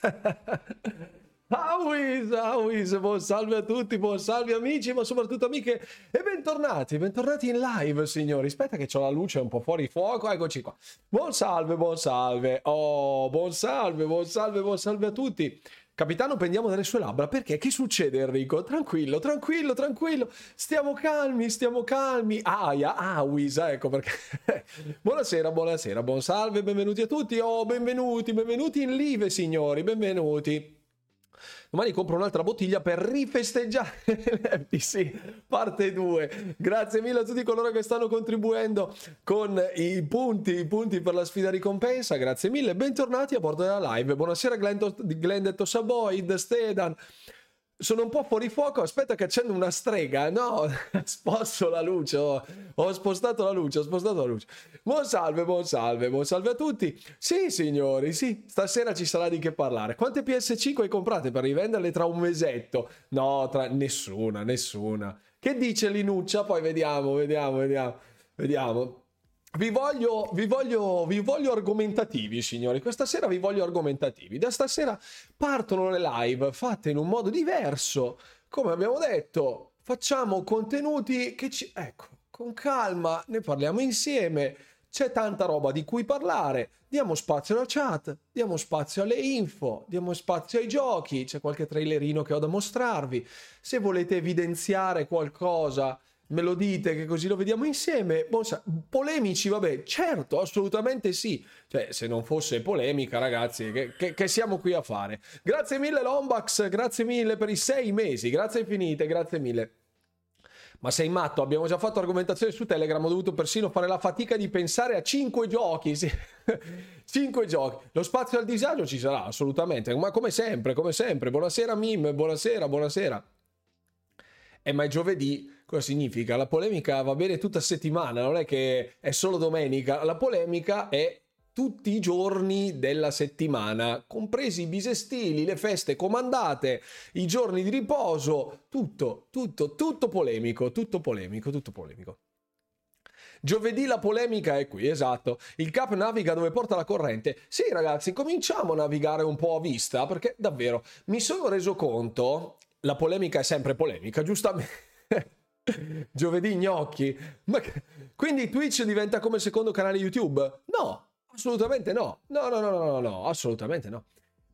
Awis, Awis, buon salve a tutti, buon salve amici, ma soprattutto amiche e bentornati, bentornati in live signori. Aspetta che ho la luce un po' fuori fuoco, eccoci qua. Buon salve, buon salve, oh, buon salve, buon salve, buon salve a tutti. Capitano, pendiamo dalle sue labbra. Perché? Che succede, Enrico? Tranquillo, tranquillo, tranquillo. Stiamo calmi, stiamo calmi. Aia, Awis, ecco perché. buonasera, buonasera, buon salve, benvenuti a tutti. Oh, benvenuti, benvenuti in live, signori, benvenuti. Domani compro un'altra bottiglia per rifesteggiare l'FTC parte 2. Grazie mille a tutti coloro che stanno contribuendo con i punti, i punti per la sfida ricompensa. Grazie mille. Bentornati a bordo della live. Buonasera Glendetto Saboid, Stedan. Sono un po' fuori fuoco, aspetta che accendo una strega. No, sposto la luce, ho, ho, spostato la luce, ho spostato la luce. Buon salve, buon salve, buon salve a tutti. Sì, signori, sì, stasera ci sarà di che parlare. Quante PS5 hai comprate per rivenderle tra un mesetto? No, tra... nessuna, nessuna. Che dice Linuccia? Poi vediamo, vediamo, vediamo, vediamo. Vi voglio, vi, voglio, vi voglio argomentativi, signori. Questa sera vi voglio argomentativi. Da stasera partono le live fatte in un modo diverso. Come abbiamo detto, facciamo contenuti che ci... Ecco, con calma, ne parliamo insieme. C'è tanta roba di cui parlare. Diamo spazio alla chat, diamo spazio alle info, diamo spazio ai giochi. C'è qualche trailerino che ho da mostrarvi. Se volete evidenziare qualcosa me lo dite che così lo vediamo insieme. Bon, polemici, vabbè, certo, assolutamente sì. Cioè, se non fosse polemica, ragazzi, che, che, che, siamo qui a fare? Grazie mille Lombax, grazie mille per i sei mesi, grazie infinite, grazie mille. Ma sei matto, abbiamo già fatto argomentazioni su Telegram, ho dovuto persino fare la fatica di pensare a cinque giochi. Sì. cinque giochi. Lo spazio al disagio ci sarà, assolutamente, ma come sempre, come sempre. Buonasera Mim, buonasera, buonasera. E ma è giovedì, cosa significa? La polemica va bene tutta settimana, non è che è solo domenica, la polemica è tutti i giorni della settimana, compresi i bisestili, le feste comandate, i giorni di riposo, tutto, tutto, tutto polemico, tutto polemico, tutto polemico. Giovedì la polemica è qui, esatto. Il cap naviga dove porta la corrente. Sì, ragazzi, cominciamo a navigare un po' a vista, perché davvero mi sono reso conto, la polemica è sempre polemica, giustamente. Giovedì gnocchi. Ma quindi Twitch diventa come secondo canale YouTube? No, assolutamente no. No, no, no, no, no, no, assolutamente no.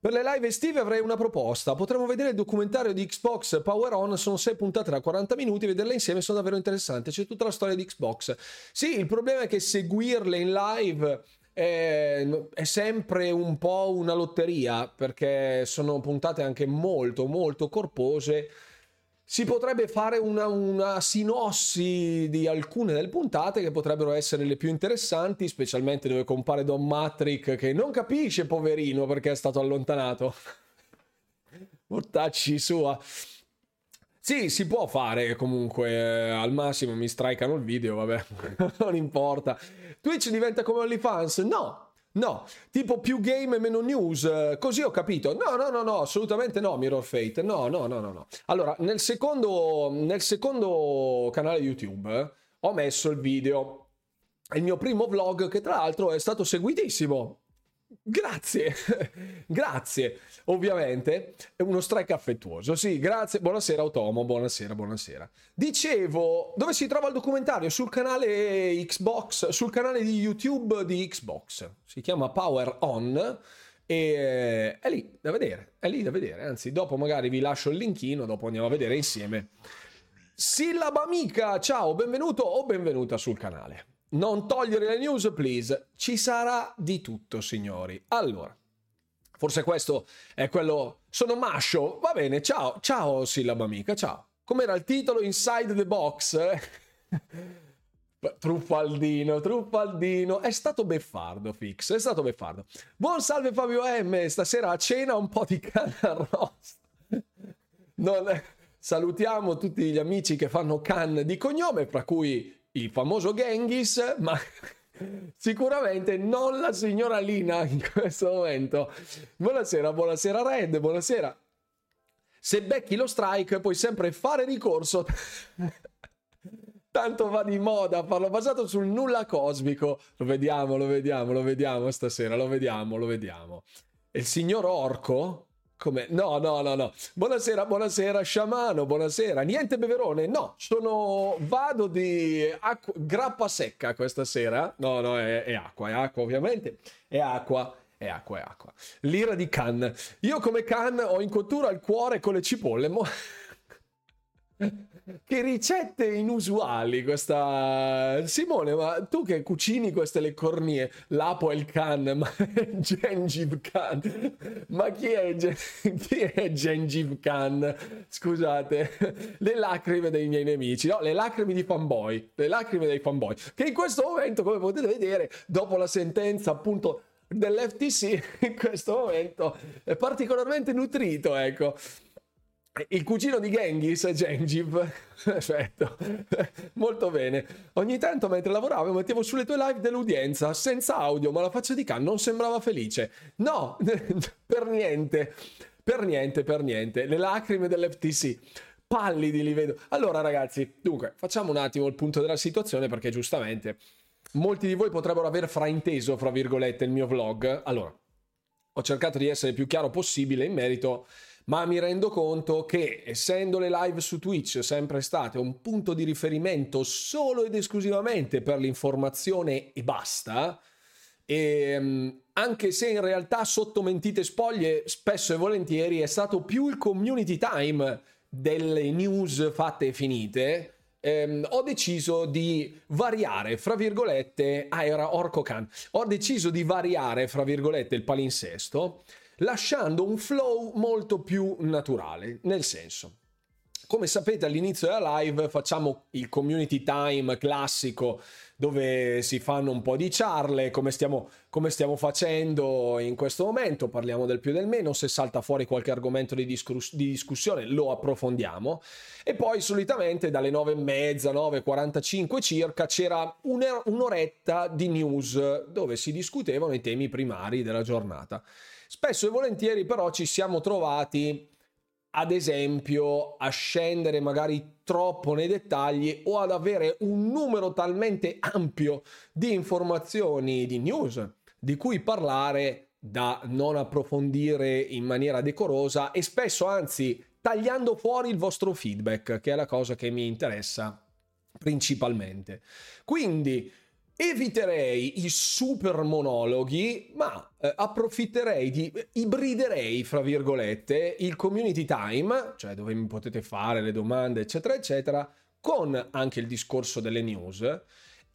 Per le live estive avrei una proposta. Potremmo vedere il documentario di Xbox Power On. Sono 6 puntate da 40 minuti. Vederle insieme sono davvero interessanti. C'è tutta la storia di Xbox. Sì, il problema è che seguirle in live è, è, sempre un po' una lotteria perché sono puntate anche molto molto corpose si potrebbe fare una, una, sinossi di alcune delle puntate che potrebbero essere le più interessanti, specialmente dove compare Don Matrick che non capisce, poverino, perché è stato allontanato. Mortacci sua. Sì, si può fare comunque, eh, al massimo mi strikano il video, vabbè, non importa. Twitch diventa come OnlyFans? No, No, tipo più game e meno news, così ho capito. No, no, no, no, assolutamente no, Mirror Fate. No, no, no, no, no. Allora, nel secondo, nel secondo canale YouTube ho messo il video, il mio primo vlog che tra l'altro è stato seguitissimo. Grazie, grazie. Ovviamente è uno strike affettuoso. Sì, grazie. Buonasera Otomo, buonasera, buonasera. Dicevo, dove si trova il documentario? Sul canale Xbox, sul canale di YouTube di Xbox. Si chiama Power On e è lì da vedere, è lì da vedere. Anzi, dopo magari vi lascio il linkino, dopo andiamo a vedere insieme. Sillaba amica, ciao, benvenuto o benvenuta sul canale. Non togliere le news, please. Ci sarà di tutto, signori. Allora, forse questo è quello. Sono Mascio. Va bene, ciao, ciao, sillaba amica, ciao. Com'era il titolo? Inside the box. Truffaldino, Truffaldino, è stato beffardo Fix, è stato beffardo. Buon salve Fabio M, stasera a cena un po' di canna arrosto. Non... Salutiamo tutti gli amici che fanno can di cognome, fra cui il famoso Genghis, ma sicuramente non la signora Lina in questo momento. Buonasera, buonasera Red, buonasera. Se becchi lo strike puoi sempre fare ricorso. Tanto va di moda farlo basato sul nulla cosmico. Lo vediamo, lo vediamo, lo vediamo stasera, lo vediamo, lo vediamo. Il signor Orco? Come? No, no, no, no. Buonasera, buonasera, sciamano, buonasera. Niente beverone? No, sono... vado di acqua... grappa secca questa sera. No, no, è, è acqua, è acqua ovviamente. È acqua. È acqua, è acqua. L'ira di Cannes. Io come Cannes ho in cottura il cuore con le cipolle. Mo... che ricette inusuali questa Simone ma tu che cucini queste le cornie l'apo e il can ma Gengiv Khan ma chi è, chi è Gengiv Khan? Scusate le lacrime dei miei nemici no le lacrime di fanboy le lacrime dei fanboy che in questo momento come potete vedere dopo la sentenza appunto dell'FTC in questo momento è particolarmente nutrito ecco il cugino di Genghis, Gengiv, perfetto, molto bene. Ogni tanto mentre lavoravo mettevo sulle tue live dell'udienza, senza audio, ma la faccia di Khan non sembrava felice. No, per niente, per niente, per niente. Le lacrime dell'FTC, pallidi li vedo. Allora ragazzi, dunque, facciamo un attimo il punto della situazione perché giustamente molti di voi potrebbero aver frainteso, fra virgolette, il mio vlog. Allora, ho cercato di essere il più chiaro possibile in merito ma mi rendo conto che essendo le live su Twitch sempre state un punto di riferimento solo ed esclusivamente per l'informazione e basta, e ehm, anche se in realtà sotto mentite spoglie spesso e volentieri è stato più il community time delle news fatte e finite, ehm, ho deciso di variare, fra virgolette, ah era Orco Khan, ho deciso di variare, fra virgolette, il palinsesto lasciando un flow molto più naturale, nel senso. Come sapete all'inizio della live facciamo il community time classico dove si fanno un po' di ciarle, come stiamo, come stiamo facendo in questo momento, parliamo del più e del meno, se salta fuori qualche argomento di, discus- di discussione lo approfondiamo e poi solitamente dalle 9 e mezza, 9.45 circa c'era un'oretta di news dove si discutevano i temi primari della giornata. Spesso e volentieri però ci siamo trovati ad esempio a scendere magari troppo nei dettagli o ad avere un numero talmente ampio di informazioni, di news di cui parlare da non approfondire in maniera decorosa e spesso anzi tagliando fuori il vostro feedback, che è la cosa che mi interessa principalmente. Quindi eviterei i super monologhi, ma eh, approfitterei di ibriderei, fra virgolette, il community time, cioè dove mi potete fare le domande, eccetera, eccetera, con anche il discorso delle news.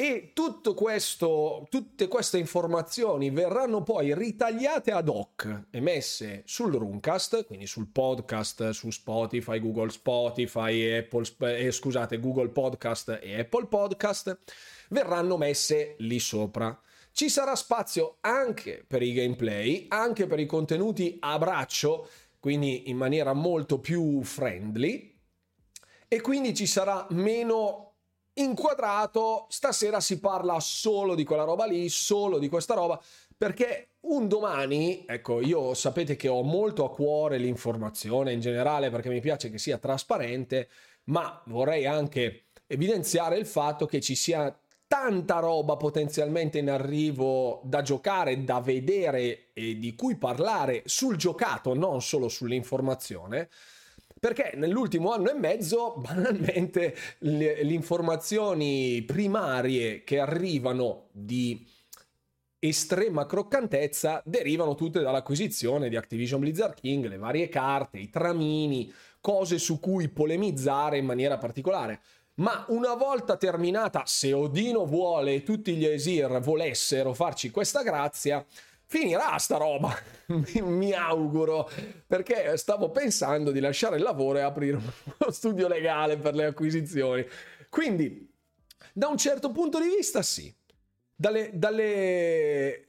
E questo, tutte queste informazioni verranno poi ritagliate ad hoc e messe sul Runcast, quindi sul podcast, su Spotify, Google Spotify, Apple, eh, scusate, Google Podcast e Apple Podcast verranno messe lì sopra. Ci sarà spazio anche per i gameplay, anche per i contenuti a braccio, quindi in maniera molto più friendly. E quindi ci sarà meno inquadrato. Stasera si parla solo di quella roba lì, solo di questa roba, perché un domani, ecco, io sapete che ho molto a cuore l'informazione in generale perché mi piace che sia trasparente, ma vorrei anche evidenziare il fatto che ci sia tanta roba potenzialmente in arrivo da giocare, da vedere e di cui parlare sul giocato, non solo sull'informazione. Perché nell'ultimo anno e mezzo, banalmente, le, le informazioni primarie che arrivano di estrema croccantezza derivano tutte dall'acquisizione di Activision Blizzard King, le varie carte, i tramini, cose su cui polemizzare in maniera particolare ma una volta terminata, se Odino vuole e tutti gli Esir volessero farci questa grazia, finirà sta roba, mi auguro, perché stavo pensando di lasciare il lavoro e aprire uno studio legale per le acquisizioni. Quindi, da un certo punto di vista, sì. Dalle, dalle,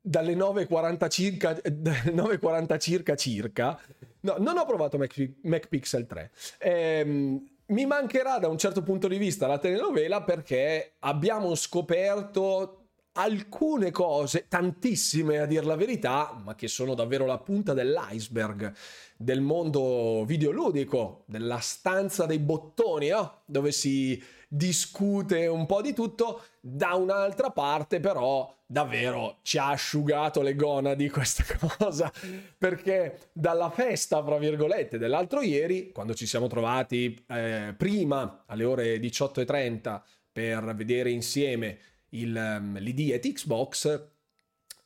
dalle 9.40 circa, 9.40 circa circa, no, non ho provato Mac, Pixel 3. Ehm, mi mancherà da un certo punto di vista la telenovela perché abbiamo scoperto alcune cose, tantissime a dir la verità, ma che sono davvero la punta dell'iceberg del mondo videoludico, della stanza dei bottoni, no? dove si discute un po' di tutto, da un'altra parte però davvero ci ha asciugato le gonadi questa cosa, perché dalla festa, fra virgolette, dell'altro ieri, quando ci siamo trovati eh, prima alle ore 18.30 per vedere insieme il, um, l'ID at Xbox,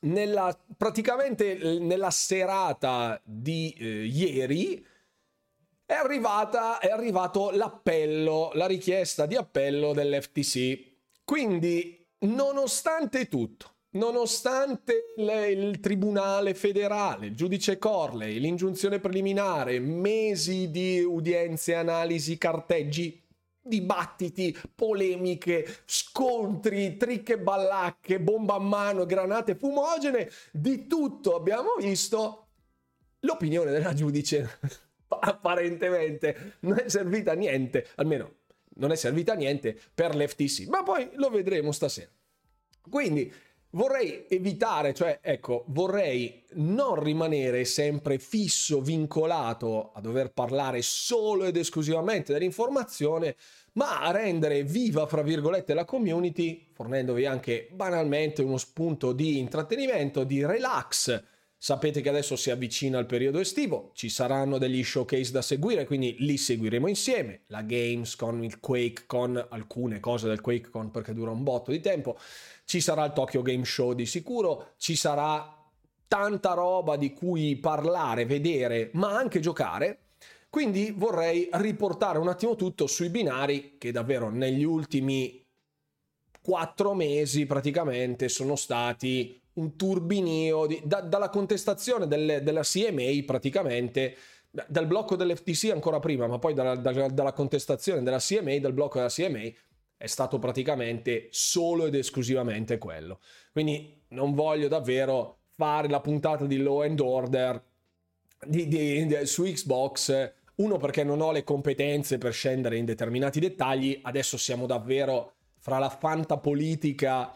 nella, praticamente nella serata di eh, ieri è, arrivata, è arrivato l'appello, la richiesta di appello dell'FTC. Quindi, nonostante tutto, nonostante il, il Tribunale federale, il giudice Corley, l'ingiunzione preliminare, mesi di udienze, analisi, carteggi, dibattiti, polemiche, scontri, tricche ballacche, bomba a mano, granate fumogene, di tutto abbiamo visto. L'opinione della giudice apparentemente non è servita a niente, almeno non è servita a niente per l'FTC, ma poi lo vedremo stasera. Quindi vorrei evitare, cioè ecco, vorrei non rimanere sempre fisso, vincolato a dover parlare solo ed esclusivamente dell'informazione, ma rendere viva, fra virgolette, la community, fornendovi anche banalmente uno spunto di intrattenimento, di relax, Sapete che adesso si avvicina il periodo estivo, ci saranno degli showcase da seguire, quindi li seguiremo insieme. La Games con il Quake con alcune cose del Quake con perché dura un botto di tempo. Ci sarà il Tokyo Game Show di sicuro, ci sarà tanta roba di cui parlare, vedere, ma anche giocare. Quindi vorrei riportare un attimo tutto sui binari che davvero negli ultimi quattro mesi praticamente sono stati un turbinio di, da, dalla contestazione delle, della CMA praticamente dal blocco dell'FTC ancora prima, ma poi dalla, dalla, dalla, contestazione della CMA, dal blocco della CMA, è stato praticamente solo ed esclusivamente quello. Quindi non voglio davvero fare la puntata di Law and Order di, di, su Xbox, uno perché non ho le competenze per scendere in determinati dettagli, adesso siamo davvero fra la fantapolitica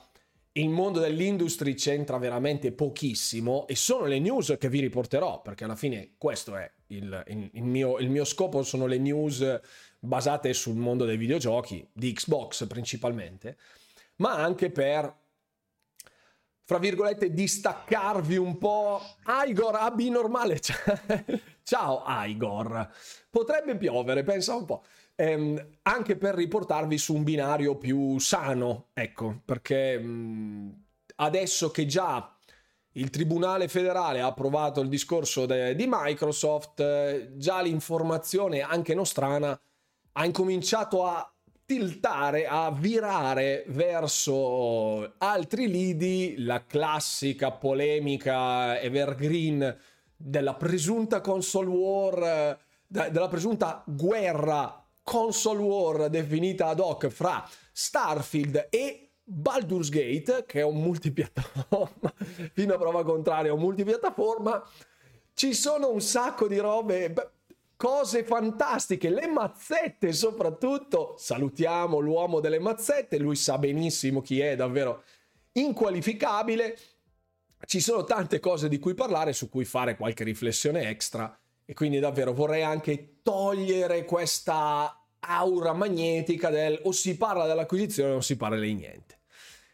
il mondo dell'industry c'entra veramente pochissimo e sono le news che vi riporterò, perché alla fine questo è il, il, il, mio, il mio scopo, sono le news basate sul mondo dei videogiochi, di Xbox principalmente, ma anche per, fra virgolette, distaccarvi un po'. Igor, abbi normale. Ciao Igor. Potrebbe piovere, pensa un po' ehm, anche per riportarvi su un binario più sano, ecco, perché mh, mm, adesso che già il Tribunale federale ha approvato il discorso de- di Microsoft, eh, già l'informazione anche nostrana ha incominciato a tiltare, a virare verso altri lidi, la classica polemica evergreen della presunta console war, della presunta guerra console war definita ad hoc fra Starfield e Baldur's Gate, che è un multipiattaforma, fino a prova contraria, un multipiattaforma, ci sono un sacco di robe, cose fantastiche, le mazzette soprattutto, salutiamo l'uomo delle mazzette, lui sa benissimo chi è, davvero inqualificabile, ci sono tante cose di cui parlare, su cui fare qualche riflessione extra e quindi davvero vorrei anche togliere questa aura magnetica del o si parla dell'acquisizione o si parla di niente.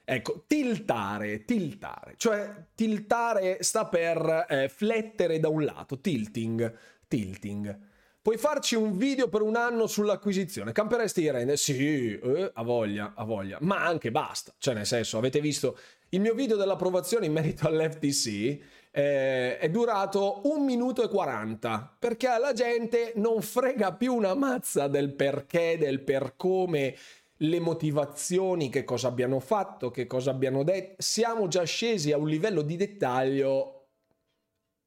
Ecco, tiltare, tiltare, cioè tiltare sta per eh, flettere da un lato, tilting, tilting. Puoi farci un video per un anno sull'acquisizione, camperesti di rende? Sì, eh, a voglia, a voglia, ma anche basta. Cioè, nel senso, avete visto il mio video dell'approvazione in merito all'FTC? Eh, è durato un minuto e 40 perché alla gente non frega più una mazza del perché, del per come, le motivazioni, che cosa abbiano fatto, che cosa abbiano detto. Siamo già scesi a un livello di dettaglio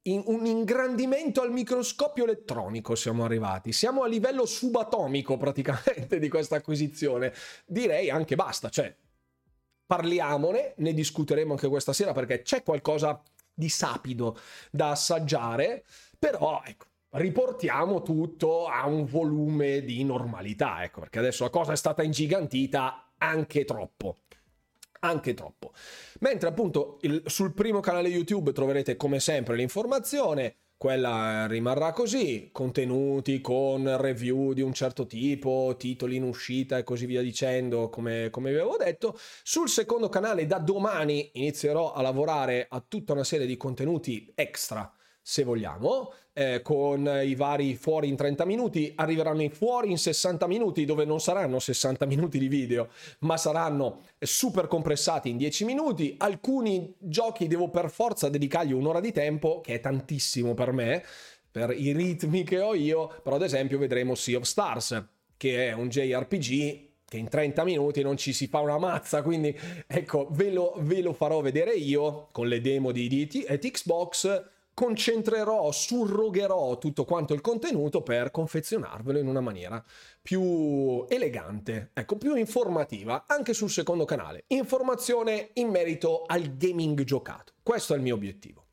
in un ingrandimento al microscopio elettronico siamo arrivati. Siamo a livello subatomico praticamente di questa acquisizione. Direi anche basta, cioè parliamone, ne discuteremo anche questa sera perché c'è qualcosa di sapido da assaggiare, però ecco, riportiamo tutto a un volume di normalità, ecco, perché adesso la cosa è stata ingigantita anche troppo. anche troppo. Mentre appunto il, sul primo canale YouTube troverete come sempre l'informazione, quella rimarrà così, contenuti con review di un certo tipo, titoli in uscita e così via dicendo, come, come vi avevo detto. Sul secondo canale da domani inizierò a lavorare a tutta una serie di contenuti extra se vogliamo, eh, con i vari fuori in 30 minuti, arriveranno i fuori in 60 minuti dove non saranno 60 minuti di video, ma saranno super compressati in 10 minuti. Alcuni giochi devo per forza dedicargli un'ora di tempo, che è tantissimo per me, per i ritmi che ho io, però ad esempio vedremo Sea of Stars, che è un JRPG che in 30 minuti non ci si fa una mazza, quindi ecco, ve lo, ve lo farò vedere io con le demo di, di, di Xbox concentrerò, surrogherò tutto quanto il contenuto per confezionarvelo in una maniera più elegante, ecco, più informativa, anche sul secondo canale. Informazione in merito al gaming giocato. Questo è il mio obiettivo.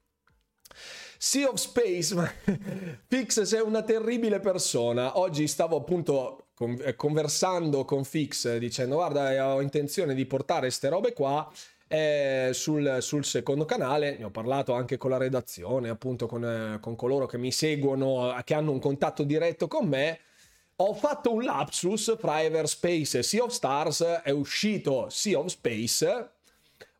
Sea of Space, Fix sei una terribile persona. Oggi stavo appunto conversando con Fix dicendo guarda ho intenzione di portare queste robe qua eh, sul, sul, secondo canale, ne ho parlato anche con la redazione, appunto con, eh, con coloro che mi seguono, che hanno un contatto diretto con me. Ho fatto un lapsus fra Everspace e Sea of Stars, è uscito Sea of Space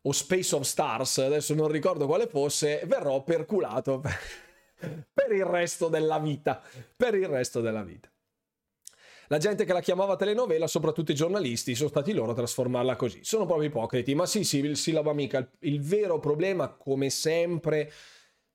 o Space of Stars, adesso non ricordo quale fosse, verrò perculato per il resto della vita, per il resto della vita. La gente che la chiamava telenovela, soprattutto i giornalisti, sono stati loro a trasformarla così. Sono proprio ipocriti, ma sì, sì, il sillaba amica. Il, il vero problema, come sempre,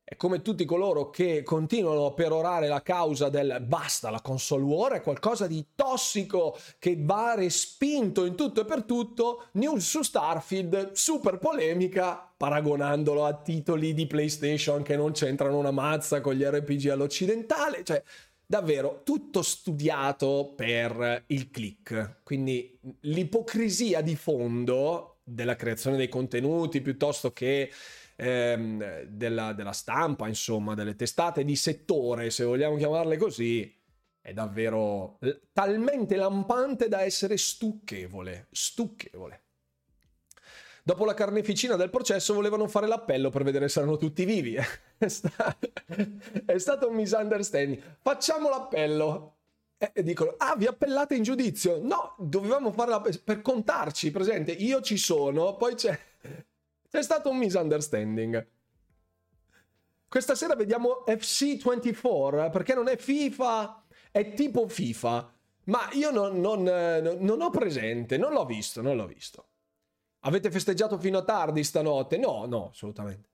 è come tutti coloro che continuano a perorare la causa del basta, la console war è qualcosa di tossico che va respinto in tutto e per tutto. News su Starfield, super polemica, paragonandolo a titoli di PlayStation che non c'entrano una mazza con gli RPG all'occidentale. Cioè, davvero tutto studiato per il click. Quindi l'ipocrisia di fondo della creazione dei contenuti piuttosto che ehm, della, della stampa, insomma, delle testate di settore, se vogliamo chiamarle così, è davvero talmente lampante da essere stucchevole. Stucchevole. Dopo la carneficina del processo volevano fare l'appello per vedere se erano tutti vivi. è, stato un misunderstanding. Facciamo l'appello. E dicono, ah, vi appellate in giudizio? No, dovevamo fare l'appello per contarci, presente. Io ci sono, poi c'è... C'è stato un misunderstanding. Questa sera vediamo FC24, perché non è FIFA, è tipo FIFA. Ma io non, non, non ho presente, non l'ho visto, non l'ho visto. Avete festeggiato fino a tardi stanotte? No, no, assolutamente.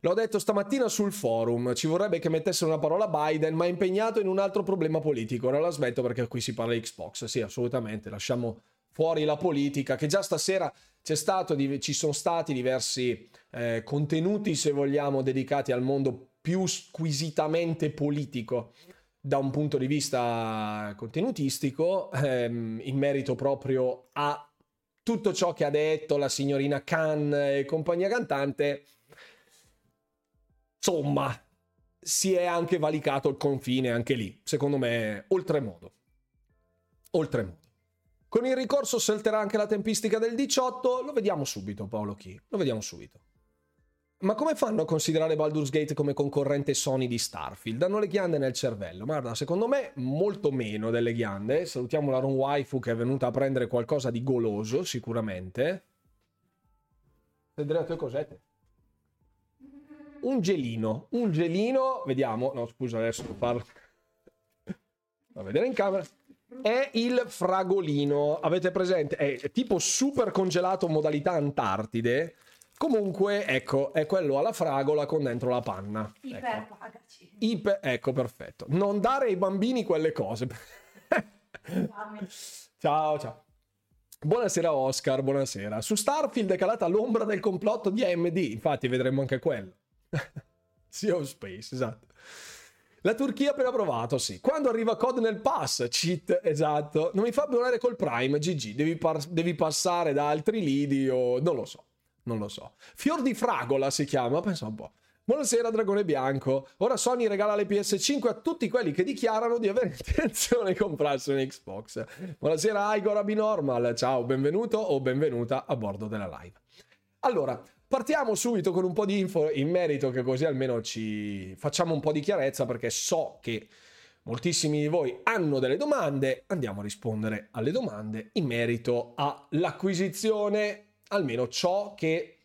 L'ho detto stamattina sul forum, ci vorrebbe che mettesse una parola Biden, ma è impegnato in un altro problema politico. Ora la smetto perché qui si parla di Xbox. Sì, assolutamente, lasciamo fuori la politica, che già stasera stato, ci sono stati diversi eh, contenuti, se vogliamo, dedicati al mondo più squisitamente politico da un punto di vista contenutistico, ehm, in merito proprio a tutto ciò che ha detto la signorina Khan e compagnia cantante, insomma, si è anche valicato il confine anche lì, secondo me, oltremodo. Oltremodo. Con il ricorso salterà anche la tempistica del 18, lo vediamo subito Paolo Chi, lo vediamo subito. Ma come fanno a considerare Baldur's Gate come concorrente Sony di Starfield? Hanno le ghiande nel cervello. Guarda, secondo me molto meno delle ghiande. Salutiamo la Ron Waifu che è venuta a prendere qualcosa di goloso, sicuramente. Vedrete le cosette. Un gelino, un gelino, vediamo, no scusa adesso parlo. a vedere in camera. È il fragolino, avete presente? È tipo super congelato modalità Antartide Comunque, ecco, è quello alla fragola con dentro la panna. Iperpagaci. Ecco. Iper, ecco, perfetto. Non dare ai bambini quelle cose. ciao, ciao. Buonasera Oscar, buonasera. Su Starfield è calata l'ombra del complotto di AMD, infatti vedremo anche quello. sea of Space, esatto. La Turchia appena provato, sì. Quando arriva COD nel pass, cheat, esatto. Non mi fa abbonare col Prime, GG, devi, par- devi passare da altri lidi o... non lo so non lo so. Fior di fragola si chiama, pensa un po'. Buonasera Dragone Bianco. Ora Sony regala le PS5 a tutti quelli che dichiarano di avere intenzione di comprarsi un Xbox. Buonasera Igor Abinormal. Ciao, benvenuto o benvenuta a bordo della live. Allora, partiamo subito con un po' di info in merito che così almeno ci facciamo un po' di chiarezza perché so che moltissimi di voi hanno delle domande, andiamo a rispondere alle domande in merito all'acquisizione, almeno ciò che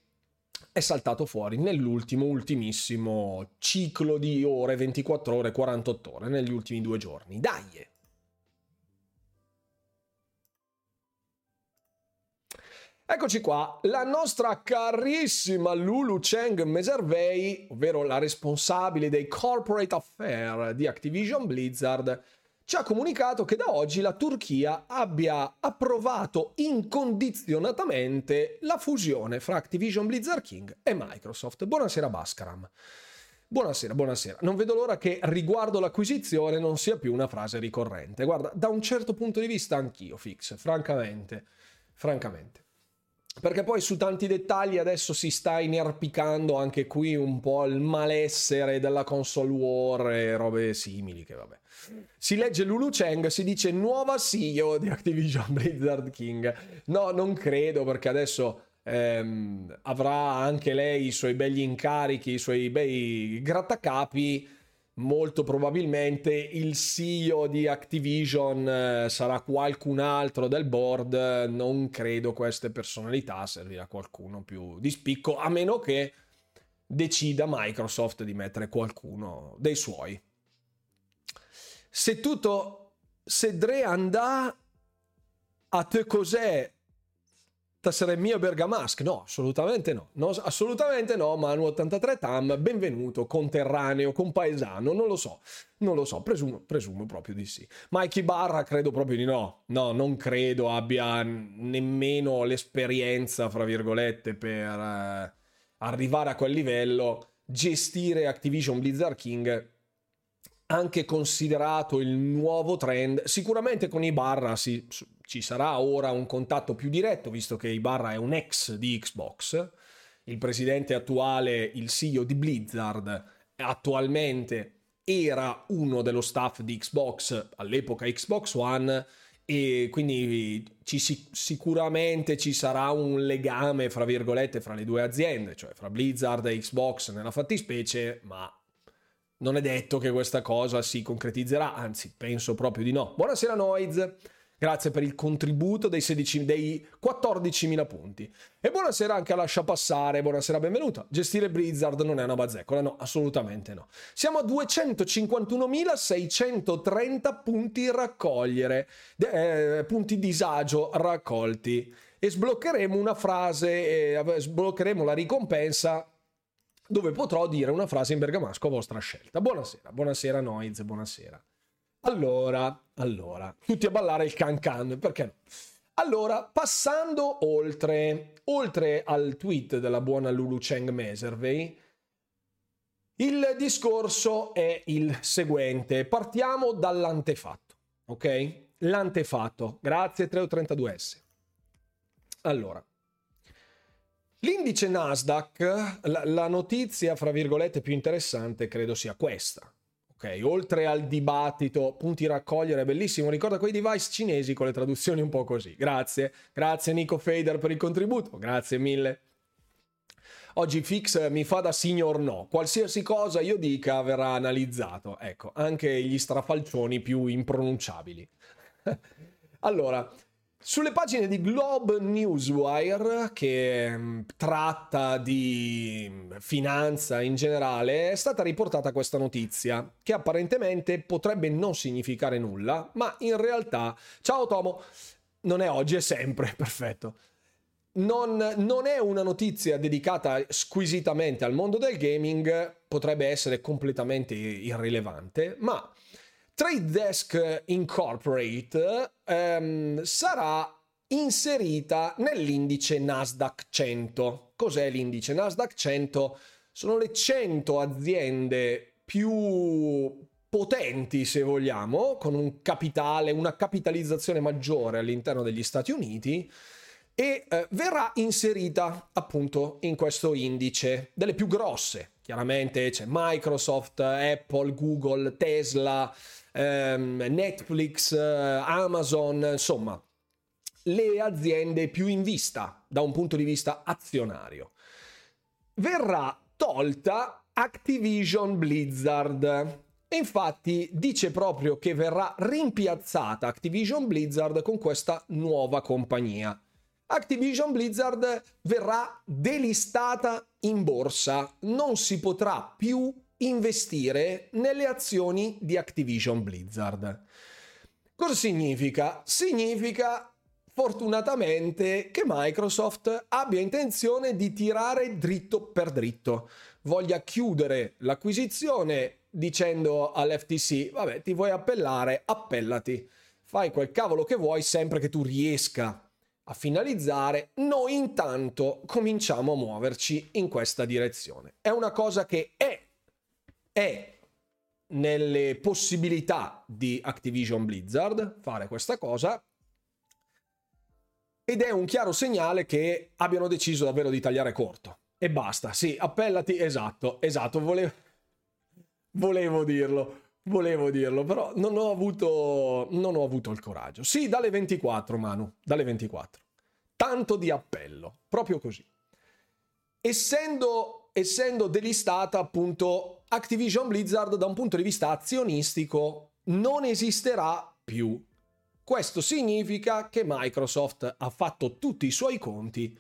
è saltato fuori nell'ultimo, ultimissimo ciclo di ore, 24 ore, 48 ore, negli ultimi due giorni. Dai! Eccoci qua, la nostra carissima Lulu Cheng Meservei, ovvero la responsabile dei corporate affair di Activision Blizzard, ci ha comunicato che da oggi la Turchia abbia approvato incondizionatamente la fusione fra Activision Blizzard King e Microsoft. Buonasera Baskaram. Buonasera, buonasera. Non vedo l'ora che riguardo l'acquisizione non sia più una frase ricorrente. Guarda, da un certo punto di vista anch'io, Fix, francamente. Francamente perché poi su tanti dettagli adesso si sta inerpicando anche qui un po' il malessere della console war e robe simili che vabbè. Si legge Lulu Cheng, si dice nuova CEO di Activision Blizzard King. No, non credo perché adesso ehm, avrà anche lei i suoi begli incarichi, i suoi bei grattacapi molto probabilmente il CEO di Activision eh, sarà qualcun altro del board, non credo queste personalità servirà qualcuno più di spicco, a meno che decida Microsoft di mettere qualcuno dei suoi. Se tutto, se Dre andà a te cos'è Tassere mio Bergamasque? No, assolutamente no. no. Assolutamente no, Manu83 Tam, benvenuto, conterraneo, compaesano, non lo so, non lo so, presumo, presumo proprio di sì. Mikey Barra credo proprio di no. No, non credo abbia nemmeno l'esperienza, fra virgolette, per eh, arrivare a quel livello. Gestire Activision Blizzard King anche considerato il nuovo trend. Sicuramente con Ibarra si, ci sarà ora un contatto più diretto, visto che Ibarra è un ex di Xbox. Il presidente attuale, il CEO di Blizzard, attualmente era uno dello staff di Xbox all'epoca Xbox One e quindi ci, sicuramente ci sarà un legame fra virgolette fra le due aziende, cioè fra Blizzard e Xbox nella fattispecie, ma non è detto che questa cosa si concretizzerà, anzi penso proprio di no. Buonasera Noiz, grazie per il contributo dei, 16, dei 14.000 punti. E buonasera anche a Lascia Passare, buonasera, benvenuta. Gestire Blizzard non è una bazzecola, no, assolutamente no. Siamo a 251.630 punti raccogliere, eh, punti disagio raccolti. E sbloccheremo una frase, eh, sbloccheremo la ricompensa dove potrò dire una frase in bergamasco a vostra scelta. Buonasera, buonasera Noiz, buonasera. Allora, allora, tutti a ballare il can can, perché no? Allora, passando oltre, oltre al tweet della buona Lulu Cheng Meservey, il discorso è il seguente. Partiamo dall'antefatto, ok? L'antefatto. Grazie 332S. Allora, L'indice Nasdaq, la, la, notizia fra virgolette più interessante credo sia questa. Ok, oltre al dibattito, punti raccogliere, bellissimo, ricorda quei device cinesi con le traduzioni un po' così. Grazie, grazie Nico Fader per il contributo, grazie mille. Oggi Fix mi fa da signor no, qualsiasi cosa io dica verrà analizzato, ecco, anche gli strafalcioni più impronunciabili. allora, sulle pagine di Globe Newswire, che mm, tratta di mm, finanza in generale, è stata riportata questa notizia, che apparentemente potrebbe non significare nulla, ma in realtà, ciao Tomo, non è oggi, è sempre, perfetto. Non, non, è una notizia dedicata squisitamente al mondo del gaming, potrebbe essere completamente irrilevante, ma Trade Desk Incorporate ehm, sarà inserita nell'indice Nasdaq 100. Cos'è l'indice Nasdaq 100? Sono le 100 aziende più potenti, se vogliamo, con un capitale, una capitalizzazione maggiore all'interno degli Stati Uniti e eh, verrà inserita appunto in questo indice delle più grosse. Chiaramente c'è Microsoft, Apple, Google, Tesla, ehm, Netflix, eh, Amazon, insomma, le aziende più in vista da un punto di vista azionario. Verrà tolta Activision Blizzard. E infatti dice proprio che verrà rimpiazzata Activision Blizzard con questa nuova compagnia. Activision Blizzard verrà delistata in borsa, non si potrà più investire nelle azioni di Activision Blizzard. Cosa significa? Significa fortunatamente che Microsoft abbia intenzione di tirare dritto per dritto, voglia chiudere l'acquisizione dicendo all'FTC, vabbè, ti vuoi appellare, appellati, fai quel cavolo che vuoi sempre che tu riesca a finalizzare, noi intanto cominciamo a muoverci in questa direzione. È una cosa che è, è nelle possibilità di Activision Blizzard fare questa cosa ed è un chiaro segnale che abbiano deciso davvero di tagliare corto. E basta, sì, appellati, esatto, esatto, volevo, volevo dirlo, volevo dirlo, però non ho, avuto, non ho avuto il coraggio. Sì, dalle 24, Manu, dalle 24. Tanto di appello, proprio così. Essendo, essendo delistata appunto Activision Blizzard da un punto di vista azionistico non esisterà più. Questo significa che Microsoft ha fatto tutti i suoi conti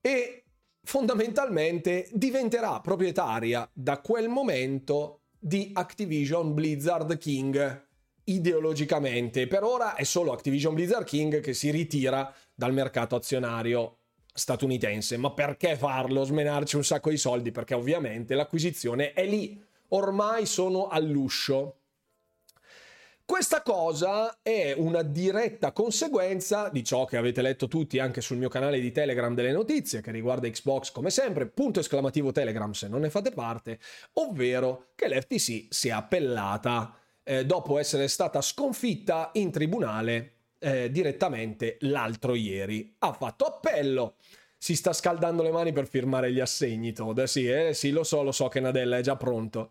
e fondamentalmente diventerà proprietaria da quel momento di Activision Blizzard King ideologicamente. Per ora è solo Activision Blizzard King che si ritira dal mercato azionario statunitense. Ma perché farlo? Smenarci un sacco di soldi? Perché ovviamente l'acquisizione è lì. Ormai sono all'uscio. Questa cosa è una diretta conseguenza di ciò che avete letto tutti anche sul mio canale di Telegram delle notizie che riguarda Xbox come sempre, punto esclamativo Telegram se non ne fate parte, ovvero che l'FTC si è appellata eh, dopo essere stata sconfitta in tribunale eh, direttamente l'altro ieri. Ha fatto appello, si sta scaldando le mani per firmare gli assegni Todd. Sì, eh, sì, lo so, lo so che Nadella è già pronto.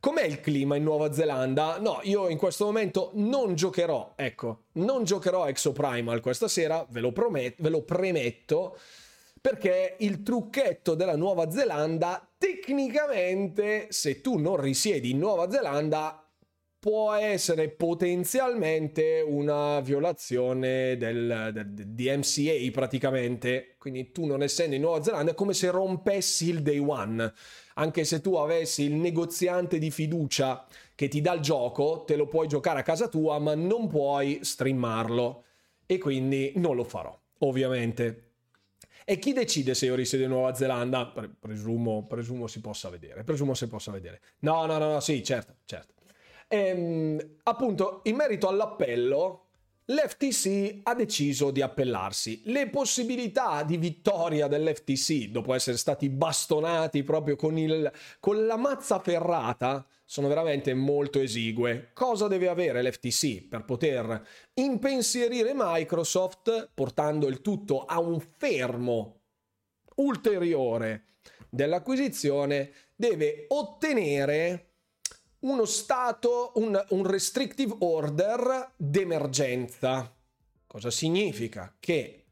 Com'è il clima in Nuova Zelanda? No, io in questo momento non giocherò, ecco, non giocherò Exo Primal questa sera, ve lo, promet- ve lo premetto, perché il trucchetto della Nuova Zelanda, tecnicamente, se tu non risiedi in Nuova Zelanda, può essere potenzialmente una violazione del, del, DMCA praticamente. Quindi tu non essendo in Nuova Zelanda è come se rompessi il day one. Anche se tu avessi il negoziante di fiducia che ti dà il gioco, te lo puoi giocare a casa tua, ma non puoi streamarlo. E quindi non lo farò, ovviamente. E chi decide se io risiedo in Nuova Zelanda? Presumo, presumo si possa vedere. Presumo si possa vedere. No, no, no, no sì, certo, certo. Ehm, appunto, in merito all'appello, l'FTC ha deciso di appellarsi. Le possibilità di vittoria dell'FTC, dopo essere stati bastonati proprio con, il, con la mazza ferrata, sono veramente molto esigue. Cosa deve avere l'FTC per poter impensierire Microsoft, portando il tutto a un fermo ulteriore dell'acquisizione? Deve ottenere uno stato, un, un restrictive order d'emergenza. Cosa significa? Che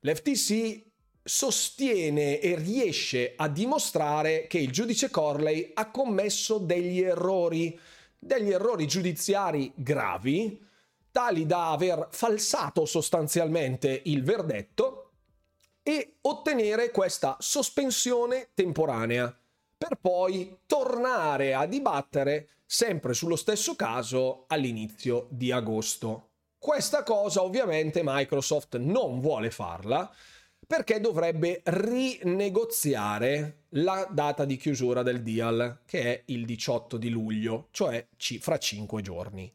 l'FTC sostiene e riesce a dimostrare che il giudice Corley ha commesso degli errori, degli errori giudiziari gravi, tali da aver falsato sostanzialmente il verdetto e ottenere questa sospensione temporanea per poi tornare a dibattere sempre sullo stesso caso all'inizio di agosto. Questa cosa ovviamente Microsoft non vuole farla perché dovrebbe rinegoziare la data di chiusura del deal, che è il 18 di luglio, cioè fra 5 giorni.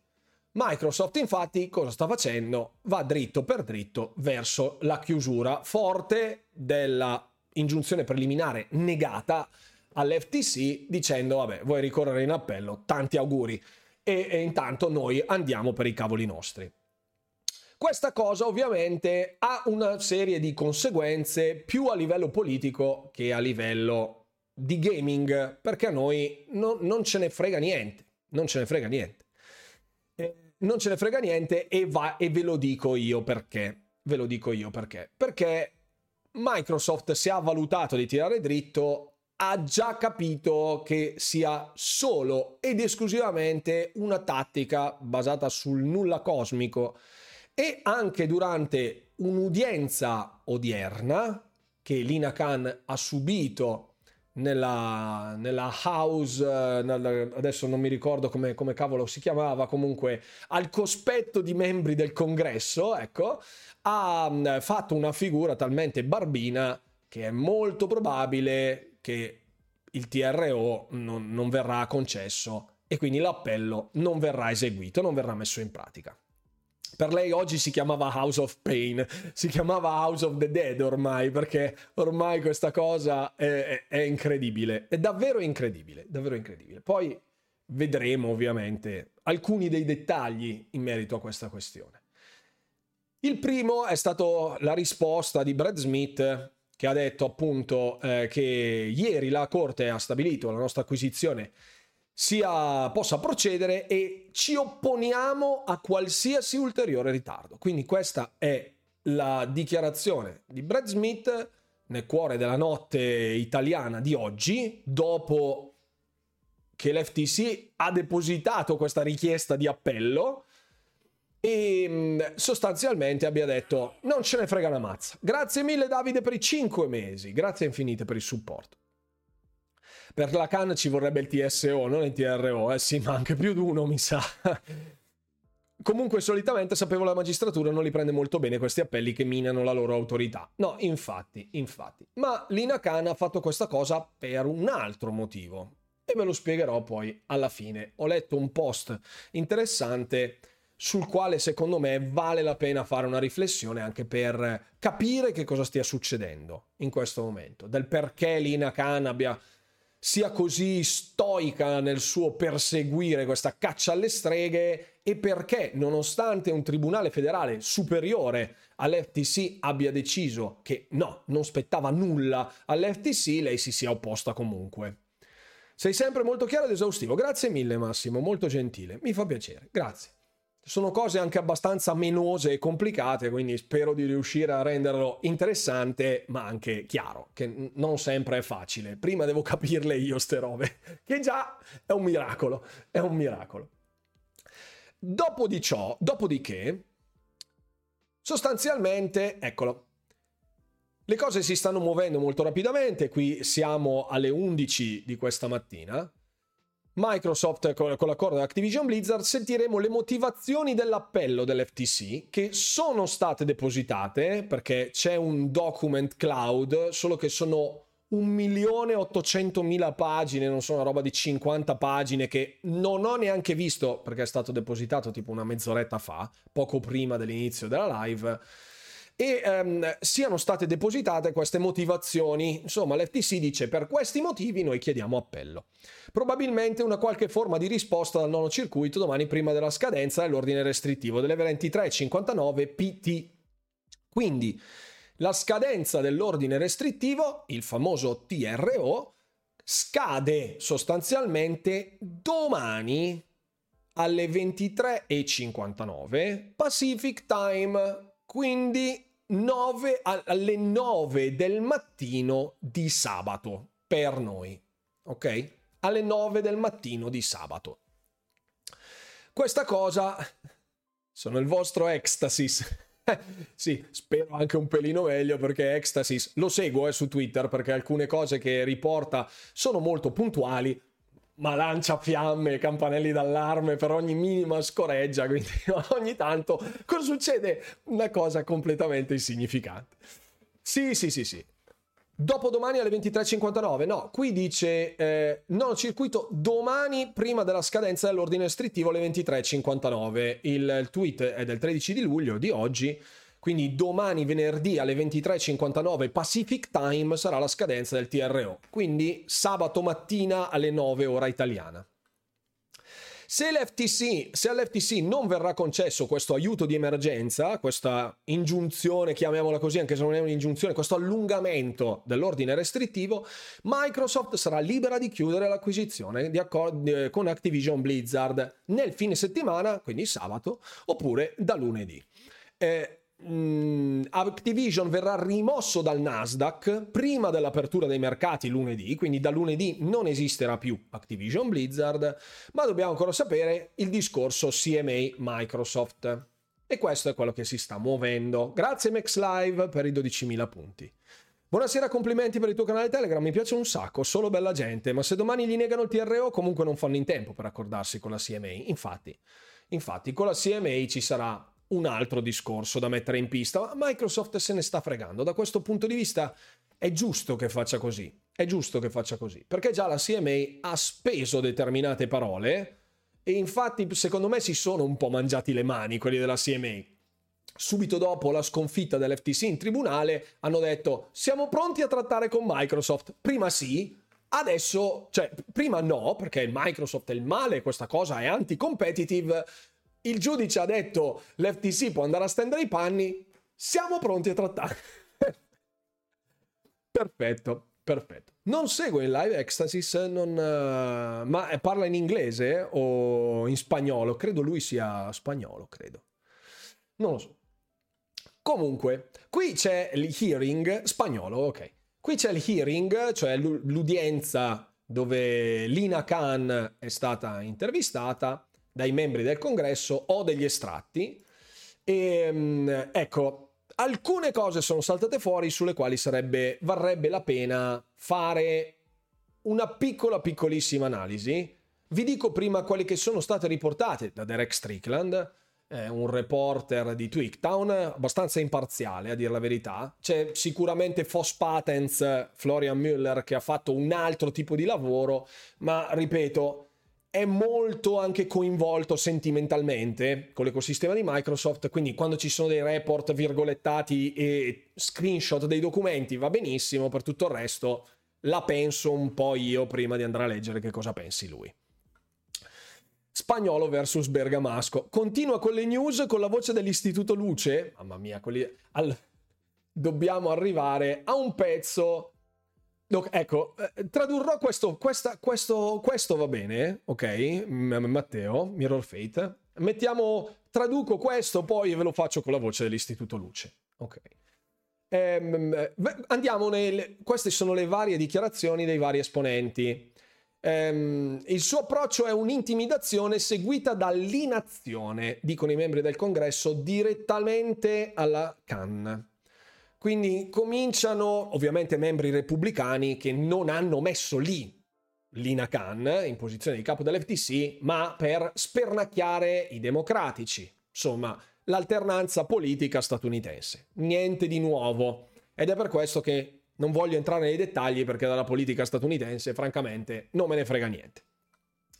Microsoft infatti cosa sta facendo? Va dritto per dritto verso la chiusura forte della ingiunzione preliminare negata all'FTC dicendo vabbè vuoi ricorrere in appello, tanti auguri e, e intanto noi andiamo per i cavoli nostri. Questa cosa ovviamente ha una serie di conseguenze più a livello politico che a livello di gaming, perché a noi no, non ce ne frega niente, non ce ne frega niente. Eh, non ce ne frega niente e, va, e ve lo dico io perché. Ve lo dico io perché. Perché Microsoft si è valutato di tirare dritto ha già capito che sia solo ed esclusivamente una tattica basata sul nulla cosmico. E anche durante un'udienza odierna che Lina Khan ha subito nella, nella house, nella, adesso non mi ricordo come, come, cavolo si chiamava, comunque al cospetto di membri del congresso, ecco, ha mm, fatto una figura talmente barbina che è molto probabile che il TRO non, non verrà concesso e quindi l'appello non verrà eseguito, non verrà messo in pratica. Per lei oggi si chiamava House of Pain, si chiamava House of the Dead ormai, perché ormai questa cosa è, è, è incredibile, è davvero incredibile, davvero incredibile. Poi vedremo ovviamente alcuni dei dettagli in merito a questa questione. Il primo è stato la risposta di Brad Smith che ha detto appunto eh, che ieri la Corte ha stabilito la nostra acquisizione sia, possa procedere e ci opponiamo a qualsiasi ulteriore ritardo. Quindi questa è la dichiarazione di Brad Smith nel cuore della notte italiana di oggi, dopo che l'FTC ha depositato questa richiesta di appello e mm, sostanzialmente abbia detto non ce ne frega una mazza. Grazie mille Davide per i 5 mesi, grazie infinite per il supporto. Per la CAN ci vorrebbe il TSO, non il TRO, eh sì, ma anche più di uno mi sa. Comunque solitamente sapevo la magistratura non li prende molto bene questi appelli che minano la loro autorità. No, infatti, infatti. Ma Lina Khan ha fatto questa cosa per un altro motivo. E ve lo spiegherò poi alla fine. Ho letto un post interessante sul quale secondo me vale la pena fare una riflessione anche per capire che cosa stia succedendo in questo momento, del perché Lina Khan abbia sia così stoica nel suo perseguire questa caccia alle streghe e perché, nonostante un tribunale federale superiore all'FTC abbia deciso che no, non spettava nulla all'FTC, lei si sia opposta comunque. Sei sempre molto chiaro ed esaustivo. Grazie mille Massimo, molto gentile. Mi fa piacere. Grazie. Sono cose anche abbastanza menose e complicate, quindi spero di riuscire a renderlo interessante, ma anche chiaro, che non sempre è facile. Prima devo capirle io ste robe, che già è un miracolo, è un miracolo. Dopo di ciò, dopodiché, sostanzialmente, eccolo, le cose si stanno muovendo molto rapidamente, qui siamo alle 11 di questa mattina, Microsoft con, l'accordo Activision Blizzard sentiremo le motivazioni dell'appello dell'FTC che sono state depositate perché c'è un document cloud solo che sono 1.800.000 pagine, non sono una roba di 50 pagine che non ho neanche visto perché è stato depositato tipo una mezz'oretta fa, poco prima dell'inizio della live e um, siano state depositate queste motivazioni. Insomma, l'FTC dice per questi motivi noi chiediamo appello. Probabilmente una qualche forma di risposta dal nono circuito domani prima della scadenza dell'ordine restrittivo delle 23.59 PT. Quindi la scadenza dell'ordine restrittivo, il famoso TRO, scade sostanzialmente domani alle 23.59 Pacific Time, quindi 9 alle 9 del mattino di sabato per noi, ok? Alle 9 del mattino di sabato. Questa cosa sono il vostro ecstasis. sì, spero anche un pelino meglio perché Ecstasis lo seguo eh, su Twitter perché alcune cose che riporta sono molto puntuali, ma lancia fiamme campanelli d'allarme per ogni minima scoreggia, quindi ogni tanto cosa succede? Una cosa completamente insignificante. Sì, sì, sì, sì. Dopodomani alle 23.59, no, qui dice eh, nono circuito domani prima della scadenza dell'ordine restrittivo alle 23.59. Il, il tweet è del 13 di luglio di oggi quindi domani venerdì alle 23.59 Pacific Time sarà la scadenza del TRO. Quindi sabato mattina alle 9 ora italiana. Se, l'FTC, se all'FTC non verrà concesso questo aiuto di emergenza, questa ingiunzione, chiamiamola così, anche se non è un'ingiunzione, questo allungamento dell'ordine restrittivo, Microsoft sarà libera di chiudere l'acquisizione di accordi con Activision Blizzard nel fine settimana, quindi sabato, oppure da lunedì. Eh, mm, Activision verrà rimosso dal Nasdaq prima dell'apertura dei mercati lunedì, quindi da lunedì non esisterà più Activision Blizzard, ma dobbiamo ancora sapere il discorso CMA Microsoft. E questo è quello che si sta muovendo. Grazie Max Live per i 12.000 punti. Buonasera, complimenti per il tuo canale Telegram, mi piace un sacco, solo bella gente, ma se domani gli negano il TRO comunque non fanno in tempo per accordarsi con la CMA. Infatti, infatti con la CMA ci sarà un altro discorso da mettere in pista, ma Microsoft se ne sta fregando. Da questo punto di vista è giusto che faccia così, è giusto che faccia così, perché già la CMA ha speso determinate parole e infatti secondo me si sono un po' mangiati le mani quelli della CMA subito dopo la sconfitta dell'FTC in tribunale, hanno detto siamo pronti a trattare con Microsoft. Prima sì, adesso, cioè prima no, perché Microsoft è il male, questa cosa è anti-competitive. Il giudice ha detto l'FTC può andare a stendere i panni, siamo pronti a trattare. perfetto, perfetto. Non segue il live Ecstasis, non, uh, ma parla in inglese o in spagnolo? Credo lui sia spagnolo, credo. Non lo so. Comunque, qui c'è il hearing spagnolo, ok. Qui c'è il hearing, cioè l'udienza dove Lina Khan è stata intervistata dai membri del congresso o degli estratti. E ehm, ecco, alcune cose sono saltate fuori sulle quali sarebbe, varrebbe la pena fare una piccola, piccolissima analisi. Vi dico prima quelle che sono state riportate da Derek Strickland eh, un reporter di Twigtown, abbastanza imparziale a dire la verità. C'è sicuramente Foss Patents, Florian Müller, che ha fatto un altro tipo di lavoro, ma ripeto, è molto anche coinvolto sentimentalmente con l'ecosistema di Microsoft, quindi quando ci sono dei report virgolettati e screenshot dei documenti va benissimo, per tutto il resto la penso un po' io prima di andare a leggere che cosa pensi lui. Spagnolo versus Bergamasco. Continua con le news con la voce dell'Istituto Luce. Mamma mia, quelli... Al... dobbiamo arrivare a un pezzo. Ecco, eh, tradurrò questo, questa, questo, questo va bene, ok? Matteo, Mirror Fate. Mettiamo, traduco questo, poi ve lo faccio con la voce dell'Istituto Luce. Ok. Ehm, andiamo nel... Queste sono le varie dichiarazioni dei vari esponenti. Um, il suo approccio è un'intimidazione seguita dall'inazione, dicono i membri del congresso, direttamente alla Cannes. Quindi cominciano, ovviamente, membri repubblicani che non hanno messo lì Lina Khan in posizione di capo dell'FTC, ma per spernacchiare i democratici. Insomma, l'alternanza politica statunitense. Niente di nuovo. Ed è per questo che non voglio entrare nei dettagli perché dalla politica statunitense, francamente, non me ne frega niente.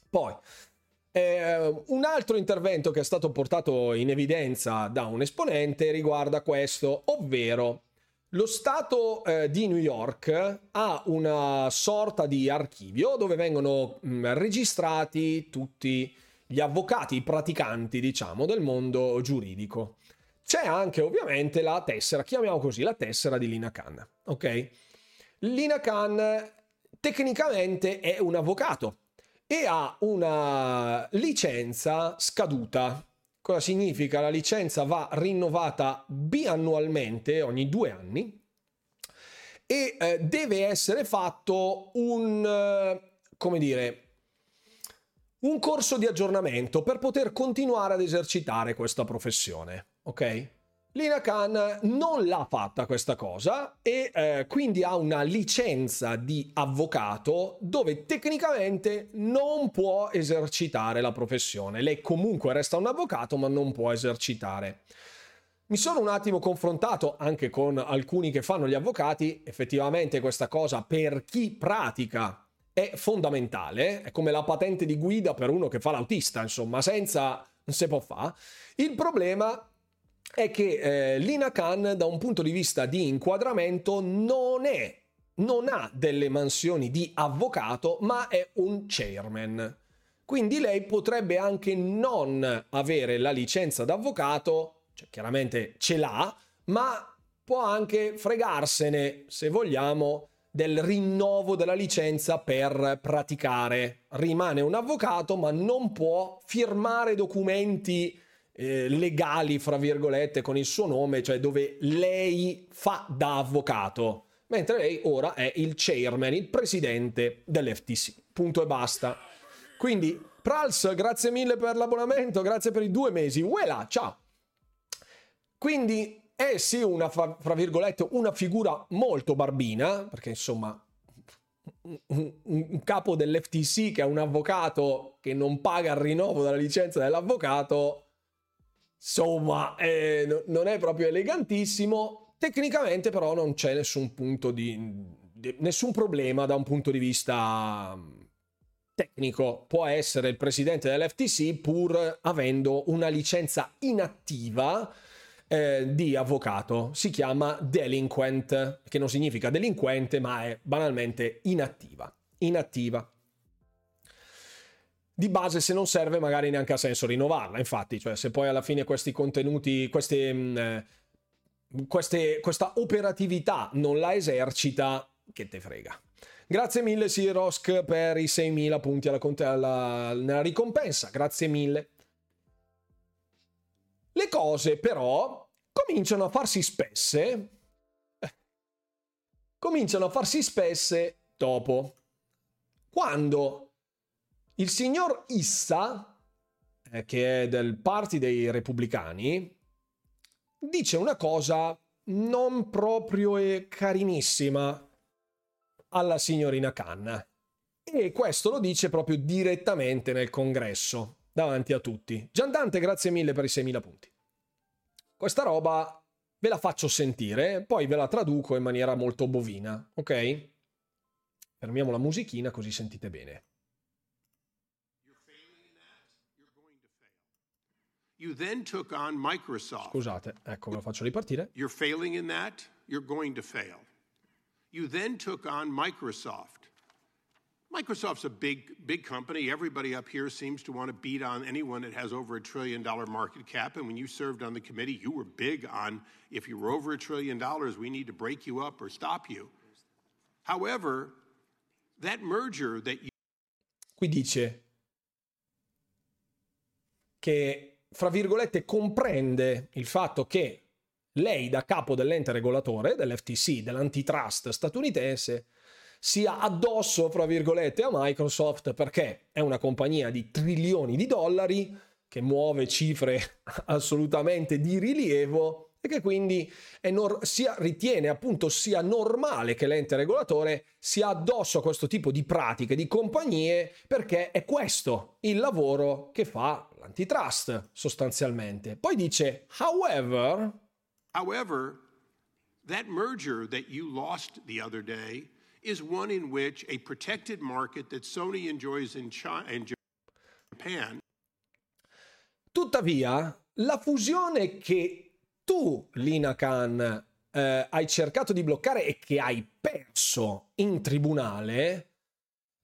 Poi, eh, un altro intervento che è stato portato in evidenza da un esponente riguarda questo, ovvero lo Stato eh, di New York ha una sorta di archivio dove vengono mh, mm, registrati tutti gli avvocati, i praticanti, diciamo, del mondo giuridico. C'è anche ovviamente la tessera, chiamiamo così, la tessera di Lina Khan, ok? Lina Khan tecnicamente è un avvocato e ha una licenza scaduta. Cosa significa? La licenza va rinnovata biannualmente, ogni due anni, e eh, deve essere fatto un, eh, come dire, un corso di aggiornamento per poter continuare ad esercitare questa professione ok? Lina Khan non l'ha fatta questa cosa e eh, quindi ha una licenza di avvocato dove tecnicamente non può esercitare la professione. Lei comunque resta un avvocato ma non può esercitare. Mi sono un attimo confrontato anche con alcuni che fanno gli avvocati, effettivamente questa cosa per chi pratica è fondamentale, è come la patente di guida per uno che fa l'autista, insomma, senza non si può fare. Il problema è che eh, Lina Khan da un punto di vista di inquadramento non è non ha delle mansioni di avvocato, ma è un chairman. Quindi lei potrebbe anche non avere la licenza d'avvocato, cioè chiaramente ce l'ha, ma può anche fregarsene, se vogliamo, del rinnovo della licenza per praticare. Rimane un avvocato, ma non può firmare documenti eh, legali, fra virgolette, con il suo nome, cioè dove lei fa da avvocato, mentre lei ora è il chairman, il presidente dell'FTC. Punto e basta. Quindi, Prals, grazie mille per l'abbonamento, grazie per i due mesi. Uela, ciao! Quindi è sì una, fra, virgolette, una figura molto barbina, perché insomma un, capo dell'FTC che è un avvocato che non paga il rinnovo della licenza dell'avvocato, insomma, eh, no, non è proprio elegantissimo. Tecnicamente, però, non c'è nessun punto di, di, nessun problema da un punto di vista mm, tecnico. Può essere il presidente dell'FTC pur avendo una licenza inattiva eh, di avvocato. Si chiama delinquent, che non significa delinquente, ma è banalmente inattiva. Inattiva. Di base, se non serve, magari neanche ha senso rinnovarla. Infatti, cioè, se poi alla fine questi contenuti, queste, mh, eh, queste, questa operatività non la esercita, che te frega. Grazie mille Sirosk per i 6.000 punti alla, alla, nella ricompensa, grazie mille. Le cose però cominciano a farsi spesse. Cominciano a farsi spesse dopo. Quando il signor Issa, eh, che è del party dei repubblicani, dice una cosa non proprio e carinissima alla signorina Khan. E questo lo dice proprio direttamente nel congresso, davanti a tutti. Giandante, grazie mille per i 6.000 punti. Questa roba ve la faccio sentire, poi ve la traduco in maniera molto bovina, ok? Fermiamo la musichina così sentite bene. You then took on Microsoft. Scusate, ecco, ve lo faccio ripartire. You're failing in that, you're going to fail. You then took on Microsoft. Microsoft's a big, big company. Everybody up here seems to want to beat on anyone that has over a trillion dollar market cap. And when you served on the committee, you were big on if you were over a trillion dollars, we need to break you up or stop you. However, that merger that you. Qui dice che, fra virgolette, comprende il fatto che lei, da capo dell'ente regolatore, dell'FTC, dell'antitrust statunitense, sia addosso, fra virgolette, a Microsoft perché è una compagnia di trilioni di dollari che muove cifre assolutamente di rilievo e che quindi nor- sia, ritiene appunto sia normale che l'ente regolatore sia addosso a questo tipo di pratiche di compagnie perché è questo il lavoro che fa l'antitrust sostanzialmente. Poi dice, however, however, that merger that you lost the other day is one in which a protected market that Sony enjoys in China and Japan. Tuttavia, la fusione che tu, Lina Khan, eh, hai cercato di bloccare e che hai perso in tribunale,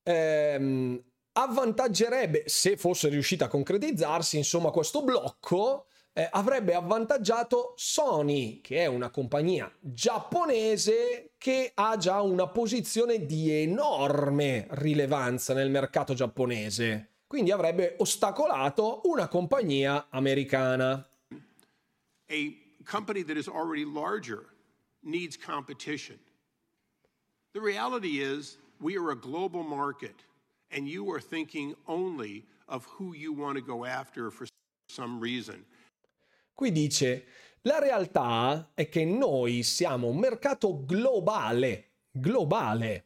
ehm, avvantaggerebbe, se fosse riuscita a concretizzarsi, insomma, questo blocco eh, avrebbe avvantaggiato Sony, che è una compagnia giapponese che ha già una posizione di enorme rilevanza nel mercato giapponese. Quindi avrebbe ostacolato una compagnia americana. A company that is already larger needs competition. The reality is we are a global market and you are thinking only of who you want to go after for some reason. Qui dice, la realtà è che noi siamo un mercato globale, globale,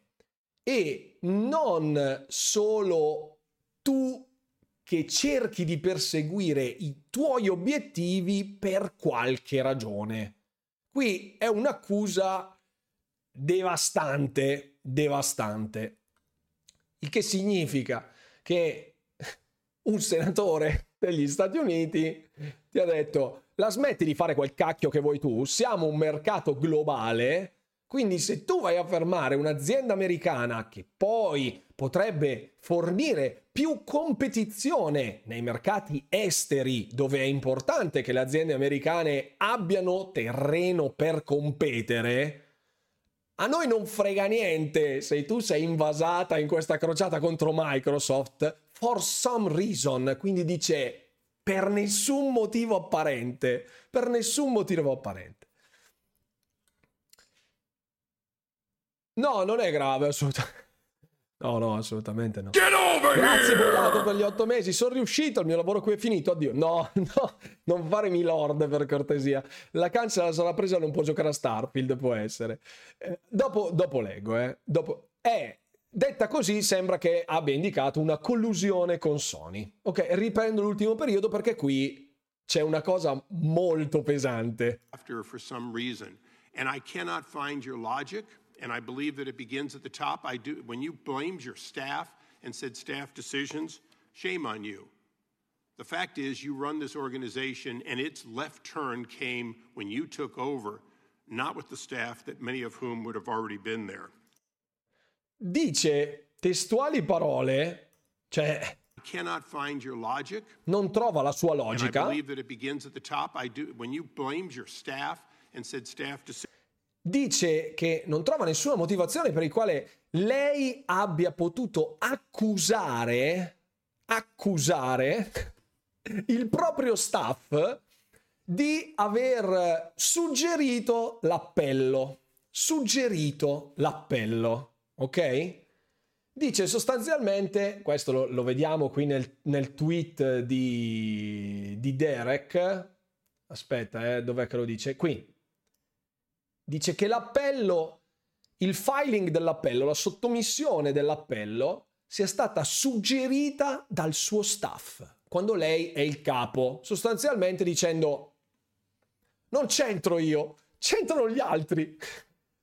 e non solo tu che cerchi di perseguire i tuoi obiettivi per qualche ragione. Qui è un'accusa devastante, devastante. Il che significa che un senatore degli Stati Uniti ti ha detto la smetti di fare quel cacchio che vuoi tu, siamo un mercato globale, quindi se tu vai a fermare un'azienda americana che poi potrebbe fornire più competizione nei mercati esteri, dove è importante che le aziende americane abbiano terreno per competere, a noi non frega niente se tu sei invasata in questa crociata contro Microsoft for some reason. Quindi dice per nessun motivo apparente, per nessun motivo apparente. No, non è grave assolutamente. No, no, assolutamente no. Grazie Bonato per gli otto mesi, sono riuscito, il mio lavoro qui è finito, addio. No, no, non fare Milord per cortesia. La cancella sarà presa, non può giocare a Starfield, può essere. Eh, dopo, dopo leggo, eh. Dopo... Eh, detta così sembra che abbia indicato una collusione con Sony. Ok, riprendo l'ultimo periodo perché qui c'è una cosa molto pesante. After for some reason. And I cannot find your logic and I believe that it begins at the top. I do when you blamed your staff and said staff decisions, shame on you. The fact is you run this organization and its left turn came when you took over, not with the staff that many of whom would have already been there. Dice testuali parole, cioè cannot find your logic. Non trova la sua logica. And I believe that it begins at the top. I do when you blamed your staff and said staff decisions dice che non trova nessuna motivazione per il quale lei abbia potuto accusare, accusare il proprio staff di aver suggerito l'appello. Suggerito l'appello, ok? Dice sostanzialmente, questo lo, lo vediamo qui nel, nel tweet di, di Derek. Aspetta, eh, dov'è che lo dice? Qui dice che l'appello, il filing dell'appello, la sottomissione dell'appello sia stata suggerita dal suo staff, quando lei è il capo, sostanzialmente dicendo non c'entro io, c'entrano gli altri.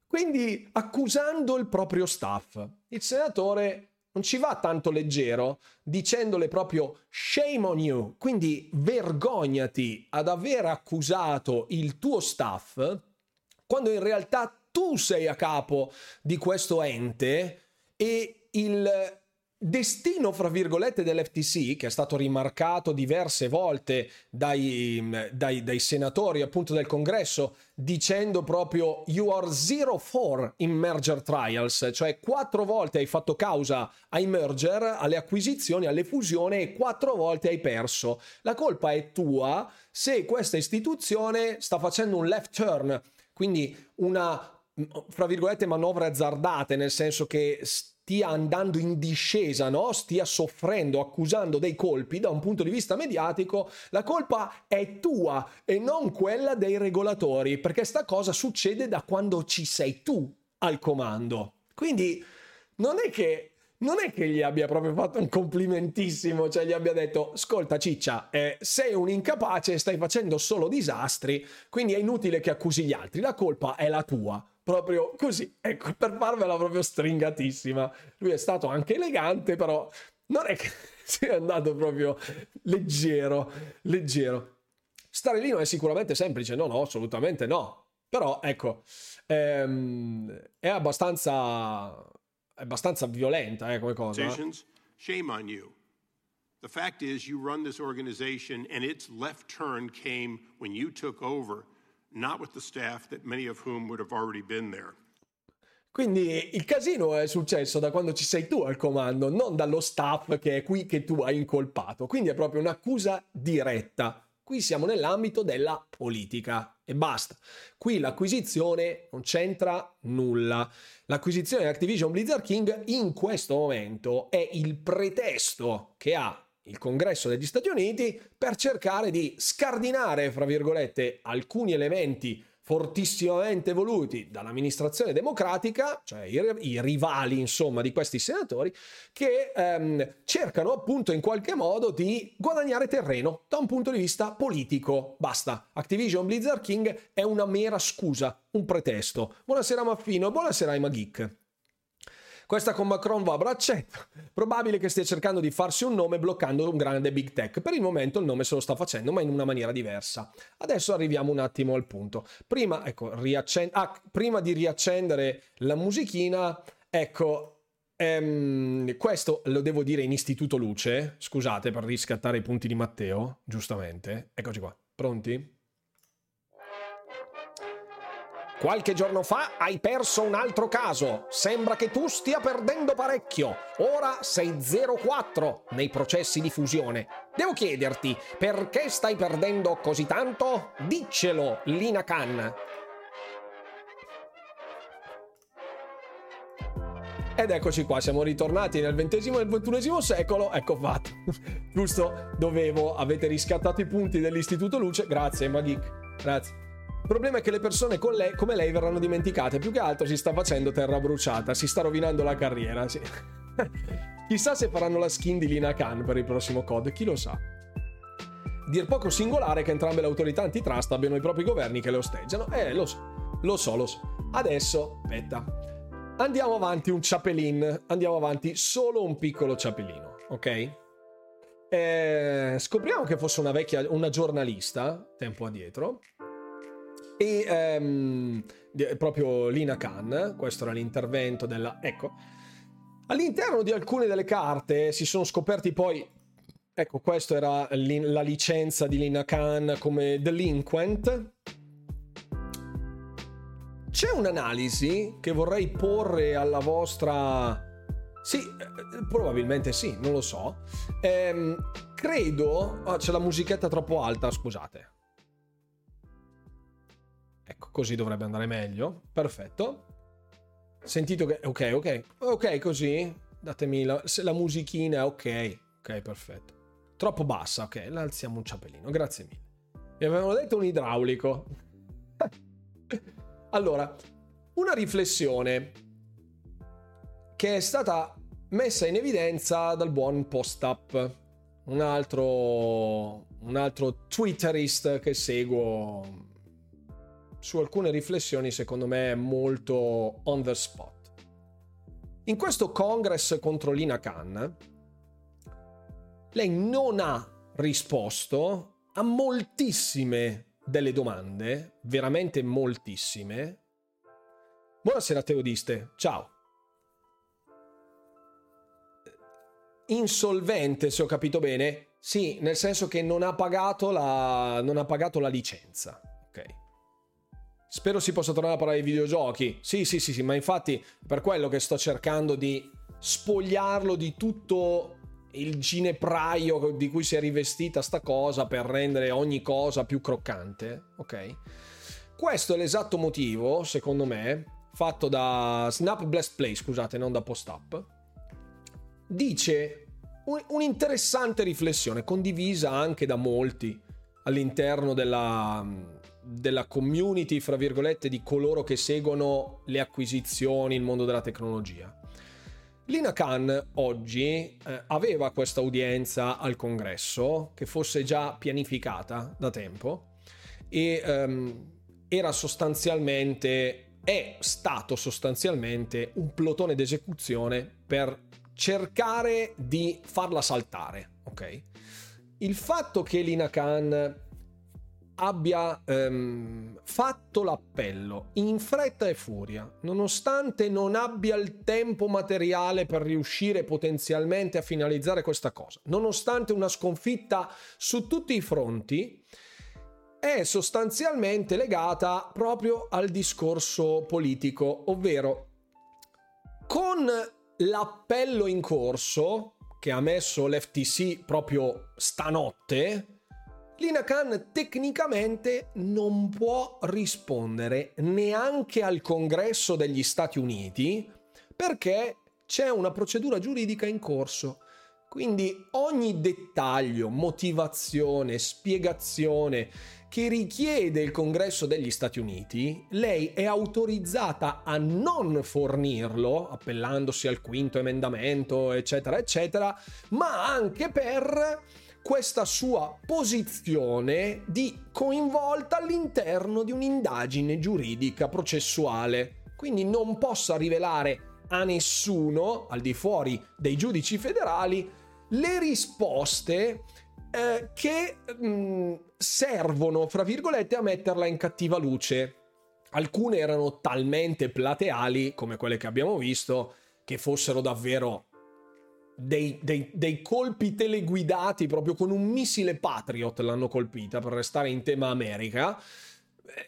Quindi accusando il proprio staff. Il senatore non ci va tanto leggero, dicendole proprio shame on you, quindi vergognati ad aver accusato il tuo staff quando in realtà tu sei a capo di questo ente e il destino, fra virgolette, dell'FTC, che è stato rimarcato diverse volte dai, dai, dai, senatori appunto del congresso, dicendo proprio you are zero for in merger trials, cioè quattro volte hai fatto causa ai merger, alle acquisizioni, alle fusioni e quattro volte hai perso. La colpa è tua se questa istituzione sta facendo un left turn quindi una, fra virgolette, manovre azzardate, nel senso che stia andando in discesa, no? stia soffrendo, accusando dei colpi da un punto di vista mediatico, la colpa è tua e non quella dei regolatori, perché sta cosa succede da quando ci sei tu al comando. Quindi non è che non è che gli abbia proprio fatto un complimentissimo, cioè gli abbia detto, ascolta ciccia, eh, sei un incapace, stai facendo solo disastri, quindi è inutile che accusi gli altri, la colpa è la tua. Proprio così, ecco, per farvela proprio stringatissima. Lui è stato anche elegante, però non è che sia andato proprio leggero, leggero. Stare lì non è sicuramente semplice, no, no, assolutamente no. Però, ecco, ehm, è abbastanza abbastanza violenta eh, come cosa. Shame on you. The fact is, you run this organization, and its left turn came when you took over, not with the staff that many of whom would have already been there. Quindi il casino è successo da quando ci sei tu al comando, non dallo staff che è qui che tu hai incolpato. Quindi è proprio un'accusa diretta. Qui siamo nell'ambito della politica e basta. Qui l'acquisizione non c'entra nulla. L'acquisizione di Activision Blizzard King in questo momento è il pretesto che ha il congresso degli Stati Uniti per cercare di scardinare, fra virgolette, alcuni elementi fortissimamente voluti dall'amministrazione democratica, cioè i, i, rivali insomma di questi senatori, che ehm, cercano appunto in qualche modo di guadagnare terreno da un punto di vista politico. Basta, Activision Blizzard King è una mera scusa, un pretesto. Buonasera Maffino, buonasera Ima Geek. Questa con Macron va a braccetto. Probabile che stia cercando di farsi un nome bloccando un grande big tech. Per il momento il nome se lo sta facendo, ma in una maniera diversa. Adesso arriviamo un attimo al punto. Prima, ecco, riaccend- ah, prima di riaccendere la musichina, ecco, ehm, questo lo devo dire in istituto luce. Scusate per riscattare i punti di Matteo, giustamente. Eccoci qua. Pronti? Qualche giorno fa hai perso un altro caso. Sembra che tu stia perdendo parecchio. Ora sei 0,4 nei processi di fusione. Devo chiederti, perché stai perdendo così tanto? Diccelo, Lina Khan. Ed eccoci qua, siamo ritornati nel XX e nel XXI secolo. Ecco fatto. Giusto, dovevo, avete riscattato i punti dell'Istituto Luce. Grazie, Magik. Grazie. Il problema è che le persone lei, come lei verranno dimenticate. Più che altro si sta facendo terra bruciata, si sta rovinando la carriera. Sì. Chissà se faranno la skin di Lina Khan per il prossimo COD, chi lo sa. Dir poco singolare che entrambe le autorità antitrust abbiano i propri governi che le osteggiano. Eh, lo so, lo so, lo so. Adesso, aspetta. Andiamo avanti un ciapelin. Andiamo avanti solo un piccolo ciapelino, ok? Eh, scopriamo che fosse una vecchia, una giornalista, tempo addietro, e ehm, proprio Lina Khan, questo era l'intervento della... Ecco, all'interno di alcune delle carte si sono scoperti poi... Ecco, questa era la licenza di Lina Khan come delinquent. C'è un'analisi che vorrei porre alla vostra... Sì, eh, probabilmente sì, non lo so. Ehm, credo... Oh, c'è la musichetta troppo alta, scusate. Ecco, così dovrebbe andare meglio. Perfetto. Sentito che... Ok, ok. Ok, così. Datemi la, la musichina. Ok. Ok, perfetto. Troppo bassa. Ok, la alziamo un ciapellino. Grazie mille. Mi avevano detto un idraulico. allora, una riflessione che è stata messa in evidenza dal buon post-up, un altro, un altro twitterist che seguo su alcune riflessioni secondo me molto on the spot. In questo congress contro Lina Khan, lei non ha risposto a moltissime delle domande, veramente moltissime. Buonasera teodiste, ciao. Insolvente, se ho capito bene. Sì, nel senso che non ha pagato la, non ha pagato la licenza. Ok. Spero si possa tornare a parlare di videogiochi. Sì, sì, sì, sì, ma infatti per quello che sto cercando di spogliarlo di tutto il ginepraio di cui si è rivestita sta cosa per rendere ogni cosa più croccante, ok? Questo è l'esatto motivo, secondo me, fatto da Snap Blast Play, scusate, non da Post Up. Dice un'interessante riflessione condivisa anche da molti all'interno della della community, fra virgolette, di coloro che seguono le acquisizioni, il mondo della tecnologia. Lina Khan oggi eh, aveva questa udienza al congresso che fosse già pianificata da tempo e ehm, era sostanzialmente, è stato sostanzialmente un plotone d'esecuzione per cercare di farla saltare, ok? Il fatto che Lina Khan abbia ehm, fatto l'appello in fretta e furia, nonostante non abbia il tempo materiale per riuscire potenzialmente a finalizzare questa cosa, nonostante una sconfitta su tutti i fronti, è sostanzialmente legata proprio al discorso politico, ovvero con l'appello in corso che ha messo l'FTC proprio stanotte, Lina Khan tecnicamente non può rispondere neanche al congresso degli Stati Uniti perché c'è una procedura giuridica in corso. Quindi ogni dettaglio, motivazione, spiegazione che richiede il congresso degli Stati Uniti, lei è autorizzata a non fornirlo, appellandosi al quinto emendamento, eccetera, eccetera, ma anche per questa sua posizione di coinvolta all'interno di un'indagine giuridica processuale. Quindi non possa rivelare a nessuno, al di fuori dei giudici federali, le risposte eh, che mh, mm, servono, fra virgolette, a metterla in cattiva luce. Alcune erano talmente plateali, come quelle che abbiamo visto, che fossero davvero dei, dei, dei, colpi teleguidati proprio con un missile Patriot l'hanno colpita per restare in tema America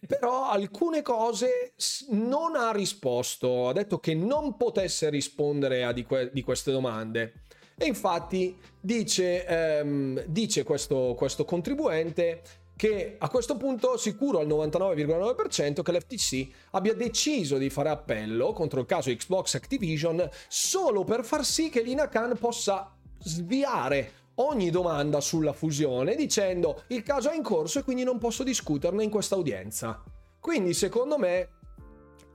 però alcune cose non ha risposto, ha detto che non potesse rispondere a di, que- di queste domande. E infatti dice, ehm, dice questo, questo contribuente che a questo punto sicuro al 99,9% che l'FTC abbia deciso di fare appello contro il caso Xbox Activision solo per far sì che Lina Khan possa sviare ogni domanda sulla fusione dicendo il caso è in corso e quindi non posso discuterne in questa udienza. Quindi secondo me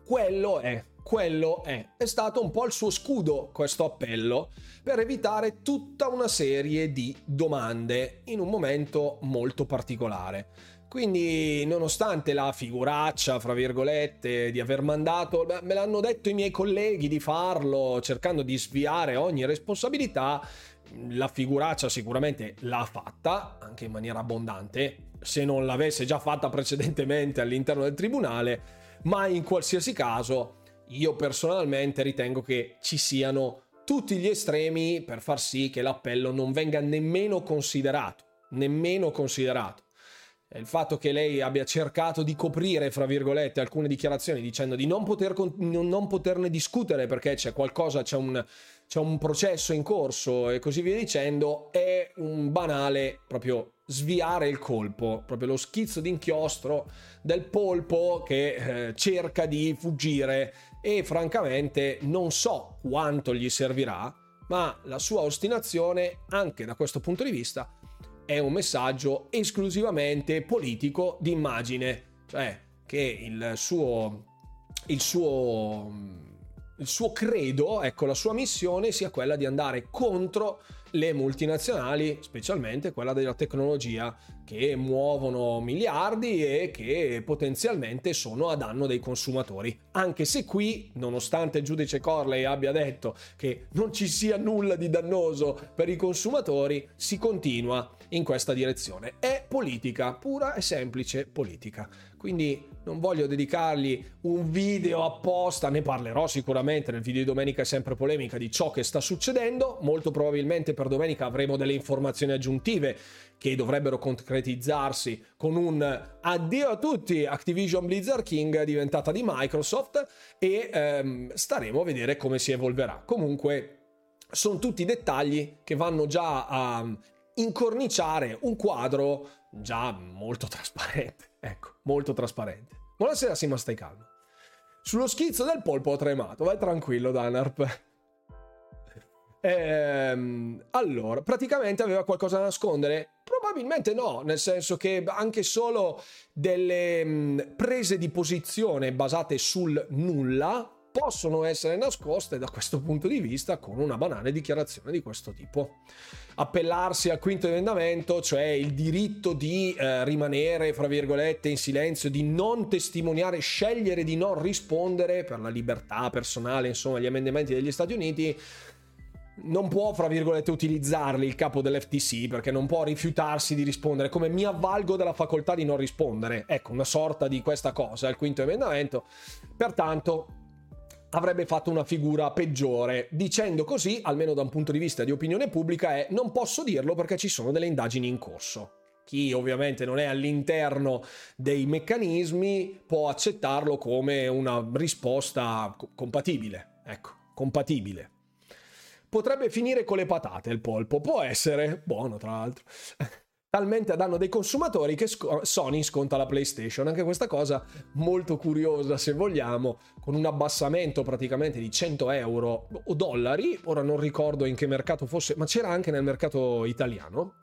quello è quello è. È stato un po' il suo scudo questo appello per evitare tutta una serie di domande in un momento molto particolare. Quindi, nonostante la figuraccia, fra virgolette, di aver mandato, me l'hanno detto i miei colleghi di farlo, cercando di sviare ogni responsabilità, la figuraccia sicuramente l'ha fatta, anche in maniera abbondante, se non l'avesse già fatta precedentemente all'interno del tribunale, ma in qualsiasi caso io personalmente ritengo che ci siano tutti gli estremi per far sì che l'appello non venga nemmeno considerato, nemmeno considerato. Il fatto che lei abbia cercato di coprire, fra virgolette, alcune dichiarazioni dicendo di non, poter, non poterne discutere perché c'è qualcosa, c'è un, c'è un processo in corso e così via dicendo, è un banale proprio sviare il colpo, proprio lo schizzo d'inchiostro del polpo che eh, cerca di fuggire e francamente non so quanto gli servirà, ma la sua ostinazione, anche da questo punto di vista, è un messaggio esclusivamente politico di immagine, cioè che il suo, il suo, il suo credo, ecco, la sua missione sia quella di andare contro le multinazionali, specialmente quella della tecnologia, che muovono miliardi e che potenzialmente sono a danno dei consumatori. Anche se qui, nonostante il giudice Corley abbia detto che non ci sia nulla di dannoso per i consumatori, si continua in questa direzione. È politica, pura e semplice politica. Quindi non voglio dedicargli un video apposta, ne parlerò sicuramente nel video di domenica è sempre polemica di ciò che sta succedendo, molto probabilmente per domenica avremo delle informazioni aggiuntive che dovrebbero concretizzarsi con un addio a tutti Activision Blizzard King diventata di Microsoft e ehm, staremo a vedere come si evolverà. Comunque sono tutti dettagli che vanno già a incorniciare un quadro già molto trasparente. Ecco, molto trasparente. Buonasera, Sima, stai calmo. Sullo schizzo del polpo ho tremato, vai tranquillo, Danarp. Ehm, allora, praticamente aveva qualcosa da nascondere? Probabilmente no, nel senso che anche solo delle mh, prese di posizione basate sul nulla possono essere nascoste da questo punto di vista con una banale dichiarazione di questo tipo. Appellarsi al quinto emendamento, cioè il diritto di eh, rimanere, fra virgolette, in silenzio, di non testimoniare, scegliere di non rispondere per la libertà personale, insomma, gli emendamenti degli Stati Uniti, non può, fra virgolette, utilizzarli il capo dell'FTC perché non può rifiutarsi di rispondere, come mi avvalgo della facoltà di non rispondere. Ecco, una sorta di questa cosa, il quinto emendamento. Pertanto avrebbe fatto una figura peggiore. Dicendo così, almeno da un punto di vista di opinione pubblica, è non posso dirlo perché ci sono delle indagini in corso. Chi ovviamente non è all'interno dei meccanismi può accettarlo come una risposta compatibile. Ecco, compatibile. Potrebbe finire con le patate il polpo, può essere, buono tra l'altro talmente a danno dei consumatori che Sony sconta la PlayStation. Anche questa cosa molto curiosa, se vogliamo, con un abbassamento praticamente di 100 euro o dollari. Ora non ricordo in che mercato fosse, ma c'era anche nel mercato italiano.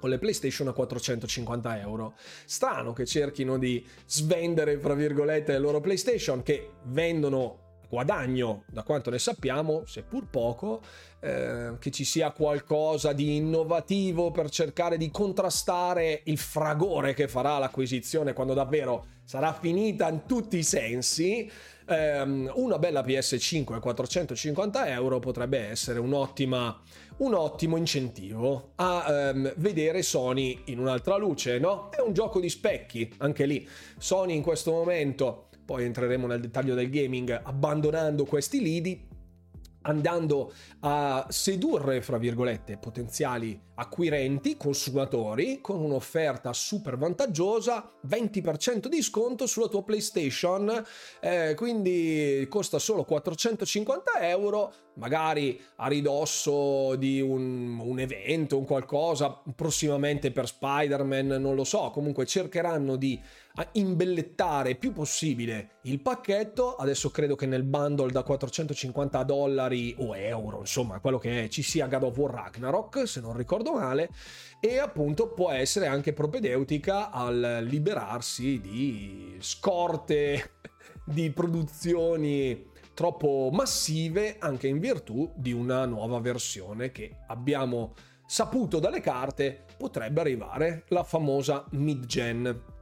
Con le PlayStation a 450 euro. Strano che cerchino di svendere, fra virgolette, le loro PlayStation che vendono guadagno, da quanto ne sappiamo, seppur poco, eh, che ci sia qualcosa di innovativo per cercare di contrastare il fragore che farà l'acquisizione quando davvero sarà finita in tutti i sensi. Eh, una bella PS5 a 450 euro potrebbe essere un'ottima, un ottimo incentivo a ehm, vedere Sony in un'altra luce, no? È un gioco di specchi, anche lì. Sony in questo momento poi entreremo nel dettaglio del gaming, abbandonando questi lidi, andando a sedurre, fra virgolette, potenziali acquirenti, consumatori, con un'offerta super vantaggiosa, 20% di sconto sulla tua PlayStation, eh, quindi costa solo 450 euro, magari a ridosso di un, un evento, un qualcosa, prossimamente per Spider-Man, non lo so, comunque cercheranno di imbellettare più possibile il pacchetto. Adesso credo che nel bundle da 450 dollari o euro, insomma, quello che è, ci sia God of War Ragnarok, se non ricordo male, e appunto può essere anche propedeutica al liberarsi di scorte di produzioni troppo massive anche in virtù di una nuova versione che abbiamo saputo dalle carte potrebbe arrivare la famosa mid-gen.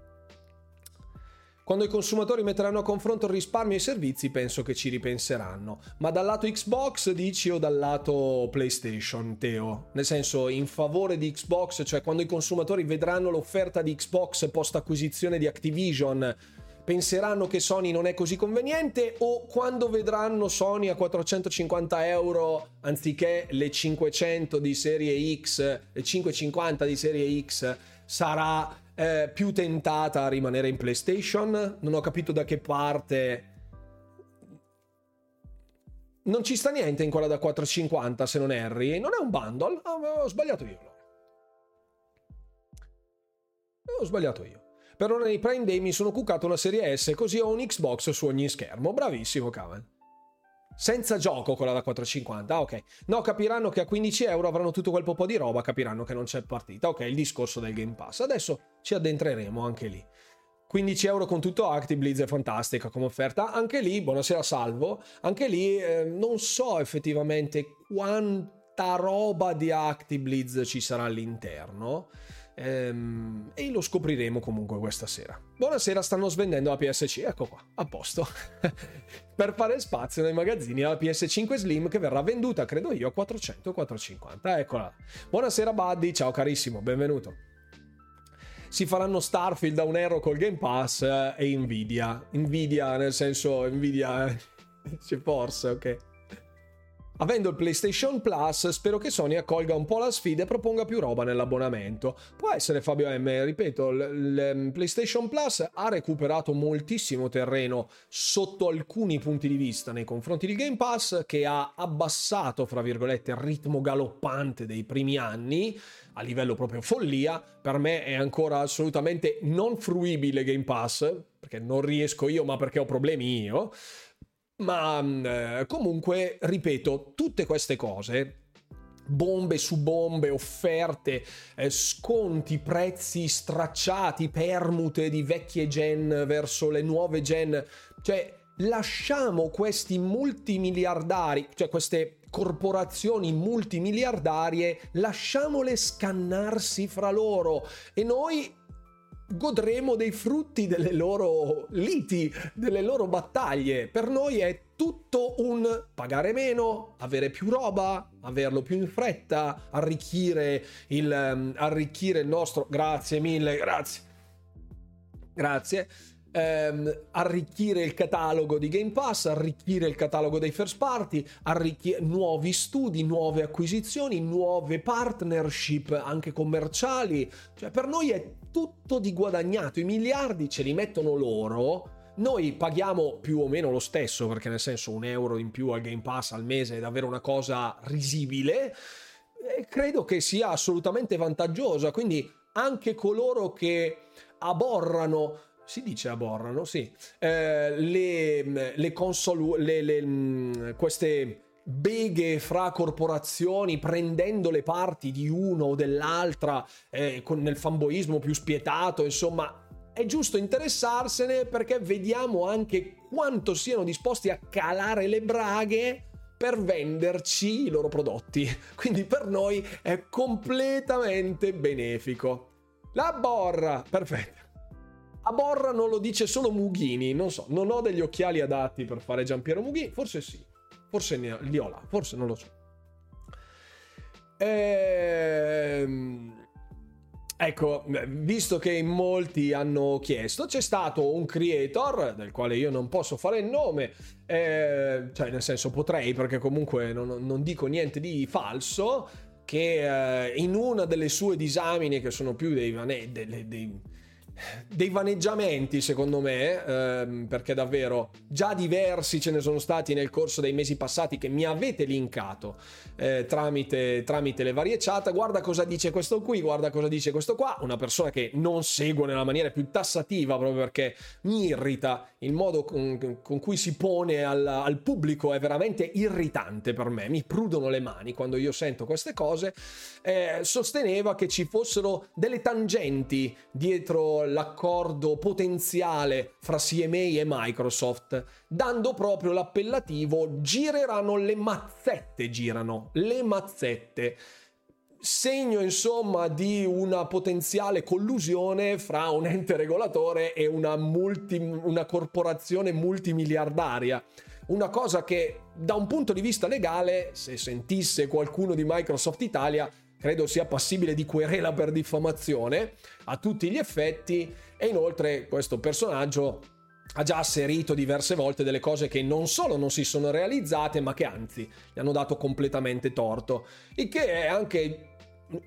Quando i consumatori metteranno a confronto il risparmio e i servizi, penso che ci ripenseranno. Ma dal lato Xbox dici o dal lato PlayStation, Teo? Nel senso, in favore di Xbox, cioè quando i consumatori vedranno l'offerta di Xbox post acquisizione di Activision, penseranno che Sony non è così conveniente o quando vedranno Sony a 450 euro anziché le 500 di serie X, le 550 di serie X, sarà eh, più tentata a rimanere in PlayStation. Non ho capito da che parte. Non ci sta niente in quella da 450 se non erri. Non è un bundle? Ah, ho sbagliato io. Ho sbagliato io. Per ora nei Prime Day mi sono cuccato una serie S così ho un Xbox su ogni schermo. Bravissimo, Kamen senza gioco quella da 4,50. Ah, ok. No, capiranno che a 15 euro avranno tutto quel po' di roba, capiranno che non c'è partita. Ok, il discorso del Game Pass. Adesso ci addentreremo anche lì. 15 euro con tutto ActiBlitz è fantastica come offerta. Anche lì, buonasera Salvo, anche lì eh, non so effettivamente quanta roba di ActiBlitz ci sarà all'interno. Ehm, e lo scopriremo comunque questa sera. Buonasera, stanno svendendo la PSC, ecco qua, a posto. per fare spazio nei magazzini alla PS5 Slim che verrà venduta, credo io, a 400-450. Eccola. Buonasera Buddy, ciao carissimo, benvenuto. Si faranno Starfield a un euro col Game Pass eh, e Nvidia. Nvidia nel senso, Nvidia... Eh, forse, ok. Avendo il PlayStation Plus, spero che Sony accolga un po' la sfida e proponga più roba nell'abbonamento. Può essere Fabio M, ripeto, il mm, PlayStation Plus ha recuperato moltissimo terreno sotto alcuni punti di vista nei confronti di Game Pass, che ha abbassato, fra virgolette, il ritmo galoppante dei primi anni a livello proprio follia. Per me è ancora assolutamente non fruibile Game Pass, perché non riesco io, ma perché ho problemi io. Ma mm, eh, comunque, ripeto, tutte queste cose bombe su bombe, offerte, eh, sconti, prezzi stracciati, permute di vecchie gen verso le nuove gen. Cioè, lasciamo questi multimiliardari, cioè queste corporazioni multimiliardarie, lasciamole scannarsi fra loro e noi godremo dei frutti delle loro liti, delle loro battaglie. Per noi è tutto un pagare meno, avere più roba, averlo più in fretta, arricchire il, um, arricchire il nostro... Grazie mille, grazie. Grazie ehm, arricchire il catalogo di Game Pass, arricchire il catalogo dei first party, arricchire nuovi studi, nuove acquisizioni, nuove partnership anche commerciali. Cioè per noi è tutto di guadagnato, i miliardi ce li mettono loro. Noi paghiamo più o meno lo stesso, perché nel senso un euro in più al Game Pass al mese è davvero una cosa risibile. E credo che sia assolutamente vantaggiosa. Quindi anche coloro che aborrano si dice aborrano, sì, eh, le, le console, le, le, mm, queste beghe fra corporazioni prendendo le parti di uno o dell'altra eh, con, nel fanboismo più spietato, insomma, è giusto interessarsene perché vediamo anche quanto siano disposti a calare le braghe per venderci i loro prodotti. Quindi per noi è completamente benefico. La borra, perfetto. A Borra non lo dice solo Mughini, non so, non ho degli occhiali adatti per fare Giampiero Mughini, forse sì, forse li ho là, forse non lo so. Ehm... ecco, visto che in molti hanno chiesto, c'è stato un creator, del quale io non posso fare il nome, eh, cioè nel senso potrei perché comunque non, non dico niente di falso, che eh, in una delle sue disamine, che sono più dei, dei, dei dei vaneggiamenti secondo me ehm, perché davvero già diversi ce ne sono stati nel corso dei mesi passati che mi avete linkato eh, tramite, tramite le varie chat. Guarda cosa dice questo qui guarda cosa dice questo qua. Una persona che non seguo nella maniera più tassativa proprio perché mi irrita. Il modo con, con cui si pone al, al pubblico è veramente irritante per me. Mi prudono le mani quando io sento queste cose. Eh, sosteneva che ci fossero delle tangenti dietro l'accordo potenziale fra CMA e Microsoft, dando proprio l'appellativo gireranno le mazzette, girano le mazzette segno insomma di una potenziale collusione fra un ente regolatore e una, multi, una corporazione multimiliardaria. Una cosa che da un punto di vista legale, se sentisse qualcuno di Microsoft Italia, credo sia passibile di querela per diffamazione a tutti gli effetti e inoltre questo personaggio ha già asserito diverse volte delle cose che non solo non si sono realizzate ma che anzi gli hanno dato completamente torto. Il che è anche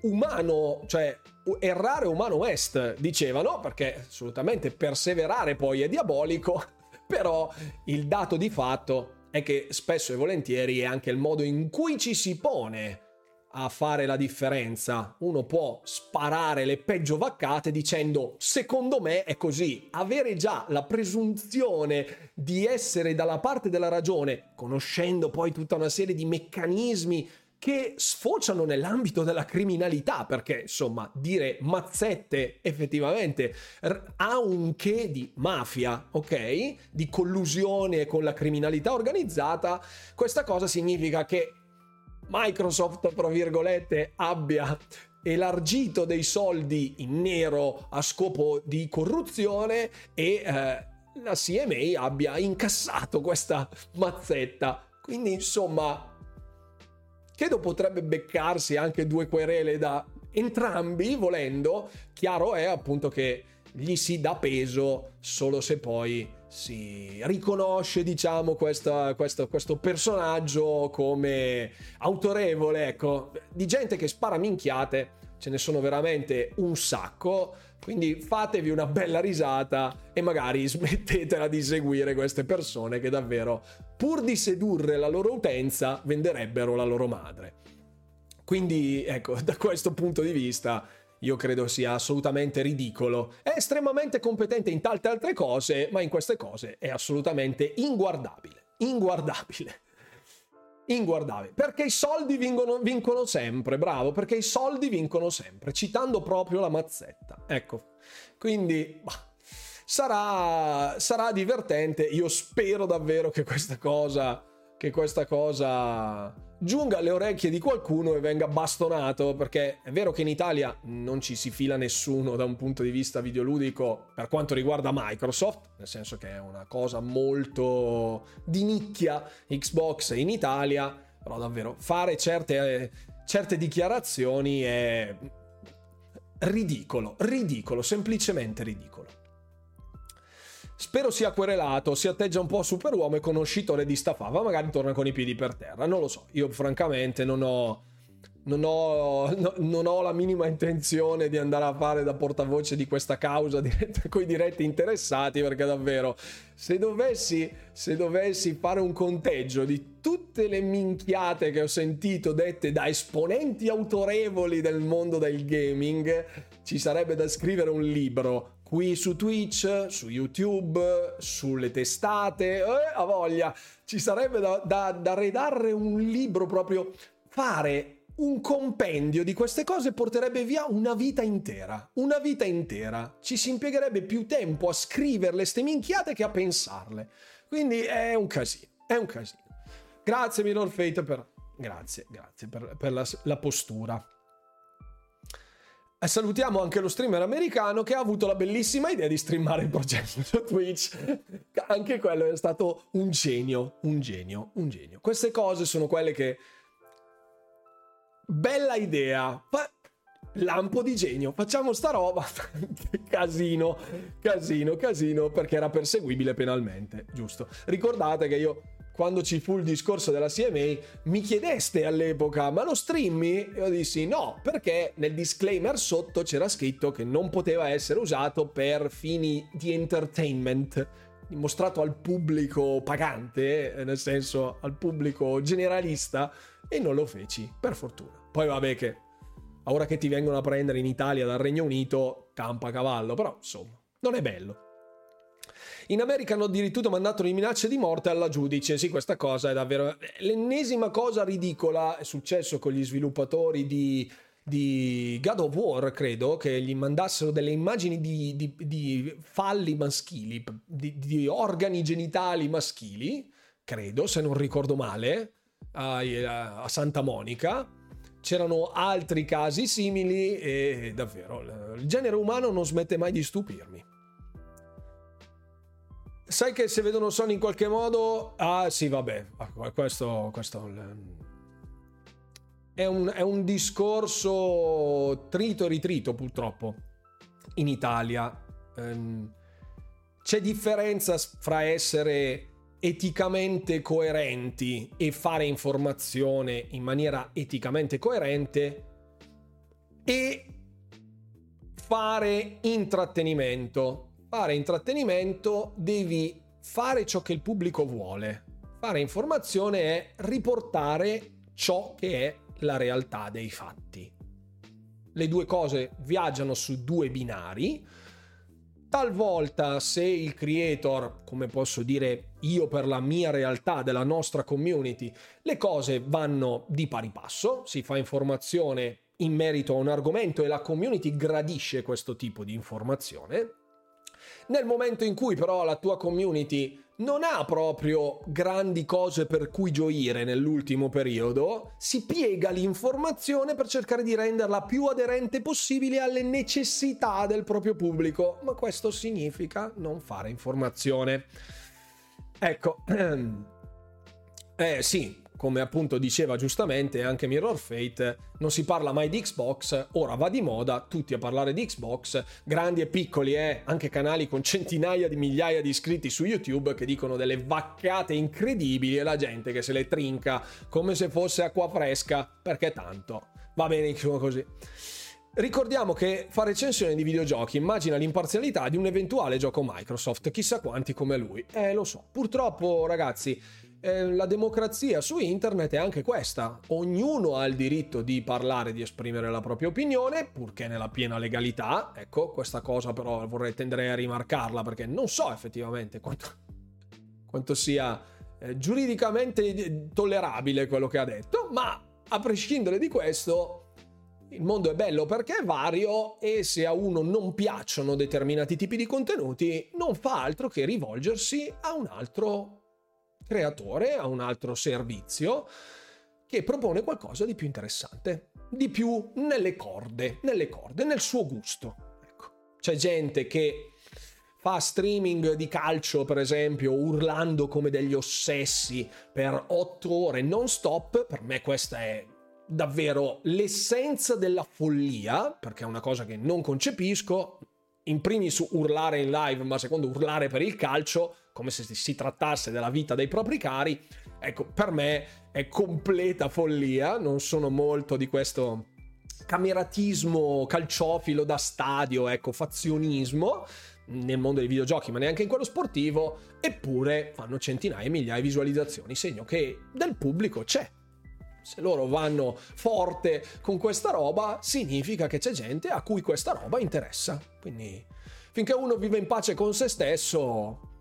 umano cioè errare umano est dicevano perché assolutamente perseverare poi è diabolico però il dato di fatto è che spesso e volentieri è anche il modo in cui ci si pone a fare la differenza. Uno può sparare le peggio vaccate dicendo secondo me è così. Avere già la presunzione di essere dalla parte della ragione, conoscendo poi tutta una serie di meccanismi che sfociano nell'ambito della criminalità, perché insomma dire mazzette effettivamente ha un che di mafia, ok? Di collusione con la criminalità organizzata, questa cosa significa che Microsoft, tra virgolette, abbia elargito dei soldi in nero a scopo di corruzione e eh, la CMA abbia incassato questa mazzetta. Quindi, insomma, credo potrebbe beccarsi anche due querele da entrambi, volendo. Chiaro è appunto che gli si dà peso solo se poi si riconosce, diciamo, questa, questa, questo personaggio come autorevole, ecco, di gente che spara minchiate, ce ne sono veramente un sacco, quindi fatevi una bella risata e magari smettetela di seguire queste persone che davvero, pur di sedurre la loro utenza, venderebbero la loro madre. Quindi, ecco, da questo punto di vista io credo sia assolutamente ridicolo. È estremamente competente in tante altre cose, ma in queste cose è assolutamente inguardabile. Inguardabile. Inguardabile. Perché i soldi vincono, vincono sempre, bravo, perché i soldi vincono sempre, citando proprio la mazzetta. Ecco, quindi... Bah, sarà, sarà divertente. Io spero davvero che questa cosa... Che questa cosa giunga alle orecchie di qualcuno e venga bastonato, perché è vero che in Italia non ci si fila nessuno da un punto di vista videoludico per quanto riguarda Microsoft, nel senso che è una cosa molto di nicchia Xbox in Italia, però davvero fare certe, certe dichiarazioni è ridicolo, ridicolo, semplicemente ridicolo. Spero sia querelato, si atteggia un po' superuomo e conoscitore di sta fava, magari torna con i piedi per terra, non lo so. Io francamente non ho... Non ho, no, non ho, la minima intenzione di andare a fare da portavoce di questa causa con i diretti interessati perché davvero se dovessi, se dovessi fare un conteggio di tutte le minchiate che ho sentito dette da esponenti autorevoli del mondo del gaming ci sarebbe da scrivere un libro qui su Twitch, su YouTube, sulle testate, eh, a voglia, ci sarebbe da, da, da redarre un libro proprio, fare un compendio di queste cose porterebbe via una vita intera, una vita intera, ci si impiegherebbe più tempo a scriverle ste minchiate che a pensarle, quindi è un casino, è un casino. Grazie Minor Fate per... Grazie, grazie per, per la, la postura. Salutiamo anche lo streamer americano che ha avuto la bellissima idea di streamare il progetto su Twitch. Anche quello è stato un genio, un genio, un genio. Queste cose sono quelle che... Bella idea. Ma lampo di genio, facciamo sta roba. casino, casino, casino, perché era perseguibile penalmente, giusto? Ricordate che io quando ci fu il discorso della CMA, mi chiedeste all'epoca, ma lo streammi? Io dissi no, perché nel disclaimer sotto c'era scritto che non poteva essere usato per fini di entertainment, mostrato al pubblico pagante, eh, nel senso al pubblico generalista, e non lo feci, per fortuna. Poi vabbè che ora che ti vengono a prendere in Italia dal Regno Unito, campa cavallo, però insomma, non è bello. In America hanno addirittura mandato le minacce di morte alla giudice. Sì, questa cosa è davvero l'ennesima cosa ridicola. È successo con gli sviluppatori di, di God of War, credo, che gli mandassero delle immagini di, di, di falli maschili, di, organi genitali maschili, credo, se non ricordo male, a, a Santa Monica. C'erano altri casi simili e davvero il genere umano non smette mai di stupirmi sai che se vedono Sony in qualche modo... Ah sì, vabbè, ah, questo, questo è, un, è un discorso trito e ritrito purtroppo in Italia. Um, c'è differenza fra essere eticamente coerenti e fare informazione in maniera eticamente coerente e fare intrattenimento fare intrattenimento devi fare ciò che il pubblico vuole. Fare informazione è riportare ciò che è la realtà dei fatti. Le due cose viaggiano su due binari. Talvolta se il creator, come posso dire io per la mia realtà della nostra community, le cose vanno di pari passo, si fa informazione in merito a un argomento e la community gradisce questo tipo di informazione, nel momento in cui però la tua community non ha proprio grandi cose per cui gioire nell'ultimo periodo, si piega l'informazione per cercare di renderla più aderente possibile alle necessità del proprio pubblico, ma questo significa non fare informazione. Ecco, eh sì, come appunto diceva giustamente anche Mirror Fate, non si parla mai di Xbox, ora va di moda, tutti a parlare di Xbox, grandi e piccoli, eh, anche canali con centinaia di migliaia di iscritti su YouTube che dicono delle vaccate incredibili e la gente che se le trinca come se fosse acqua fresca, perché tanto va benissimo così. Ricordiamo che fa recensione di videogiochi immagina l'imparzialità di un eventuale gioco Microsoft, chissà quanti come lui. Eh, lo so. Purtroppo, ragazzi, eh, la democrazia su internet è anche questa. Ognuno ha il diritto di parlare, di esprimere la propria opinione, purché nella piena legalità. Ecco, questa cosa però vorrei tendere a rimarcarla perché non so effettivamente quanto, quanto sia eh, giuridicamente tollerabile quello che ha detto, ma a prescindere di questo, il mondo è bello perché è vario e se a uno non piacciono determinati tipi di contenuti, non fa altro che rivolgersi a un altro creatore, a un altro servizio che propone qualcosa di più interessante, di più nelle corde, nelle corde, nel suo gusto. Ecco. C'è gente che fa streaming di calcio, per esempio, urlando come degli ossessi per otto ore non stop. Per me questa è davvero l'essenza della follia, perché è una cosa che non concepisco. In primis urlare in live, ma secondo urlare per il calcio, come se si trattasse della vita dei propri cari, ecco, per me è completa follia, non sono molto di questo cameratismo calciofilo da stadio, ecco, fazionismo nel mondo dei videogiochi, ma neanche in quello sportivo, eppure fanno centinaia e migliaia di visualizzazioni, segno che del pubblico c'è. Se loro vanno forte con questa roba, significa che c'è gente a cui questa roba interessa. Quindi, finché uno vive in pace con se stesso,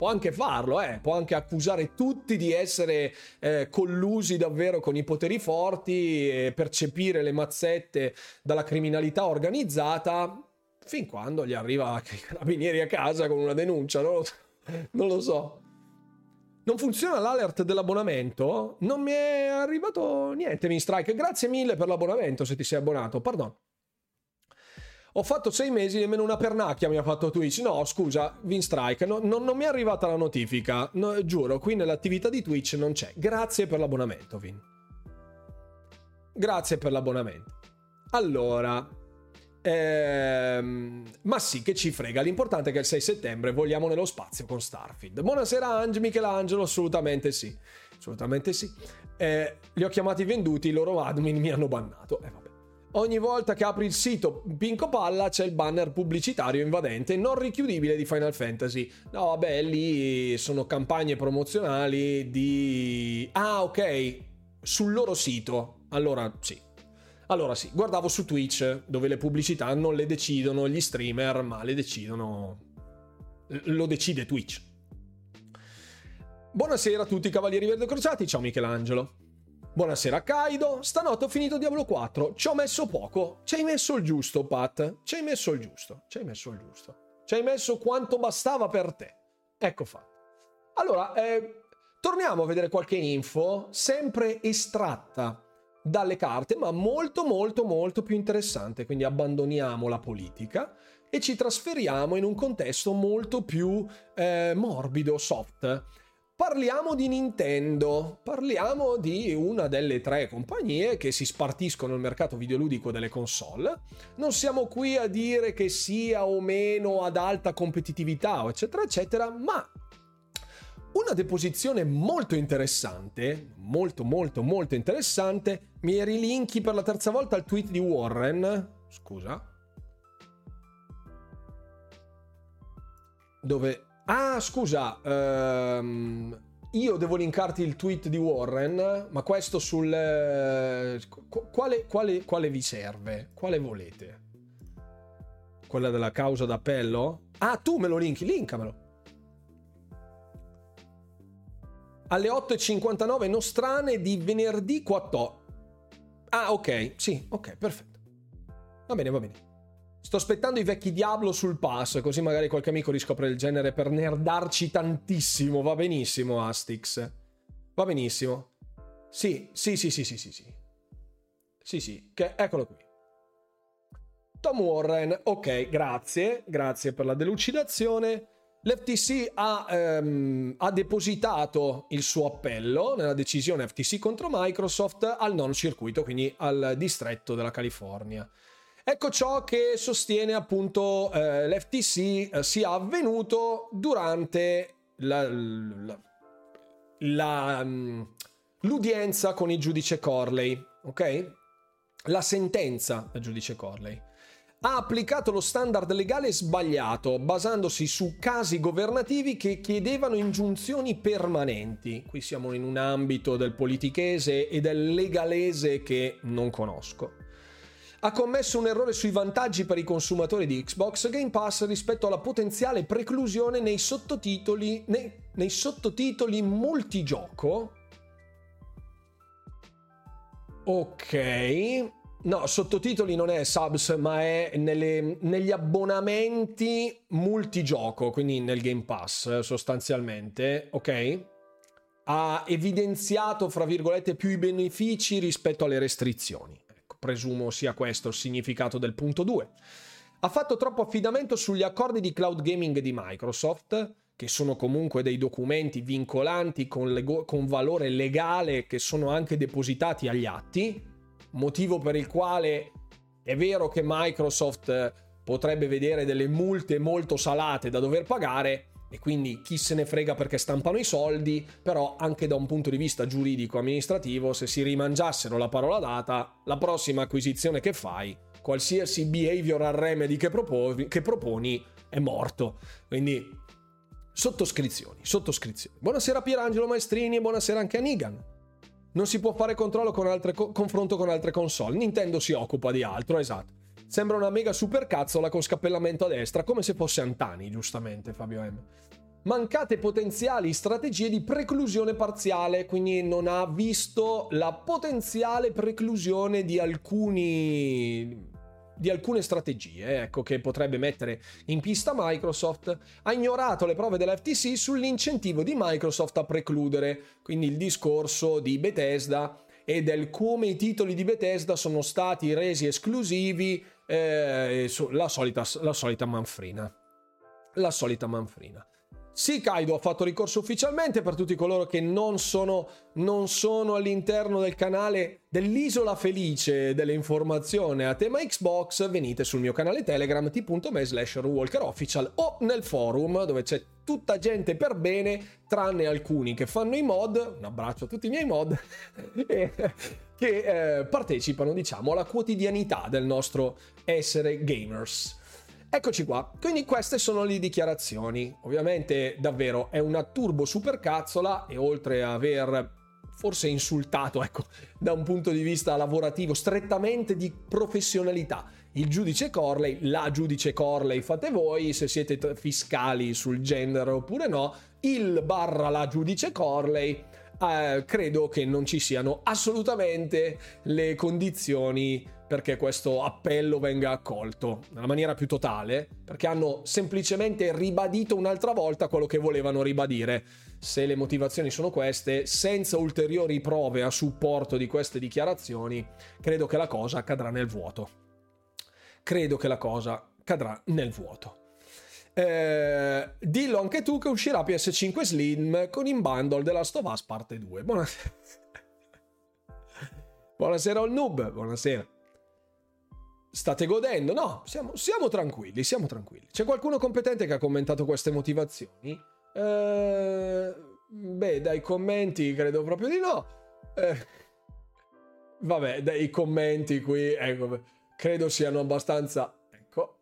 può anche farlo, eh, può anche accusare tutti di essere eh, collusi davvero con i poteri forti e percepire le mazzette dalla criminalità organizzata, fin quando gli arriva i carabinieri a casa con una denuncia, non lo, non lo so. Non funziona l'alert dell'abbonamento? Non mi è arrivato niente, mi strike. Grazie mille per l'abbonamento se ti sei abbonato, pardon. Ho fatto sei mesi e nemmeno una pernacchia mi ha fatto Twitch. No, scusa, Vinstrike, no, no, non mi è arrivata la notifica. No, giuro, qui nell'attività di Twitch non c'è. Grazie per l'abbonamento, Vin. Grazie per l'abbonamento. allora, ehm, ma sì, che ci frega. L'importante è che il 6 settembre vogliamo nello spazio con Starfield. Buonasera, Ange, Michelangelo. Assolutamente sì. Assolutamente sì. Eh, li ho chiamati venduti, i loro admin mi hanno bannato. Eh. Ogni volta che apri il sito Pinco Palla c'è il banner pubblicitario invadente non richiudibile di Final Fantasy. No, vabbè, lì sono campagne promozionali di... Ah, ok, sul loro sito. Allora, sì. Allora, sì, guardavo su Twitch dove le pubblicità non le decidono gli streamer, ma le decidono... Lo decide Twitch. Buonasera a tutti cavalieri verde crociati, ciao Michelangelo. Buonasera Kaido, stanotte ho finito Diablo 4, ci ho messo poco, ci hai messo il giusto Pat, ci hai messo il giusto, ci hai messo il giusto, ci hai messo quanto bastava per te. Ecco fatto. Allora, eh, torniamo a vedere qualche info, sempre estratta dalle carte, ma molto molto molto più interessante, quindi abbandoniamo la politica e ci trasferiamo in un contesto molto più eh, morbido, soft Parliamo di Nintendo, parliamo di una delle tre compagnie che si spartiscono il mercato videoludico delle console. Non siamo qui a dire che sia o meno ad alta competitività, eccetera, eccetera, ma una deposizione molto interessante, molto molto molto interessante, mi rilinki per la terza volta al tweet di Warren, scusa, dove Ah, scusa, ehm, io devo linkarti il tweet di Warren, ma questo sul... Eh, quale, quale, quale vi serve? Quale volete? Quella della causa d'appello? Ah, tu me lo linki, linkamelo. Alle 8.59 nostrane di venerdì 14. Ah, ok, sì, ok, perfetto. Va bene, va bene. Sto aspettando i vecchi Diablo sul pass, così magari qualche amico riscopre il genere per nerdarci tantissimo. Va benissimo, Astix. Va benissimo. Sì, sì, sì, sì, sì, sì, sì. Sì, sì, che, eccolo qui. Tom Warren, ok, grazie, grazie per la delucidazione. L'FTC ha, ehm, ha, depositato il suo appello nella decisione FTC contro Microsoft al non circuito, quindi al distretto della California. Ecco ciò che sostiene appunto eh, l'FTC eh, sia avvenuto durante la, la, la, mm, l'udienza con il giudice Corley, ok? La sentenza del giudice Corley ha applicato lo standard legale sbagliato, basandosi su casi governativi che chiedevano ingiunzioni permanenti. Qui siamo in un ambito del politichese e del legalese che non conosco ha commesso un errore sui vantaggi per i consumatori di Xbox Game Pass rispetto alla potenziale preclusione nei sottotitoli, nei, nei sottotitoli multigioco. Ok. No, sottotitoli non è subs, ma è nelle, negli abbonamenti multigioco, quindi nel Game Pass sostanzialmente, ok? Ha evidenziato, fra virgolette, più i benefici rispetto alle restrizioni presumo sia questo il significato del punto 2. Ha fatto troppo affidamento sugli accordi di cloud gaming di Microsoft, che sono comunque dei documenti vincolanti con, lego- con valore legale che sono anche depositati agli atti, motivo per il quale è vero che Microsoft potrebbe vedere delle multe molto salate da dover pagare, e quindi chi se ne frega perché stampano i soldi, però anche da un punto di vista giuridico amministrativo, se si rimangiassero la parola data, la prossima acquisizione che fai, qualsiasi behavioral remedy che proponi, che proponi è morto. Quindi sottoscrizioni, sottoscrizioni. Buonasera Pierangelo Maestrini e buonasera anche a Nigan. Non si può fare controllo con altre co- confronto con altre console. Nintendo si occupa di altro, esatto. Sembra una mega super cazzola con scappellamento a destra, come se fosse Antani, giustamente Fabio M. Mancate potenziali strategie di preclusione parziale, quindi non ha visto la potenziale preclusione di alcuni di alcune strategie ecco, che potrebbe mettere in pista Microsoft, ha ignorato le prove dell'FTC sull'incentivo di Microsoft a precludere, quindi il discorso di Bethesda e del come i titoli di Bethesda sono stati resi esclusivi eh, la, solita, la solita manfrina. La solita manfrina. Sì, Kaido ha fatto ricorso ufficialmente per tutti coloro che non sono, non sono all'interno del canale dell'isola felice dell'informazione a tema Xbox. Venite sul mio canale Telegram t.me slash official o nel forum dove c'è tutta gente per bene, tranne alcuni che fanno i mod. Un abbraccio a tutti i miei mod. che eh, partecipano, diciamo, alla quotidianità del nostro essere gamers. Eccoci qua, quindi queste sono le dichiarazioni. Ovviamente davvero è una turbo supercazzola e oltre a aver forse insultato, ecco, da un punto di vista lavorativo, strettamente di professionalità, il giudice Corley, la giudice Corley fate voi, se siete fiscali sul genere oppure no, il barra la giudice Corley, eh, credo che non ci siano assolutamente le condizioni perché questo appello venga accolto nella maniera più totale, perché hanno semplicemente ribadito un'altra volta quello che volevano ribadire. Se le motivazioni sono queste, senza ulteriori prove a supporto di queste dichiarazioni, credo che la cosa cadrà nel vuoto. Credo che la cosa cadrà nel vuoto. Eh, dillo anche tu che uscirà PS5 Slim con in bundle della Stovaz parte 2. Buonasera. Buonasera al noob, buonasera. State godendo? No, siamo, siamo, tranquilli, siamo tranquilli. C'è qualcuno competente che ha commentato queste motivazioni? Eh, beh, dai commenti credo proprio di no. Eh, vabbè, dai commenti qui, ecco, credo siano abbastanza... Ecco.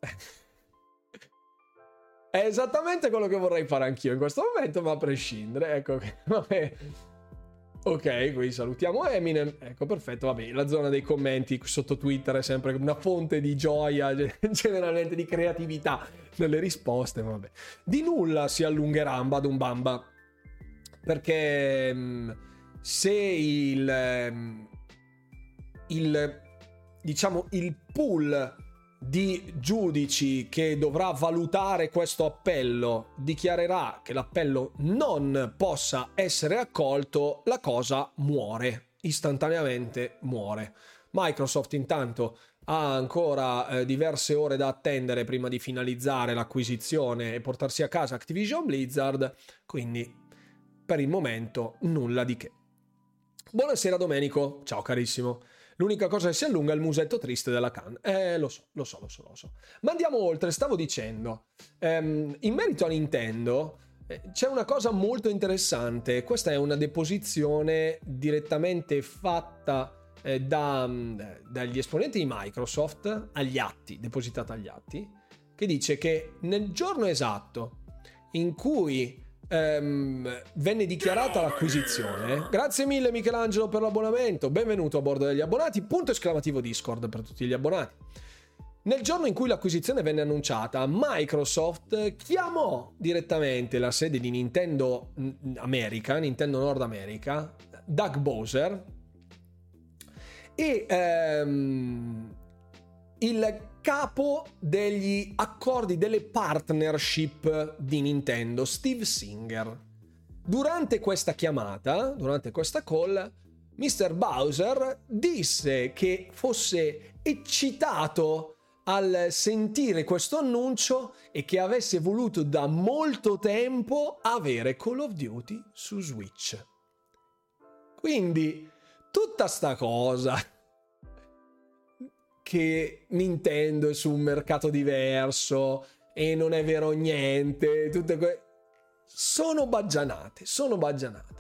È esattamente quello che vorrei fare anch'io in questo momento, ma a prescindere, ecco, vabbè. Ok, qui salutiamo Eminem. Ecco, perfetto. Vabbè, la zona dei commenti sotto Twitter è sempre una fonte di gioia, generalmente di creatività nelle risposte. Vabbè. Di nulla si allungherà Mbadum Bamba. Perché mm, se il, mm, il diciamo il pool di giudici che dovrà valutare questo appello dichiarerà che l'appello non possa essere accolto, la cosa muore, istantaneamente muore. Microsoft intanto ha ancora eh, diverse ore da attendere prima di finalizzare l'acquisizione e portarsi a casa Activision Blizzard, quindi per il momento nulla di che. Buonasera Domenico, ciao carissimo. L'unica cosa che si allunga è il musetto triste della Khan. Eh, lo so, lo so, lo so, lo so. Ma andiamo oltre, stavo dicendo. Um, in merito a Nintendo, eh, c'è una cosa molto interessante. Questa è una deposizione direttamente fatta eh, da, mm, dagli esponenti di Microsoft agli atti, depositata agli atti, che dice che nel giorno esatto in cui ehm, venne dichiarata l'acquisizione. Grazie mille Michelangelo per l'abbonamento, benvenuto a bordo degli abbonati, punto esclamativo Discord per tutti gli abbonati. Nel giorno in cui l'acquisizione venne annunciata, Microsoft chiamò direttamente la sede di Nintendo America, Nintendo Nord America, Doug Bowser, e ehm, il capo degli accordi delle partnership di Nintendo, Steve Singer. Durante questa chiamata, durante questa call, Mr. Bowser disse che fosse eccitato al sentire questo annuncio e che avesse voluto da molto tempo avere Call of Duty su Switch. Quindi tutta sta cosa che Nintendo è su un mercato diverso e non è vero niente, tutte que- sono baggianate, sono baggianate.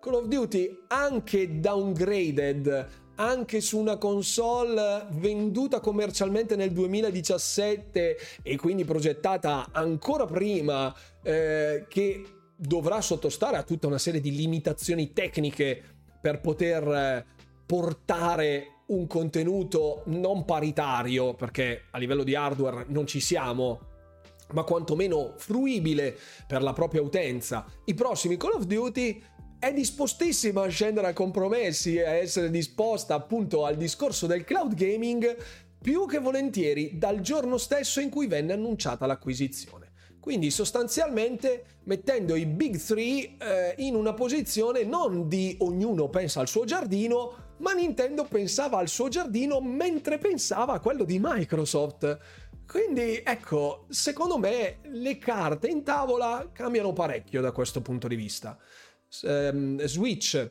Call of Duty anche downgraded, anche su una console venduta commercialmente nel 2017 e quindi progettata ancora prima, eh, che dovrà sottostare a tutta una serie di limitazioni tecniche per poter eh, portare un contenuto non paritario, perché a livello di hardware non ci siamo, ma quantomeno fruibile per la propria utenza, i prossimi Call of Duty è dispostissima a scendere a compromessi e a essere disposta appunto al discorso del cloud gaming più che volentieri dal giorno stesso in cui venne annunciata l'acquisizione. Quindi sostanzialmente mettendo i big three eh, in una posizione non di ognuno pensa al suo giardino, ma Nintendo pensava al suo giardino mentre pensava a quello di Microsoft. Quindi ecco, secondo me le carte in tavola cambiano parecchio da questo punto di vista. Ehm, Switch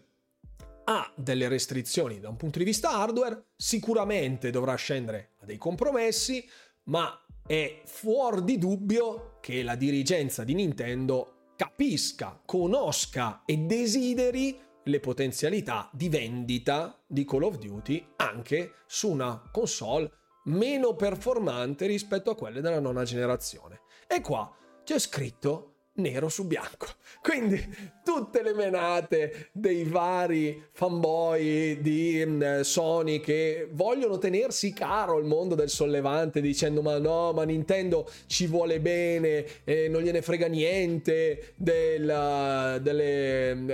ha delle restrizioni da un punto di vista hardware, sicuramente dovrà scendere a dei compromessi, ma è fuori di dubbio che la dirigenza di Nintendo capisca, conosca e desideri le potenzialità di vendita di Call of Duty anche su una console meno performante rispetto a quelle della nona generazione. E qua c'è scritto nero su bianco. Quindi tutte le menate dei vari fanboy di mm, Sony che vogliono tenersi caro il mondo del sollevante dicendo ma no, ma Nintendo ci vuole bene e non gliene frega niente della, delle mm,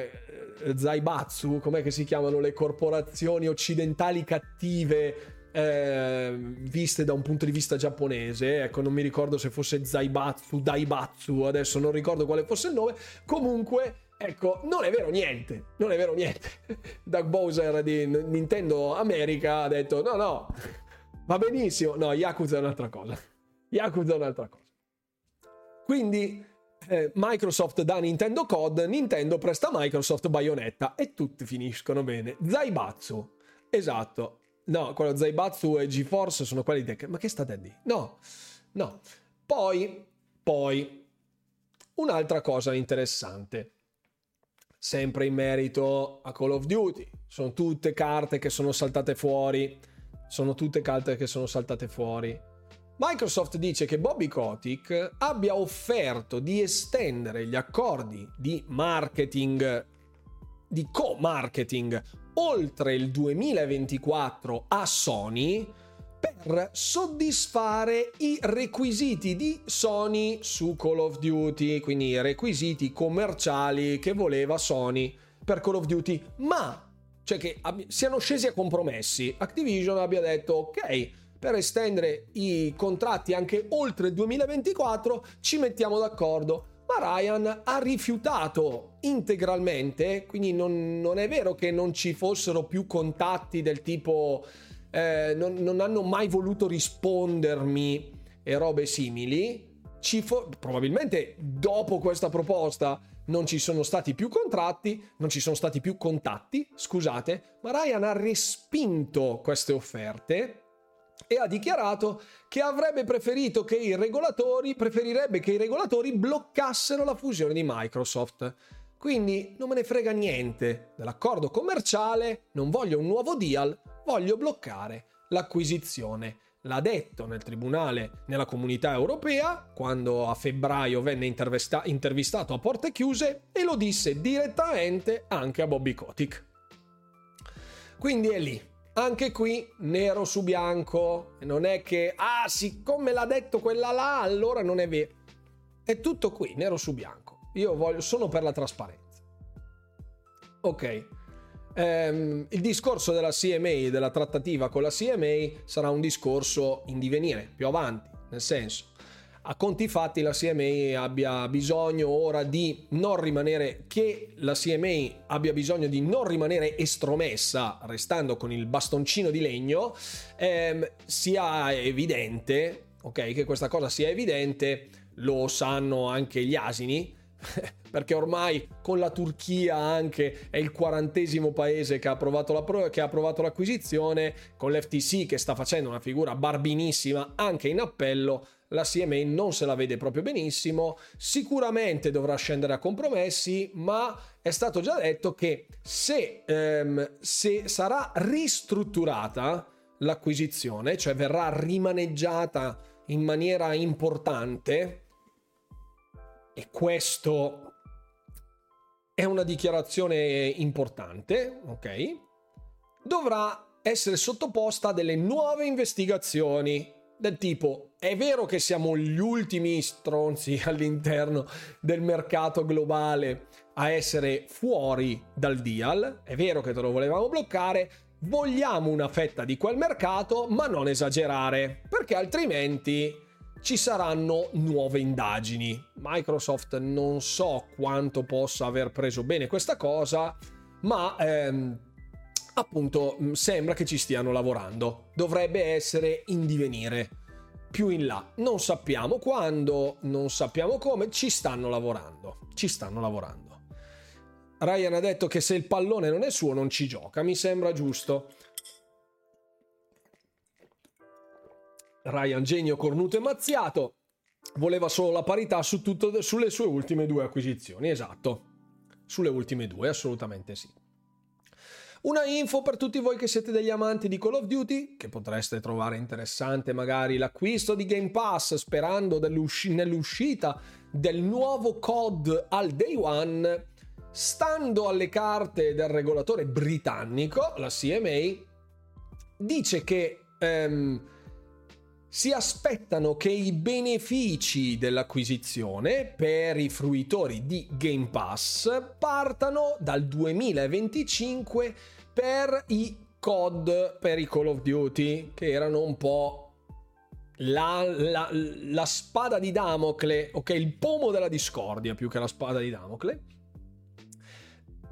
Zaibatsu, com'è che si chiamano le corporazioni occidentali cattive eh, viste da un punto di vista giapponese. Ecco, non mi ricordo se fosse Zaibatsu, Daibatsu, adesso non ricordo quale fosse il nome. Comunque, ecco, non è vero niente. Non è vero niente. Doug Bowser di Nintendo America ha detto: no, no, va benissimo. No, Yakuza è un'altra cosa. Yakuza è un'altra cosa. Quindi. Eh, Microsoft dà Nintendo Code, Nintendo presta Microsoft Bayonetta e tutti finiscono bene. Zaibatsu, esatto, No, quello Zaibatsu e GeForce sono quelli di... Ma che state a dire? No, no. Poi, poi, un'altra cosa interessante. Sempre in merito a Call of Duty. Sono tutte carte che sono saltate fuori. Sono tutte carte che sono saltate fuori. Microsoft dice che Bobby Kotick abbia offerto di estendere gli accordi di marketing, di co-marketing oltre il 2024 a Sony per soddisfare i requisiti di Sony su Call of Duty, quindi i requisiti commerciali che voleva Sony per Call of Duty, ma cioè che ab- siano scesi a compromessi. Activision abbia detto ok, per estendere i contratti anche oltre il 2024 ci mettiamo d'accordo ma Ryan ha rifiutato integralmente, quindi non, non, è vero che non ci fossero più contatti del tipo eh, non, non, hanno mai voluto rispondermi e robe simili. Fo- probabilmente dopo questa proposta non ci sono stati più contratti, non ci sono stati più contatti, scusate, ma Ryan ha respinto queste offerte e ha dichiarato che avrebbe preferito che i regolatori, preferirebbe che i regolatori bloccassero la fusione di Microsoft. Quindi non me ne frega niente dell'accordo commerciale, non voglio un nuovo deal, voglio bloccare l'acquisizione. L'ha detto nel tribunale nella comunità europea quando a febbraio venne intervistato a porte chiuse e lo disse direttamente anche a Bobby Kotick. Quindi è lì, anche qui nero su bianco, non è che, ah, siccome l'ha detto quella là, allora non è vero. È tutto qui, nero su bianco. Io voglio, sono per la trasparenza. Ok. Um, il discorso della CMA, della trattativa con la CMA, sarà un discorso in divenire, più avanti, nel senso, a conti fatti la CMA abbia bisogno ora di non rimanere che la CMA abbia bisogno di non rimanere estromessa restando con il bastoncino di legno ehm, sia evidente ok che questa cosa sia evidente lo sanno anche gli asini perché ormai con la Turchia anche è il quarantesimo paese che ha, la, che ha approvato l'acquisizione, con l'FTC che sta facendo una figura barbinissima anche in appello, la CMA non se la vede proprio benissimo, sicuramente dovrà scendere a compromessi, ma è stato già detto che se, ehm, se sarà ristrutturata l'acquisizione, cioè verrà rimaneggiata in maniera importante, e questo è una dichiarazione importante, ok? Dovrà essere sottoposta a delle nuove investigazioni del tipo è vero che siamo gli ultimi stronzi all'interno del mercato globale a essere fuori dal deal, è vero che te lo volevamo bloccare, vogliamo una fetta di quel mercato, ma non esagerare, perché altrimenti ci saranno nuove indagini. Microsoft non so quanto possa aver preso bene questa cosa, ma ehm, appunto sembra che ci stiano lavorando. Dovrebbe essere in divenire. più in là. Non sappiamo quando, non sappiamo come, ci stanno lavorando. Ci stanno lavorando. Ryan ha detto che se il pallone non è suo non ci gioca, mi sembra giusto. Ryan genio cornuto e mazziato voleva solo la parità su tutto, sulle sue ultime due acquisizioni, esatto. Sulle ultime due, assolutamente sì. Una info per tutti voi che siete degli amanti di Call of Duty, che potreste trovare interessante magari l'acquisto di Game Pass sperando nell'uscita del nuovo COD al day one, stando alle carte del regolatore britannico, la CMA, dice che ehm, si aspettano che i benefici dell'acquisizione per i fruitori di Game Pass partano dal 2025 per i COD, per i Call of Duty, che erano un po' la, la, la spada di Damocle, ok, il pomo della discordia più che la spada di Damocle.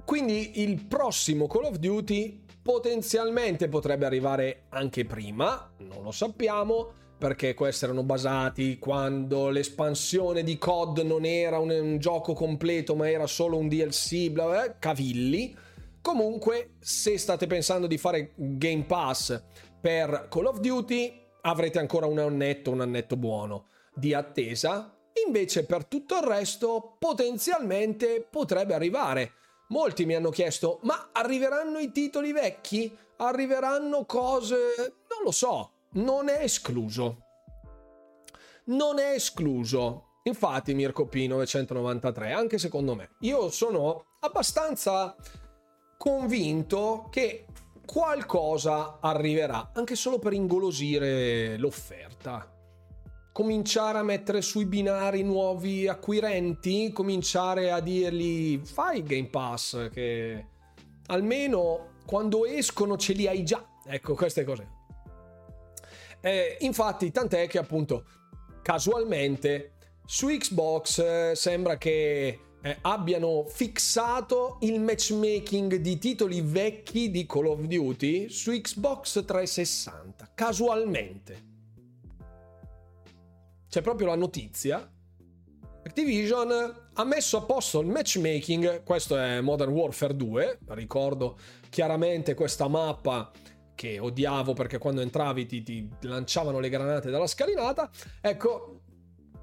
Quindi il prossimo Call of Duty potenzialmente potrebbe arrivare anche prima, non lo sappiamo, perché questi erano basati quando l'espansione di COD non era un, un gioco completo ma era solo un DLC, bla bla, cavilli. Comunque, se state pensando di fare Game Pass per Call of Duty, avrete ancora un annetto, un annetto buono di attesa. Invece per tutto il resto potenzialmente potrebbe arrivare. Molti mi hanno chiesto, ma arriveranno i titoli vecchi? Arriveranno cose... non lo so, non è escluso. Non è escluso. Infatti, Mirko P 993, anche secondo me. Io sono abbastanza convinto che qualcosa arriverà, anche solo per ingolosire l'offerta. Cominciare a mettere sui binari nuovi acquirenti, cominciare a dirgli fai Game Pass che almeno quando escono ce li hai già. Ecco, queste cose. Eh, infatti, tant'è che appunto casualmente su Xbox eh, sembra che eh, abbiano fissato il matchmaking di titoli vecchi di Call of Duty su Xbox 360. Casualmente. C'è proprio la notizia. Activision ha messo a posto il matchmaking, questo è Modern Warfare 2, ricordo chiaramente questa mappa che odiavo perché quando entravi ti, ti lanciavano le granate dalla scalinata. Ecco,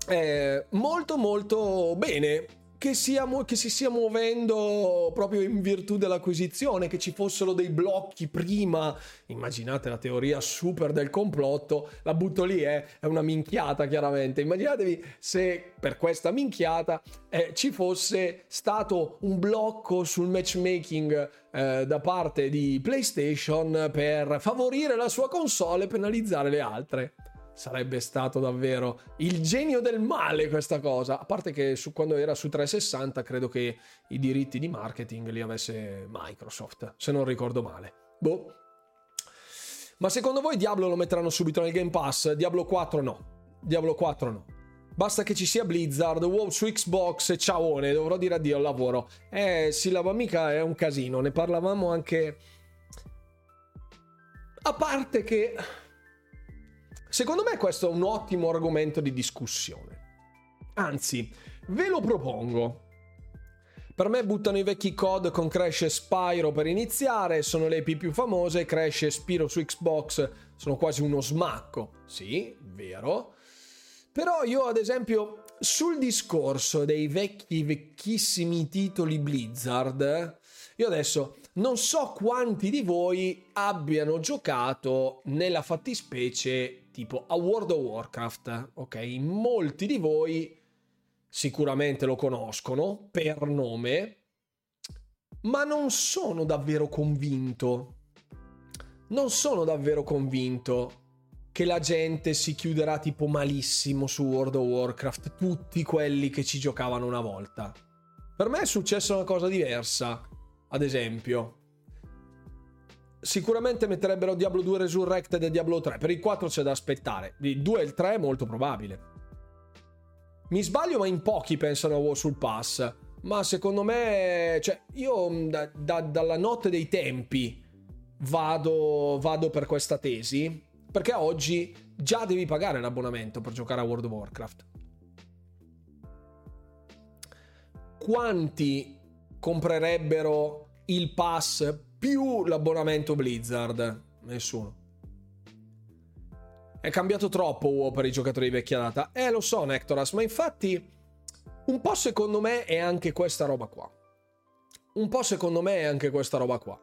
eh, molto molto bene che, sia, che, si stia muovendo proprio in virtù dell'acquisizione, che ci fossero dei blocchi prima. Immaginate la teoria super del complotto, la butto lì, eh, è una minchiata chiaramente. Immaginatevi se per questa minchiata eh, ci fosse stato un blocco sul matchmaking eh, da parte di PlayStation per favorire la sua console e penalizzare le altre sarebbe stato davvero il genio del male questa cosa. A parte che su, quando era su 360 credo che i diritti di marketing li avesse Microsoft, se non ricordo male. Boh. Ma secondo voi Diablo lo metteranno subito nel Game Pass? Diablo 4 no. Diablo 4 no. Basta che ci sia Blizzard, WoW su Xbox e ciaone, dovrò dire addio al lavoro. Eh, si lava mica è un casino, ne parlavamo anche... A parte che Secondo me questo è un ottimo argomento di discussione. Anzi, ve lo propongo. Per me buttano i vecchi COD con Crash e Spyro per iniziare, sono le IP più famose, Crash e Spyro su Xbox sono quasi uno smacco. Sì, vero. Però io ad esempio sul discorso dei vecchi, vecchissimi titoli Blizzard, io adesso non so quanti di voi abbiano giocato nella fattispecie tipo a World of Warcraft, ok? Molti di voi sicuramente lo conoscono per nome, ma non sono davvero convinto. Non sono davvero convinto che la gente si chiuderà tipo malissimo su World of Warcraft, tutti quelli che ci giocavano una volta. Per me è successa una cosa diversa, ad esempio sicuramente metterebbero Diablo 2 Resurrected e Diablo 3. Per il 4 c'è da aspettare. Il 2 e il 3 è molto probabile. Mi sbaglio, ma in pochi pensano sul pass. Ma secondo me, cioè, io mm, da, da, dalla notte dei tempi vado, vado per questa tesi. Perché oggi già devi pagare l'abbonamento per giocare a World of Warcraft. Quanti comprerebbero il pass più l'abbonamento Blizzard? Nessuno. È cambiato troppo WoW per i giocatori di vecchia data. Eh, lo so, Nectoras, ma infatti un po' secondo me è anche questa roba qua. Un po' secondo me è anche questa roba qua.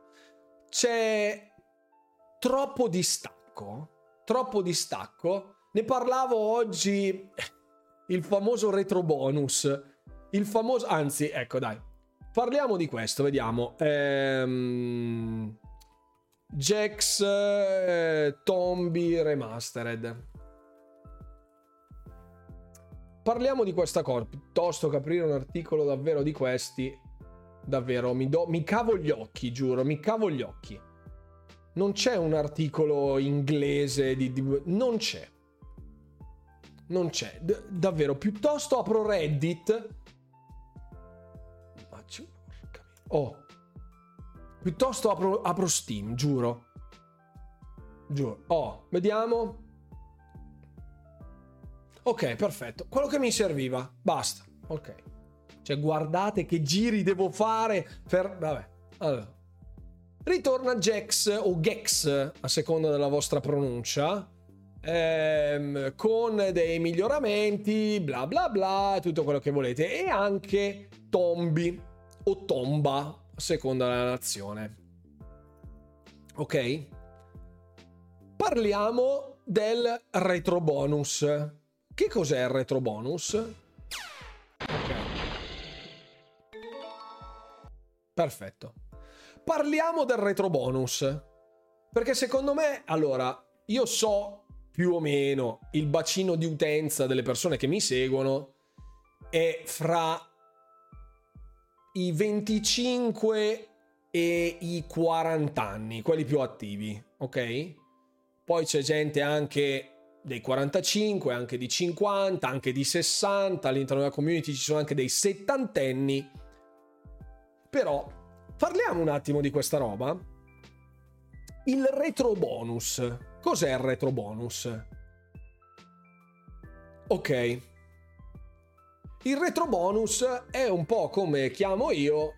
C'è troppo distacco. Troppo distacco. Ne parlavo oggi. Il famoso retro bonus. Il famoso. Anzi, ecco, dai. Parliamo di questo, vediamo. Ehm. Jax eh, Tombi Remastered. Parliamo di questa cosa, piuttosto che aprire un articolo davvero di questi, davvero mi, do, mi cavo gli occhi, giuro, mi cavo gli occhi. Non c'è un articolo inglese di... di non c'è. Non c'è. D- davvero, piuttosto apro Reddit. Oh, Piuttosto apro, apro Steam, giuro. Giuro. Oh, vediamo. Ok, perfetto. Quello che mi serviva. Basta. Ok. Cioè, guardate che giri devo fare per... Vabbè. Allora. Ritorna Gex o Gex, a seconda della vostra pronuncia. Ehm, con dei miglioramenti, bla bla bla, tutto quello che volete. E anche Tombi o Tomba, a seconda della nazione. Ok? Parliamo del retro bonus. Che cos'è il retro bonus? Ok. Perfetto. Parliamo del retro bonus. Perché secondo me, allora, io so più o meno il bacino di utenza delle persone che mi seguono è fra i 25 e i 40 anni, quelli più attivi, ok? Poi c'è gente anche dei 45, anche di 50, anche di 60, all'interno della community ci sono anche dei settantenni. Però parliamo un attimo di questa roba. Il retro bonus. Cos'è il retro bonus? Ok, il retro bonus è un po' come chiamo io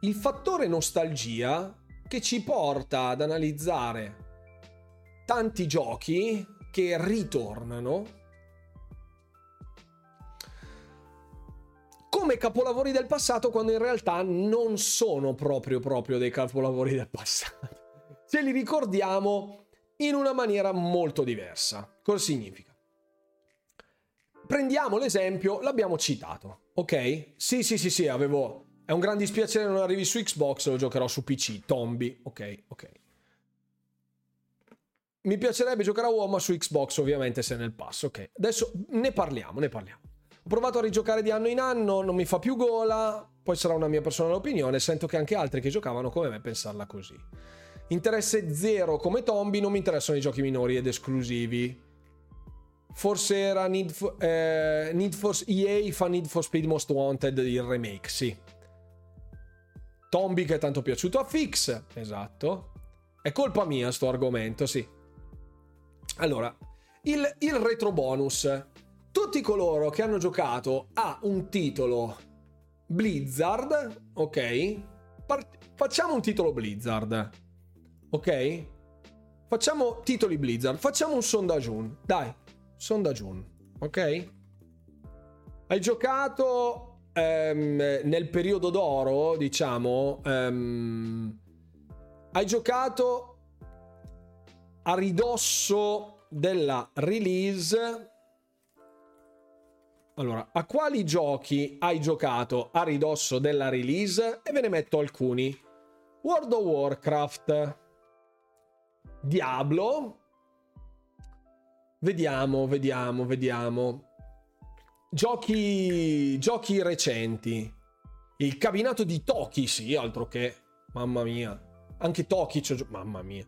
il fattore nostalgia che ci porta ad analizzare tanti giochi che ritornano come capolavori del passato quando in realtà non sono proprio proprio dei capolavori del passato. Ce li ricordiamo in una maniera molto diversa. Cosa significa? Prendiamo l'esempio, l'abbiamo citato, ok? Sì, sì, sì, sì, avevo... È un gran dispiacere non arrivi su Xbox, lo giocherò su PC, Tombi, ok, ok. Mi piacerebbe giocare a uomo su Xbox, ovviamente, se è nel passo, ok. Adesso ne parliamo, ne parliamo. Ho provato a rigiocare di anno in anno, non mi fa più gola, poi sarà una mia personale opinione, sento che anche altri che giocavano come me pensarla così. Interesse zero come Tombi, non mi interessano i giochi minori ed esclusivi Forse era Need for, eh, Need for EA fa Need for Speed Most Wanted il remake, sì. Tombi che è tanto piaciuto a Fix, esatto. È colpa mia sto argomento, sì. Allora, il, il retro bonus. Tutti coloro che hanno giocato a un titolo Blizzard, ok? Part- facciamo un titolo Blizzard, ok? Facciamo titoli Blizzard, facciamo un sondaggio, dai, sono da Jun, ok? Hai giocato um, nel periodo d'oro, diciamo, um, hai giocato a ridosso della release. Allora, a quali giochi hai giocato a ridosso della release? E ve ne metto alcuni. World of Warcraft, Diablo, Vediamo, vediamo, vediamo. Giochi, giochi recenti. Il cabinato di Toki, sì, altro che. Mamma mia. Anche Toki c'è... Mamma mia.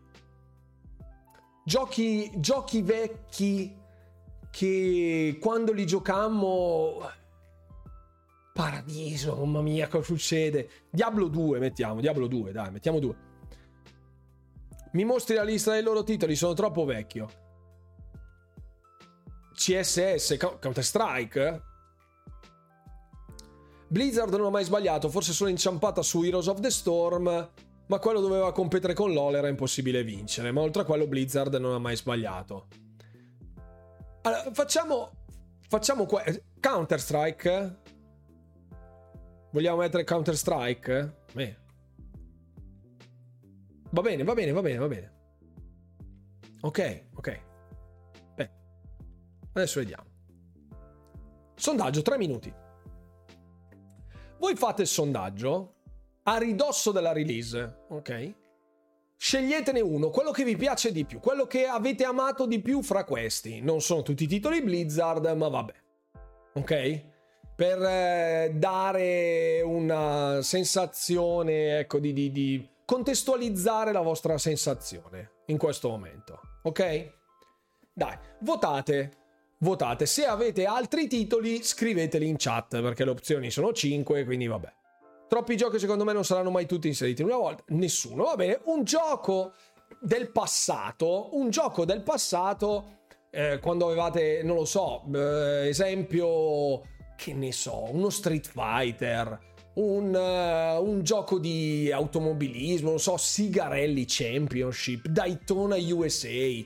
Giochi, giochi vecchi che quando li giocammo... Paradiso, mamma mia, cosa succede? Diablo 2, mettiamo, Diablo 2, dai, mettiamo 2. Mi mostri la lista dei loro titoli, sono troppo vecchio. CSS, Counter Strike. Blizzard non ha mai sbagliato, forse solo inciampata su Heroes of the Storm, ma quello doveva competere con LoL era impossibile vincere, ma oltre a quello Blizzard non ha mai sbagliato. Allora, facciamo facciamo qua Counter Strike. Vogliamo mettere Counter Strike? Beh. Va bene, va bene, va bene, va bene. Ok, ok. Adesso vediamo. Sondaggio, 3 minuti. Voi fate il sondaggio a ridosso della release, ok? Sceglietene uno, quello che vi piace di più, quello che avete amato di più fra questi. Non sono tutti i titoli Blizzard, ma vabbè. Ok? Per eh, dare una sensazione, ecco, di, di, di contestualizzare la vostra sensazione in questo momento. Ok? Dai, votate. Votate. Se avete altri titoli, scriveteli in chat perché le opzioni sono 5, quindi vabbè. Troppi giochi secondo me non saranno mai tutti inseriti in una volta. Nessuno, va bene. Un gioco del passato, un gioco del passato eh, quando avevate, non lo so, eh, esempio, che ne so, uno Street Fighter un, uh, un, gioco di automobilismo, non so, Sigarelli Championship, Daytona USA.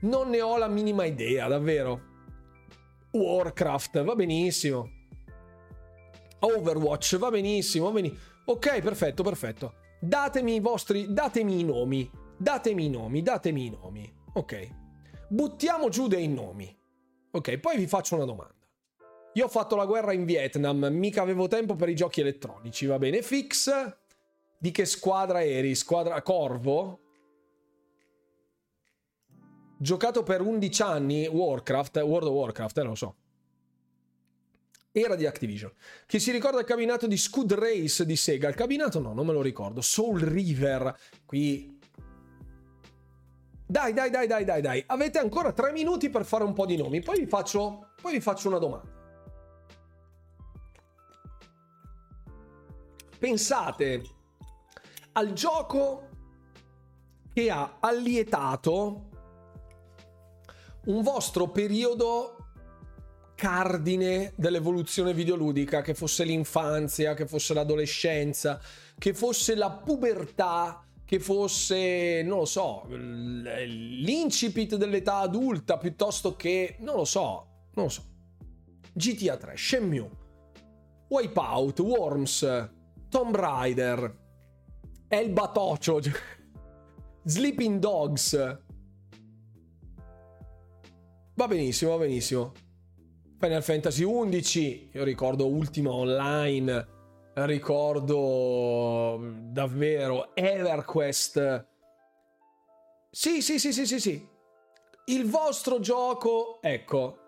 Non ne ho la minima idea, davvero. Warcraft, va benissimo. Overwatch, va benissimo, va benissimo. Ok, perfetto, perfetto. Datemi i vostri, datemi i nomi. Datemi i nomi, datemi i nomi. Ok. Buttiamo giù dei nomi. Ok, poi vi faccio una domanda. Io ho fatto la guerra in Vietnam, mica avevo tempo per i giochi elettronici, va bene. Fix, di che squadra eri? Squadra Corvo? Giocato per 11 anni Warcraft, World of Warcraft, eh, lo so. Era di Activision. Chi si ricorda il cabinato di Scud Race di Sega? Il cabinato no, non me lo ricordo. Soul River, qui dai, dai, dai, dai, dai, dai. Avete ancora tre minuti per fare un po' di nomi. Poi vi faccio, poi vi faccio una domanda. Pensate al gioco che ha allietato un vostro periodo cardine dell'evoluzione videoludica, che fosse l'infanzia, che fosse l'adolescenza, che fosse la pubertà, che fosse, non lo so, l'incipit dell'età adulta piuttosto che, non lo so, non lo so. GTA 3, Shenmue, Wipeout, Worms, Tomb Raider, El Batocio, Sleeping Dogs. Va benissimo, va benissimo. Final Fantasy XI, io ricordo Ultima Online, ricordo davvero EverQuest. Sì, sì, sì, sì, sì, sì. Il vostro gioco, ecco,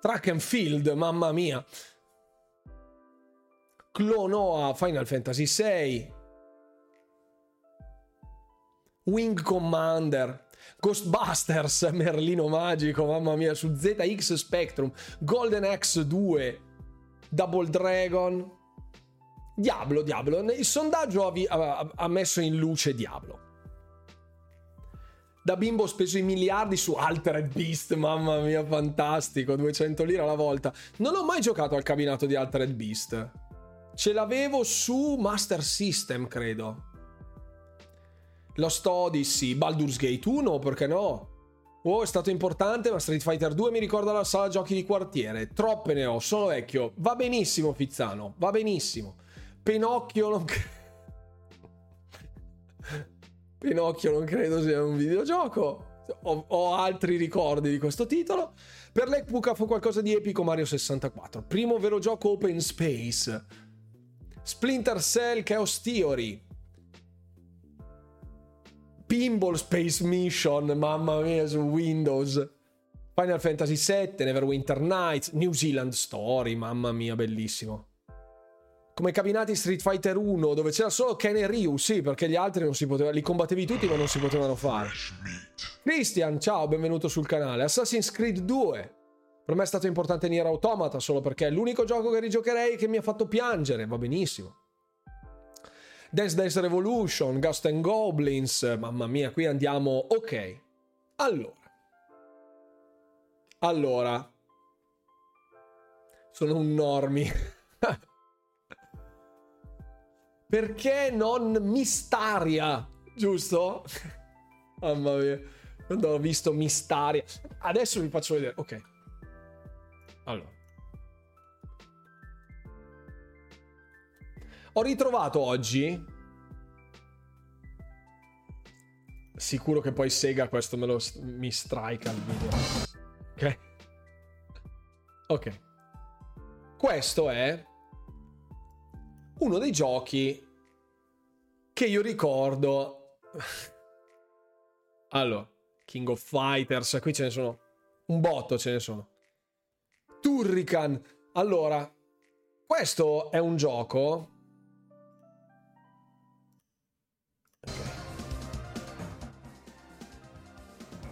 Track and Field, mamma mia. Clonoa, Final Fantasy VI. Wing Commander. Ghostbusters, Merlino Magico, mamma mia, su ZX Spectrum, Golden Axe 2, Double Dragon, Diablo, Diablo. Il sondaggio ha, messo in luce Diablo. Da bimbo ho speso i miliardi su Altered Beast, mamma mia, fantastico, 200 lire alla volta. Non ho mai giocato al cabinato di Altered Beast. Ce l'avevo su Master System, credo. Lost Odyssey, Baldur's Gate 1, perché no? Oh, è stato importante, ma Street Fighter 2 mi ricorda la sala giochi di quartiere. Troppe ne ho, sono vecchio. Va benissimo, Fizzano, va benissimo. Pinocchio non. Pinocchio non credo sia un videogioco. Ho, ho, altri ricordi di questo titolo. Per l'epoca fu qualcosa di epico Mario 64. Primo vero gioco open space. Splinter Cell Chaos Theory. Pinball Space Mission, mamma mia, su Windows. Final Fantasy VII, Neverwinter Nights, New Zealand Story, mamma mia, bellissimo come cabinati Street Fighter 1 dove c'era solo Ken e Ryu, sì, perché gli altri non si potevano, li combattevi tutti ma non si potevano fare. Christian, ciao, benvenuto sul canale. Assassin's Creed 2. Per me è stato importante Nier Automata solo perché è l'unico gioco che rigiocherei che mi ha fatto piangere, va benissimo. Dance Dance Revolution, Ghost and Goblins, mamma mia, qui andiamo, ok. Allora. Allora. Sono un normi. Perché non Mistaria? Giusto? Mamma mia. Quando ho visto Mistaria. Adesso vi faccio vedere. Ok. Allora. Ho ritrovato oggi. Sicuro che poi Sega questo me lo mi strike al video. Ok. Ok. Questo è uno dei giochi che io ricordo. Allora, King of Fighters, qui ce ne sono un botto, ce ne sono. Turrican. Allora, questo è un gioco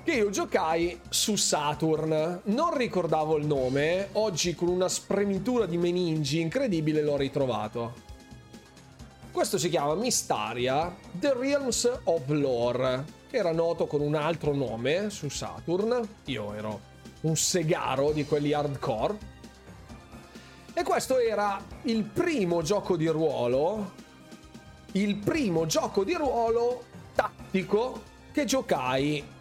che io giocai su Saturn. Non ricordavo il nome, oggi con una spremitura di meningi incredibile l'ho ritrovato. Questo si chiama Mystaria The Realms of Lore, che era noto con un altro nome su Saturn. Io ero un segaro di quelli hardcore. E questo era il primo gioco di ruolo, il primo gioco di ruolo tattico che giocai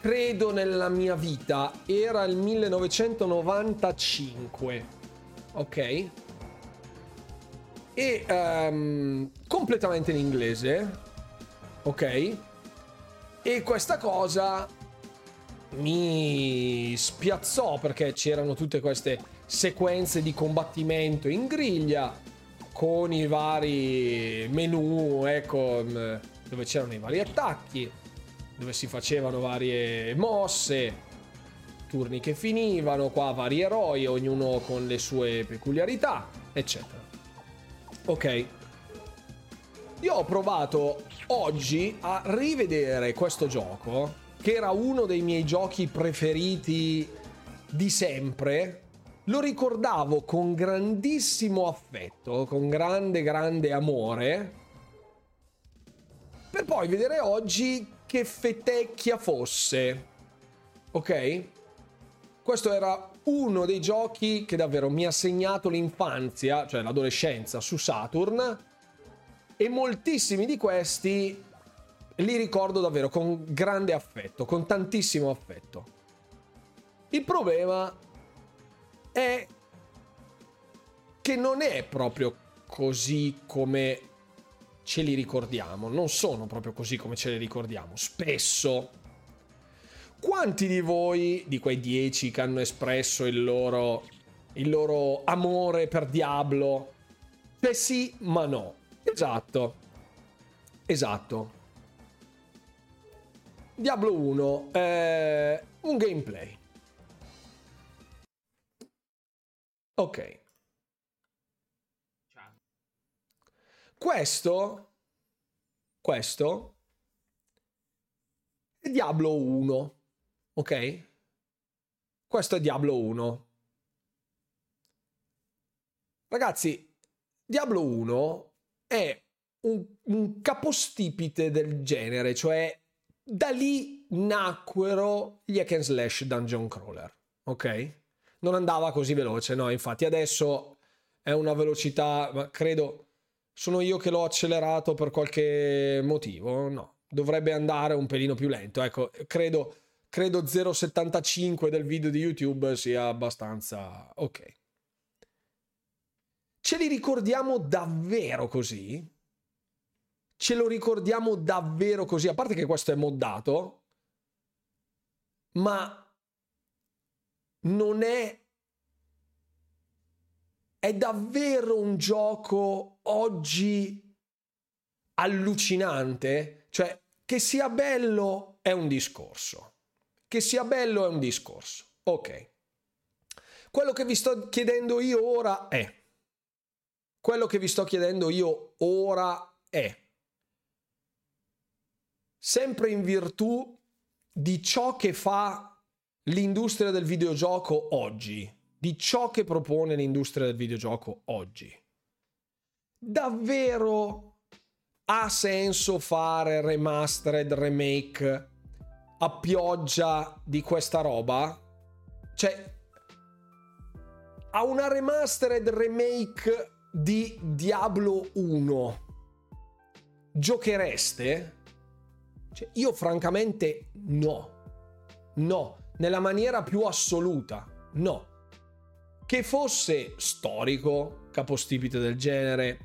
credo nella mia vita era il 1995 ok? E um, completamente in inglese ok? E questa cosa mi spiazzò perché c'erano tutte queste sequenze di combattimento in griglia con i vari menu ecco dove c'erano i vari attacchi dove si facevano varie mosse, turni che finivano, qua vari eroi, ognuno con le sue peculiarità, eccetera. Ok. Io ho provato oggi a rivedere questo gioco, che era uno dei miei giochi preferiti di sempre. Lo ricordavo con grandissimo affetto, con grande, grande amore. Per poi vedere oggi che fetecchia fosse. Ok? Questo era uno dei giochi che davvero mi ha segnato l'infanzia, cioè l'adolescenza su Saturn e moltissimi di questi li ricordo davvero con grande affetto, con tantissimo affetto. Il problema è che non è proprio così come ce li ricordiamo, non sono proprio così come ce li ricordiamo. Spesso. Quanti di voi, di quei dieci che hanno espresso il loro, il loro amore per Diablo, beh sì, ma no. Esatto. Esatto. Diablo 1 è un gameplay. Ok. Questo, questo è Diablo 1, ok? Questo è Diablo 1. Ragazzi, Diablo 1 è un, un capostipite del genere, cioè da lì nacquero gli hack and slash dungeon crawler, ok? Non andava così veloce, no? Infatti adesso è una velocità, ma credo sono io che l'ho accelerato per qualche motivo? No, dovrebbe andare un pelino più lento. Ecco, credo, credo 0,75 del video di YouTube sia abbastanza ok. Ce li ricordiamo davvero così? Ce lo ricordiamo davvero così? A parte che questo è moddato, ma non è è davvero un gioco oggi allucinante? Cioè, che sia bello è un discorso. Che sia bello è un discorso. Ok. Quello che vi sto chiedendo io ora è. Quello che vi sto chiedendo io ora è. Sempre in virtù di ciò che fa l'industria del videogioco oggi di ciò che propone l'industria del videogioco oggi. Davvero ha senso fare remastered, remake a pioggia di questa roba? Cioè, a una remastered remake di Diablo 1 giochereste? Cioè, io francamente no. No, nella maniera più assoluta. No. Che fosse storico, capostipite del genere,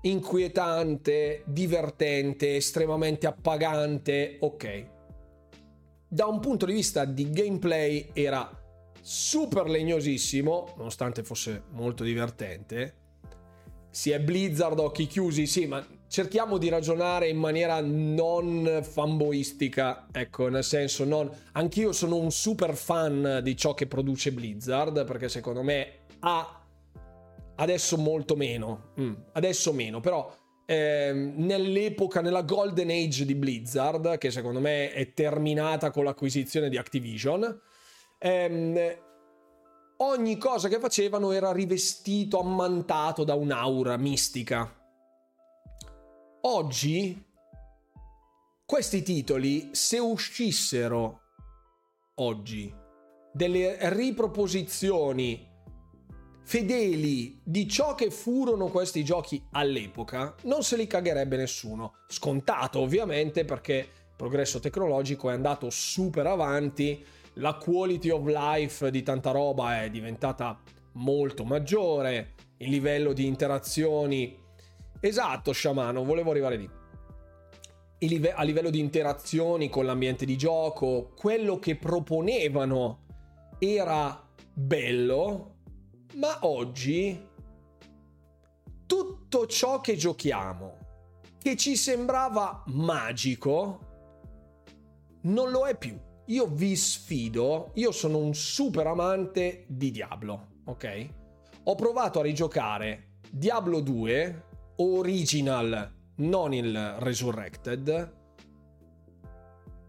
inquietante, divertente, estremamente appagante, ok. Da un punto di vista di gameplay era super legnosissimo, nonostante fosse molto divertente. Si è Blizzard occhi chiusi, sì, ma cerchiamo di ragionare in maniera non fanboistica, ecco, nel senso non... Anch'io sono un super fan di ciò che produce Blizzard, perché secondo me ha... Adesso molto meno, mm, adesso meno, però eh, nell'epoca, nella golden age di Blizzard, che secondo me è terminata con l'acquisizione di Activision, ehm, ogni cosa che facevano era rivestito, ammantato da un'aura mistica. Oggi questi titoli, se uscissero oggi delle riproposizioni fedeli di ciò che furono questi giochi all'epoca, non se li cagherebbe nessuno. Scontato ovviamente perché il progresso tecnologico è andato super avanti la quality of life di tanta roba è diventata molto maggiore, il livello di interazioni... Esatto, sciamano, volevo arrivare lì. a livello di interazioni con l'ambiente di gioco, quello che proponevano era bello, ma oggi tutto ciò che giochiamo, che ci sembrava magico, non lo è più io vi sfido, io sono un super amante di Diablo, ok? Ho provato a rigiocare Diablo 2 Original, non il Resurrected,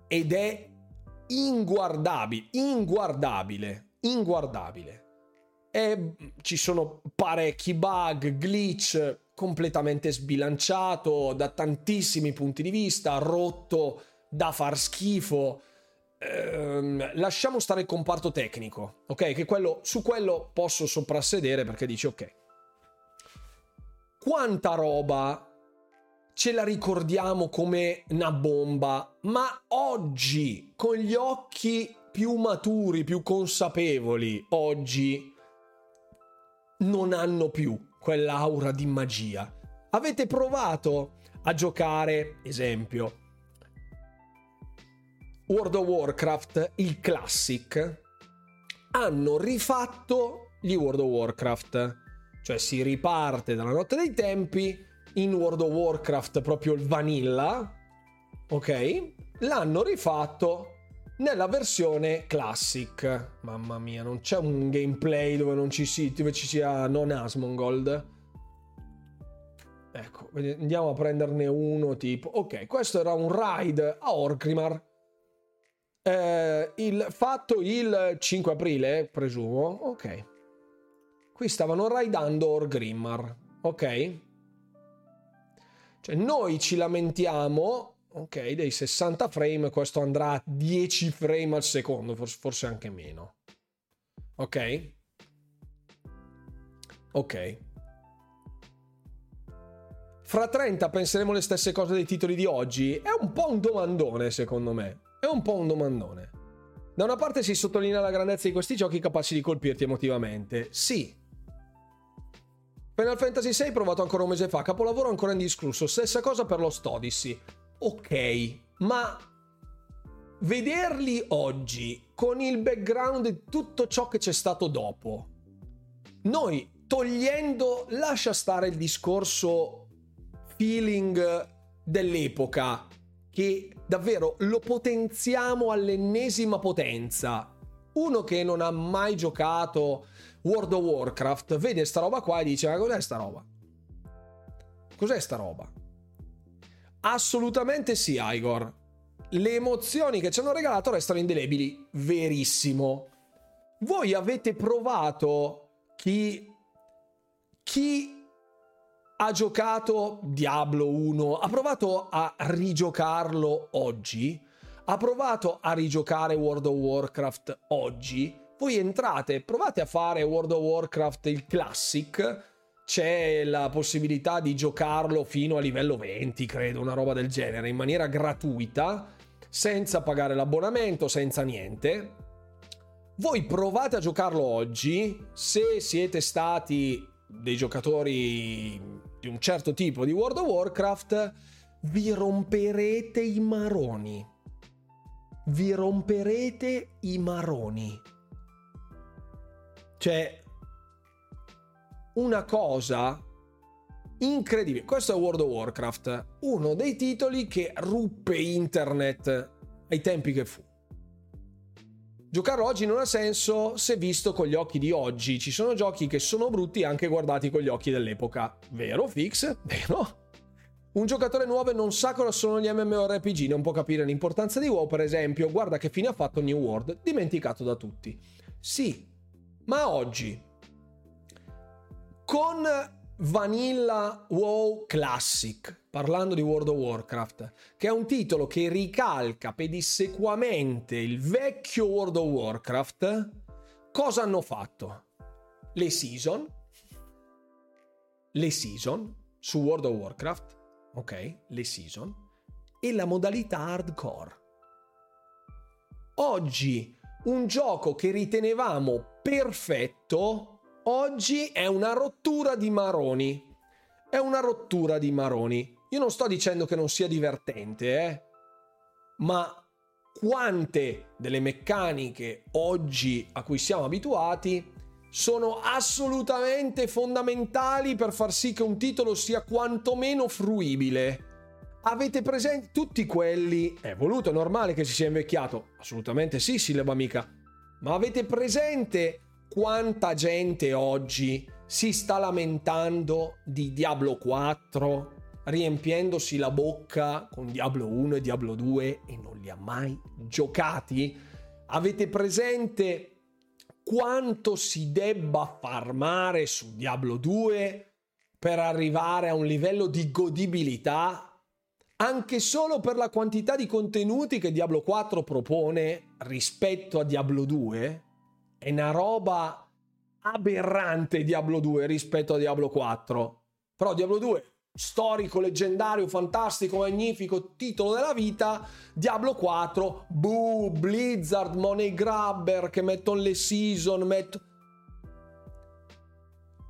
ed è inguardabile, inguardabile, inguardabile. E ci sono parecchi bug, glitch, completamente sbilanciato da tantissimi punti di vista, rotto da far schifo ehm, lasciamo stare il comparto tecnico, ok? Che quello, su quello posso soprassedere perché dici ok. Quanta roba ce la ricordiamo come una bomba, ma oggi, con gli occhi più maturi, più consapevoli, oggi non hanno più quell'aura di magia. Avete provato a giocare, esempio, World of Warcraft, il classic, hanno rifatto gli World of Warcraft. Cioè si riparte dalla notte dei tempi in World of Warcraft proprio il vanilla, ok? L'hanno rifatto nella versione classic. Mamma mia, non c'è un gameplay dove non ci, sia, dove ci sia non Asmongold. Ecco, andiamo a prenderne uno tipo. Ok, questo era un raid a Orgrimmar eh, il fatto il 5 aprile, presumo. Ok. Qui stavano raidando Orgrimmar. Ok. Cioè, noi ci lamentiamo, ok, dei 60 frame, questo andrà a 10 frame al secondo, forse, anche meno. Ok? Ok. Fra 30 penseremo le stesse cose dei titoli di oggi? È un po' un domandone, secondo me. È un po' un domandone. Da una parte si sottolinea la grandezza di questi giochi capaci di colpirti emotivamente. Sì. Final Fantasy VI provato ancora un mese fa, capolavoro ancora indiscusso. Stessa cosa per Lost Odyssey. Ok, ma vederli oggi con il background di tutto ciò che c'è stato dopo. Noi togliendo, lascia stare il discorso feeling dell'epoca, che davvero lo potenziamo all'ennesima potenza. Uno che non ha mai giocato World of Warcraft vede sta roba qua e dice: Ma cos'è sta roba? Cos'è sta roba? Assolutamente sì, Igor. Le emozioni che ci hanno regalato restano indelebili. Verissimo. Voi avete provato chi. chi ha giocato Diablo 1, ha provato a rigiocarlo oggi, ha provato a rigiocare World of Warcraft oggi, voi entrate, provate a fare World of Warcraft il Classic, c'è la possibilità di giocarlo fino a livello 20, credo, una roba del genere, in maniera gratuita, senza pagare l'abbonamento, senza niente. Voi provate a giocarlo oggi, se siete stati dei giocatori di un certo tipo di World of Warcraft, vi romperete i maroni. Vi romperete i maroni. Cioè, una cosa incredibile. Questo è World of Warcraft, uno dei titoli che ruppe internet ai tempi che fu. Giocarlo oggi non ha senso se visto con gli occhi di oggi. Ci sono giochi che sono brutti anche guardati con gli occhi dell'epoca. Vero, Fix? Vero? Un giocatore nuovo non sa cosa sono gli MMORPG, non può capire l'importanza di WoW, per esempio. Guarda che fine ha fatto New World, dimenticato da tutti. Sì, ma oggi con Vanilla WoW Classic, parlando di World of Warcraft, che è un titolo che ricalca pedissequamente il vecchio World of Warcraft, cosa hanno fatto? Le season, le season su World of Warcraft, ok? Le season e la modalità hardcore. Oggi un gioco che ritenevamo perfetto oggi è una rottura di maroni. È una rottura di maroni. Io non sto dicendo che non sia divertente, eh? Ma quante delle meccaniche oggi a cui siamo abituati sono assolutamente fondamentali per far sì che un titolo sia quantomeno fruibile. Avete presente tutti quelli? È voluto, è normale che si sia invecchiato? Assolutamente sì, Sileba amica. Ma avete presente quanta gente oggi si sta lamentando di Diablo 4, riempiendosi la bocca con Diablo 1 e Diablo 2 e non li ha mai giocati? Avete presente quanto si debba farmare su Diablo 2 per arrivare a un livello di godibilità anche solo per la quantità di contenuti che Diablo 4 propone rispetto a Diablo 2? è una roba aberrante Diablo 2 rispetto a Diablo 4. Però Diablo 2 storico, leggendario, fantastico, magnifico, titolo della vita, Diablo 4, buh, Blizzard, Money Grabber che mettono le season, mettono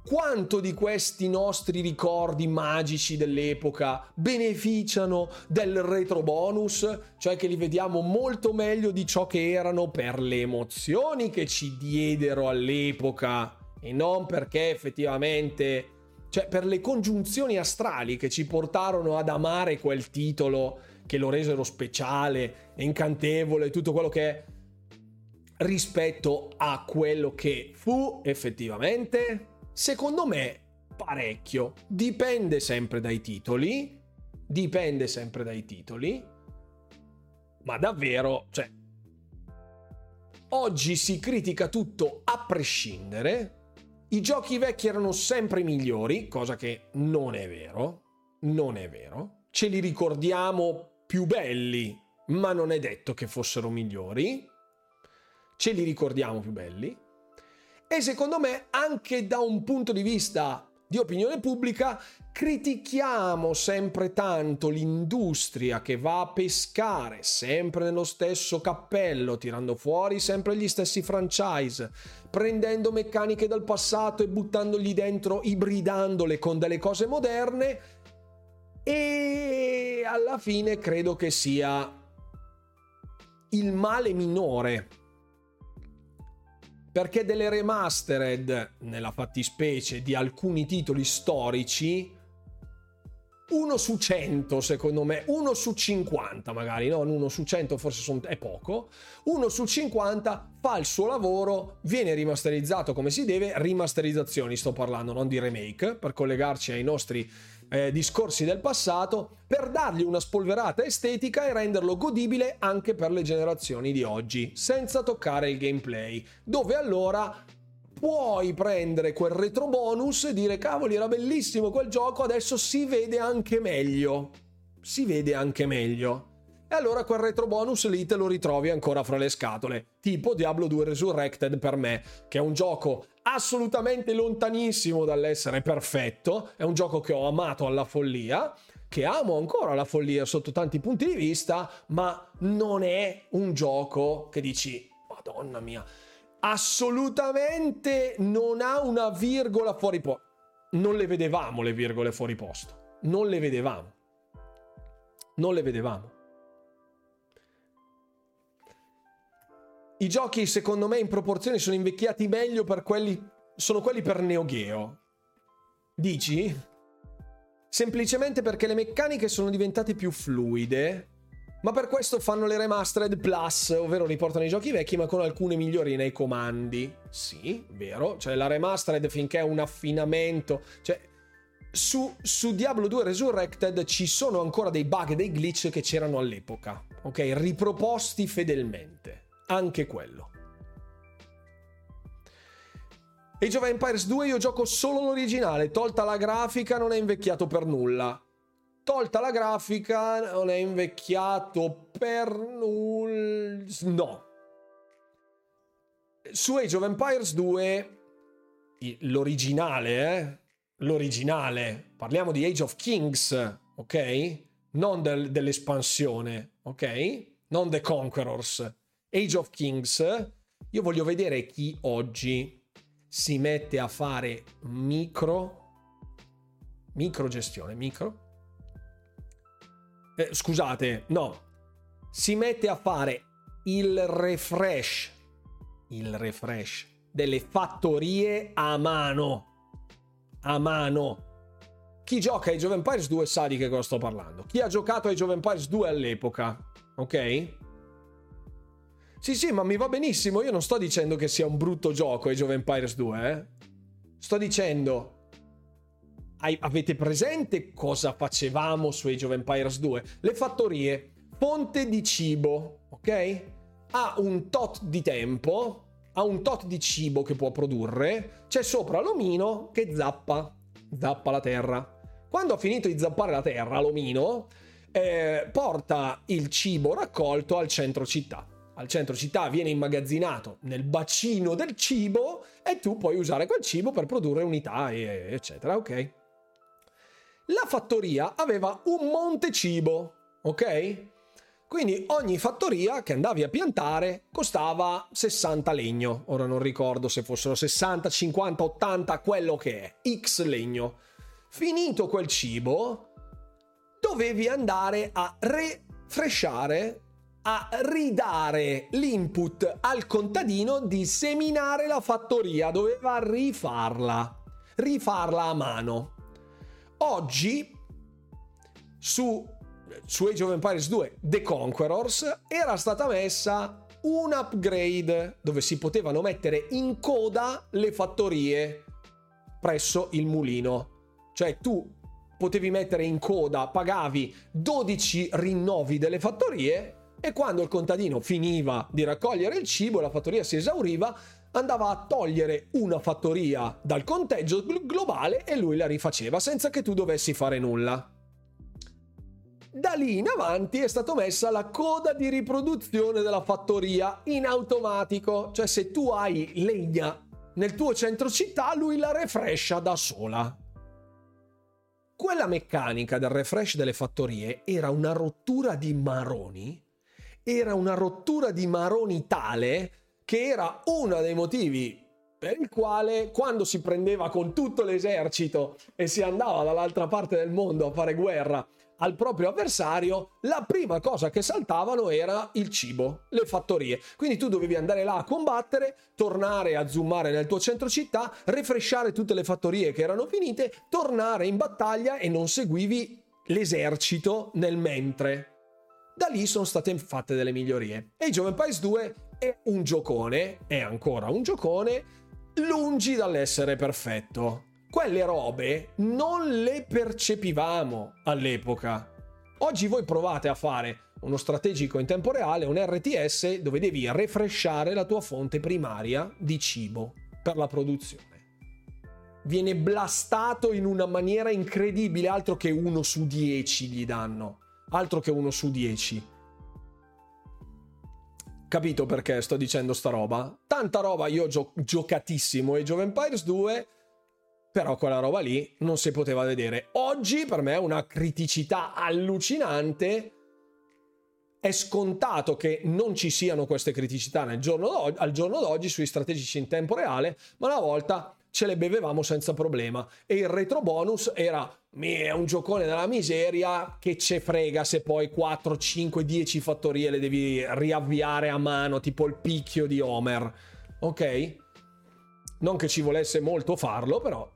quanto di questi nostri ricordi magici dell'epoca beneficiano del retro bonus, cioè che li vediamo molto meglio di ciò che erano per le emozioni che ci diedero all'epoca e non perché effettivamente, cioè per le congiunzioni astrali che ci portarono ad amare quel titolo che lo resero speciale, incantevole, tutto quello che è rispetto a quello che fu effettivamente Secondo me parecchio. Dipende sempre dai titoli. Dipende sempre dai titoli. Ma davvero, cioè... Oggi si critica tutto a prescindere. I giochi vecchi erano sempre migliori, cosa che non è vero. Non è vero. Ce li ricordiamo più belli, ma non è detto che fossero migliori. Ce li ricordiamo più belli. E secondo me anche da un punto di vista di opinione pubblica critichiamo sempre tanto l'industria che va a pescare sempre nello stesso cappello, tirando fuori sempre gli stessi franchise, prendendo meccaniche dal passato e buttandogli dentro, ibridandole con delle cose moderne e alla fine credo che sia il male minore perché delle remastered, nella fattispecie di alcuni titoli storici, uno su 100 secondo me, uno su 50 magari, non uno su 100 forse son, è poco, uno su 50 fa il suo lavoro, viene rimasterizzato come si deve, rimasterizzazioni sto parlando, non di remake, per collegarci ai nostri eh, discorsi del passato per dargli una spolverata estetica e renderlo godibile anche per le generazioni di oggi, senza toccare il gameplay, dove allora puoi prendere quel retro bonus e dire cavoli era bellissimo quel gioco, adesso si vede anche meglio. Si vede anche meglio. E allora quel retro bonus lì te lo ritrovi ancora fra le scatole. Tipo Diablo 2 Resurrected per me, che è un gioco assolutamente lontanissimo dall'essere perfetto, è un gioco che ho amato alla follia, che amo ancora alla follia sotto tanti punti di vista, ma non è un gioco che dici, madonna mia, assolutamente non ha una virgola fuori posto. Non le vedevamo le virgole fuori posto. Non le vedevamo. Non le vedevamo. I giochi, secondo me, in proporzione sono invecchiati meglio per quelli. Sono quelli per Neo Geo. Dici? Semplicemente perché le meccaniche sono diventate più fluide ma per questo fanno le remastered plus, ovvero riportano i giochi vecchi ma con alcune migliorie nei comandi. Sì, vero, cioè la remastered finché è un affinamento, cioè su, su, Diablo 2 Resurrected ci sono ancora dei bug e dei glitch che c'erano all'epoca, ok? Riproposti fedelmente, anche quello. Age of Empires 2 io gioco solo l'originale, tolta la grafica non è invecchiato per nulla tolta la grafica, non è invecchiato per nulla. No. Su Age of Empires 2, l'originale, eh? L'originale, parliamo di Age of Kings, ok? Non del, dell'espansione, ok? Non The Conquerors. Age of Kings, io voglio vedere chi oggi si mette a fare micro, micro gestione, micro, eh, scusate, no, si mette a fare il refresh, il refresh delle fattorie a mano. A mano. Chi gioca ai Jove Empires 2 sa di che cosa sto parlando. Chi ha giocato ai Jove Empires 2 all'epoca, ok? Sì, sì, ma mi va benissimo. Io non sto dicendo che sia un brutto gioco ai Jove Empires 2, eh? Sto dicendo avete presente cosa facevamo su Age of Empires 2? Le fattorie, fonte di cibo, ok? Ha un tot di tempo, ha un tot di cibo che può produrre, c'è sopra l'omino che zappa, zappa la terra. Quando ha finito di zappare la terra, l'omino eh, porta il cibo raccolto al centro città. Al centro città viene immagazzinato nel bacino del cibo e tu puoi usare quel cibo per produrre unità, eccetera, ok? La fattoria aveva un monte cibo, ok? Quindi ogni fattoria che andavi a piantare costava 60 legno. Ora non ricordo se fossero 60, 50, 80, quello che è, X legno. Finito quel cibo, dovevi andare a refresciare, a ridare l'input al contadino di seminare la fattoria, doveva rifarla, rifarla a mano. Oggi su, su Age of Empires 2 The Conquerors era stata messa un upgrade dove si potevano mettere in coda le fattorie presso il mulino. Cioè tu potevi mettere in coda, pagavi 12 rinnovi delle fattorie e quando il contadino finiva di raccogliere il cibo, la fattoria si esauriva, andava a togliere una fattoria dal conteggio globale e lui la rifaceva senza che tu dovessi fare nulla. Da lì in avanti è stata messa la coda di riproduzione della fattoria in automatico, cioè se tu hai legna nel tuo centro città, lui la refrescia da sola. Quella meccanica del refresh delle fattorie era una rottura di maroni, era una rottura di maroni tale che era uno dei motivi per il quale quando si prendeva con tutto l'esercito e si andava dall'altra parte del mondo a fare guerra al proprio avversario, la prima cosa che saltavano era il cibo, le fattorie. Quindi tu dovevi andare là a combattere, tornare a zoomare nel tuo centro città, refresciare tutte le fattorie che erano finite, tornare in battaglia e non seguivi l'esercito nel mentre. Da lì sono state fatte delle migliorie. E Age of Empires 2 è un giocone, è ancora un giocone, lungi dall'essere perfetto. Quelle robe non le percepivamo all'epoca. Oggi voi provate a fare uno strategico in tempo reale, un RTS dove devi refreshare la tua fonte primaria di cibo. per la produzione. Viene blastato in una maniera incredibile, altro che uno su 10 gli danno, altro che uno su 10. Capito perché sto dicendo sta roba? Tanta roba io gio- giocatissimo e Jove Empires 2 però quella roba lì non si poteva vedere. Oggi per me è una criticità allucinante. È scontato che non ci siano queste criticità giorno al giorno d'oggi sui strategici in tempo reale, ma una volta ce le bevevamo senza problema. E il retro bonus era è un giocone della miseria che ce frega se poi 4, 5, 10 fattorie le devi riavviare a mano, tipo il picchio di Homer. Ok? Non che ci volesse molto farlo, però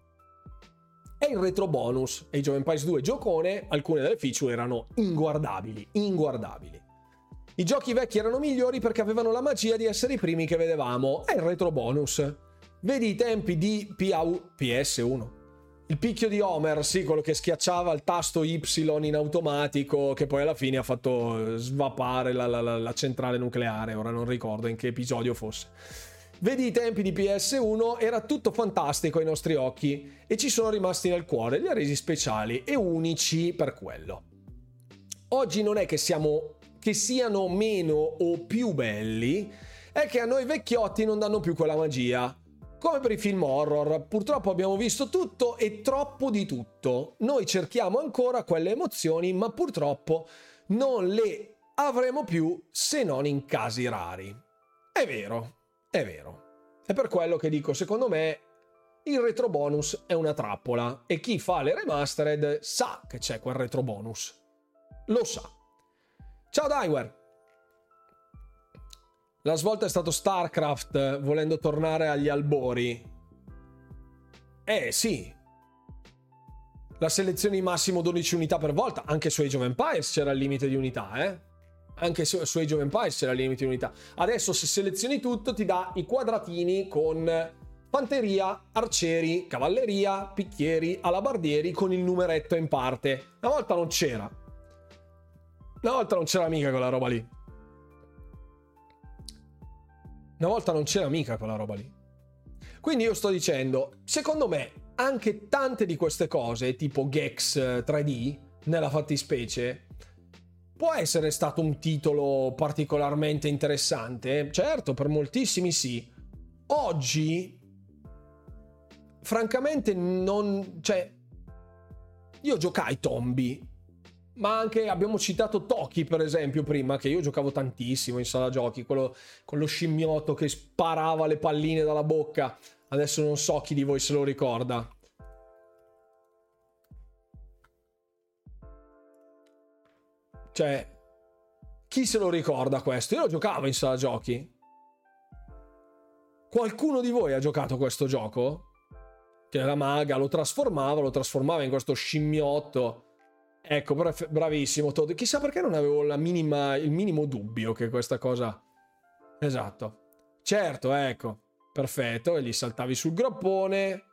e il retro bonus. E Age of Empires 2 giocone, alcune delle feature erano inguardabili, inguardabili. I giochi vecchi erano migliori perché avevano la magia di essere i primi che vedevamo. E il retro bonus. Vedi i tempi di PAU, PS1. Il picchio di Homer, sì, quello che schiacciava il tasto Y in automatico, che poi alla fine ha fatto svapare la, la, la, la centrale nucleare. Ora non ricordo in che episodio fosse. Vedi i tempi di PS1, era tutto fantastico ai nostri occhi e ci sono rimasti nel cuore, li ha resi speciali e unici per quello. Oggi non è che, siamo, che siano meno o più belli, è che a noi vecchiotti non danno più quella magia. Come per i film horror, purtroppo abbiamo visto tutto e troppo di tutto. Noi cerchiamo ancora quelle emozioni, ma purtroppo non le avremo più se non in casi rari. È vero, è vero. È per quello che dico, secondo me, il retro bonus è una trappola e chi fa le remastered sa che c'è quel retro bonus. Lo sa. Ciao Daiwer! La svolta è stato StarCraft volendo tornare agli albori. Eh sì. La selezione massimo 12 unità per volta, anche su Age of Empires c'era il limite di unità, eh? anche su, su Age of Empires c'è la limite di unità. Adesso se selezioni tutto ti dà i quadratini con fanteria, arcieri, cavalleria, picchieri, alabardieri con il numeretto in parte. Una volta non c'era. Una volta non c'era mica quella roba lì. Una volta non c'era mica quella roba lì. Quindi io sto dicendo, secondo me, anche tante di queste cose, tipo Gex 3D, nella fattispecie, Può essere stato un titolo particolarmente interessante? Certo, per moltissimi sì. Oggi, francamente, non... cioè, io giocai Tombi, ma anche abbiamo citato Toki, per esempio, prima, che io giocavo tantissimo in sala giochi, quello con lo scimmiotto che sparava le palline dalla bocca. Adesso non so chi di voi se lo ricorda. Cioè, chi se lo ricorda questo? Io lo giocavo in sala giochi. Qualcuno di voi ha giocato questo gioco? Che la maga lo trasformava, lo trasformava in questo scimmiotto. Ecco, bravissimo Todd. Chissà perché non avevo minima, il minimo dubbio che questa cosa... Esatto. Certo, ecco. Perfetto. E gli saltavi sul groppone.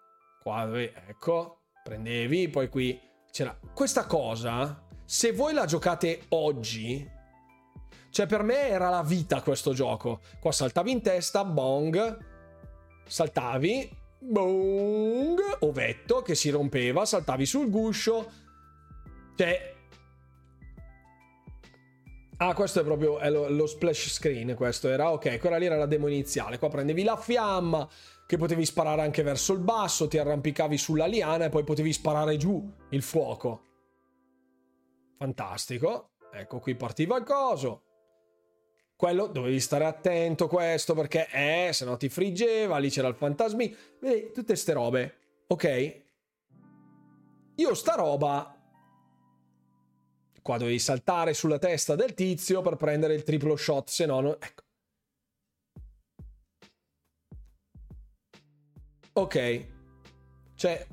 Qua, ecco. Prendevi, poi qui c'era... Questa cosa se voi la giocate oggi, cioè per me era la vita questo gioco. Qua saltavi in testa, bong, saltavi, bong, ovetto che si rompeva, saltavi sul guscio. Cioè... Ah, questo è proprio è lo, lo, splash screen, questo era, ok, quella lì era la demo iniziale. Qua prendevi la fiamma, che potevi sparare anche verso il basso, ti arrampicavi sulla liana e poi potevi sparare giù il fuoco. Fantastico. Ecco qui partiva il coso. Quello dovevi stare attento questo perché eh, se no ti friggeva, lì c'era il fantasmi. Vedi, tutte ste robe. Ok? Io sta roba qua dovevi saltare sulla testa del tizio per prendere il triplo shot, se no, no ecco. Ok. Cioè,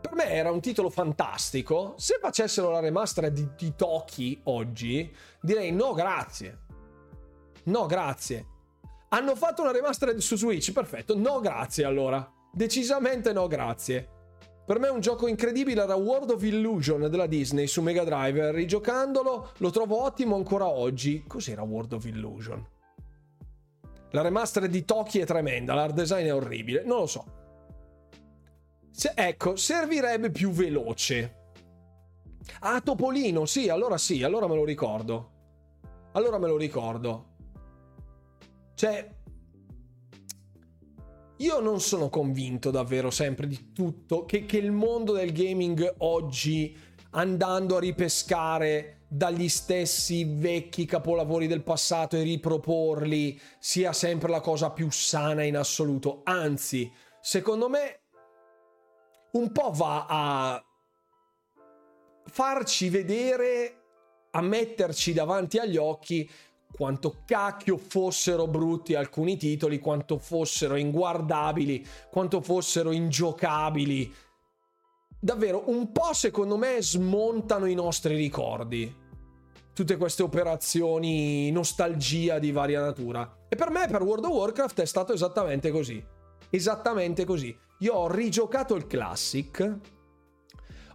per me era un titolo fantastico. Se facessero la remaster di, di Toki oggi, direi no grazie. No grazie. Hanno fatto una remaster su Switch, perfetto. No grazie allora. Decisamente no grazie. Per me un gioco incredibile era World of Illusion della Disney su Mega Drive. Rigiocandolo lo trovo ottimo ancora oggi. Cos'era World of Illusion? La remaster di Toki è tremenda, l'art design è orribile, non lo so. Se, ecco, servirebbe più veloce. Ah, Topolino, sì, allora sì, allora me lo ricordo. Allora me lo ricordo. Cioè, io non sono convinto davvero sempre di tutto, che, che il mondo del gaming oggi, andando a ripescare dagli stessi vecchi capolavori del passato e riproporli, sia sempre la cosa più sana in assoluto. Anzi, secondo me, un po' va a farci vedere, a metterci davanti agli occhi quanto cacchio fossero brutti alcuni titoli, quanto fossero inguardabili, quanto fossero ingiocabili. Davvero, un po' secondo me smontano i nostri ricordi. Tutte queste operazioni nostalgia di varia natura. E per me, per World of Warcraft, è stato esattamente così. Esattamente così. Io ho rigiocato il Classic.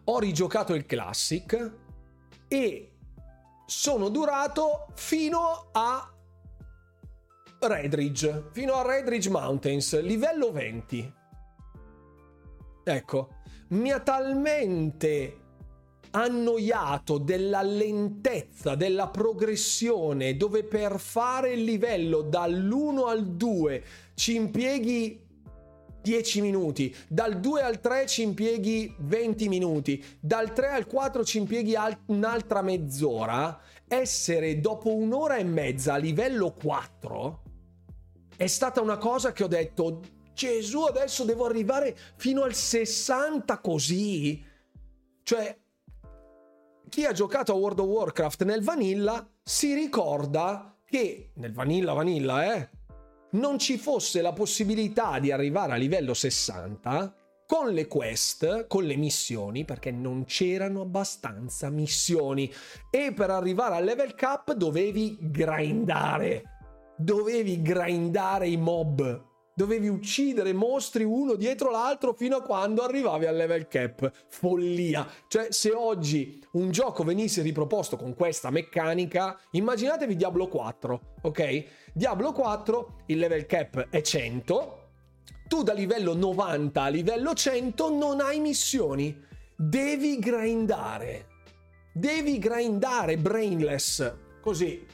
Ho rigiocato il Classic. E sono durato fino a Redridge, fino a Redridge Mountains, livello 20. Ecco, mi ha talmente annoiato della lentezza, della progressione, dove per fare il livello dall'1 al 2 ci impieghi 10 minuti, dal 2 al 3 ci impieghi 20 minuti, dal 3 al 4 ci impieghi un'altra mezz'ora, essere dopo un'ora e mezza a livello 4 è stata una cosa che ho detto Gesù adesso devo arrivare fino al 60 così? Cioè, chi ha giocato a World of Warcraft nel vanilla si ricorda che nel vanilla vanilla, eh, non ci fosse la possibilità di arrivare a livello 60 con le quest, con le missioni, perché non c'erano abbastanza missioni e per arrivare al level cap dovevi grindare. Dovevi grindare i mob dovevi uccidere mostri uno dietro l'altro fino a quando arrivavi al level cap. Follia. Cioè, se oggi un gioco venisse riproposto con questa meccanica, immaginatevi Diablo 4, ok? Diablo 4, il level cap è 100. Tu da livello 90 a livello 100 non hai missioni. Devi grindare. Devi grindare brainless. Così.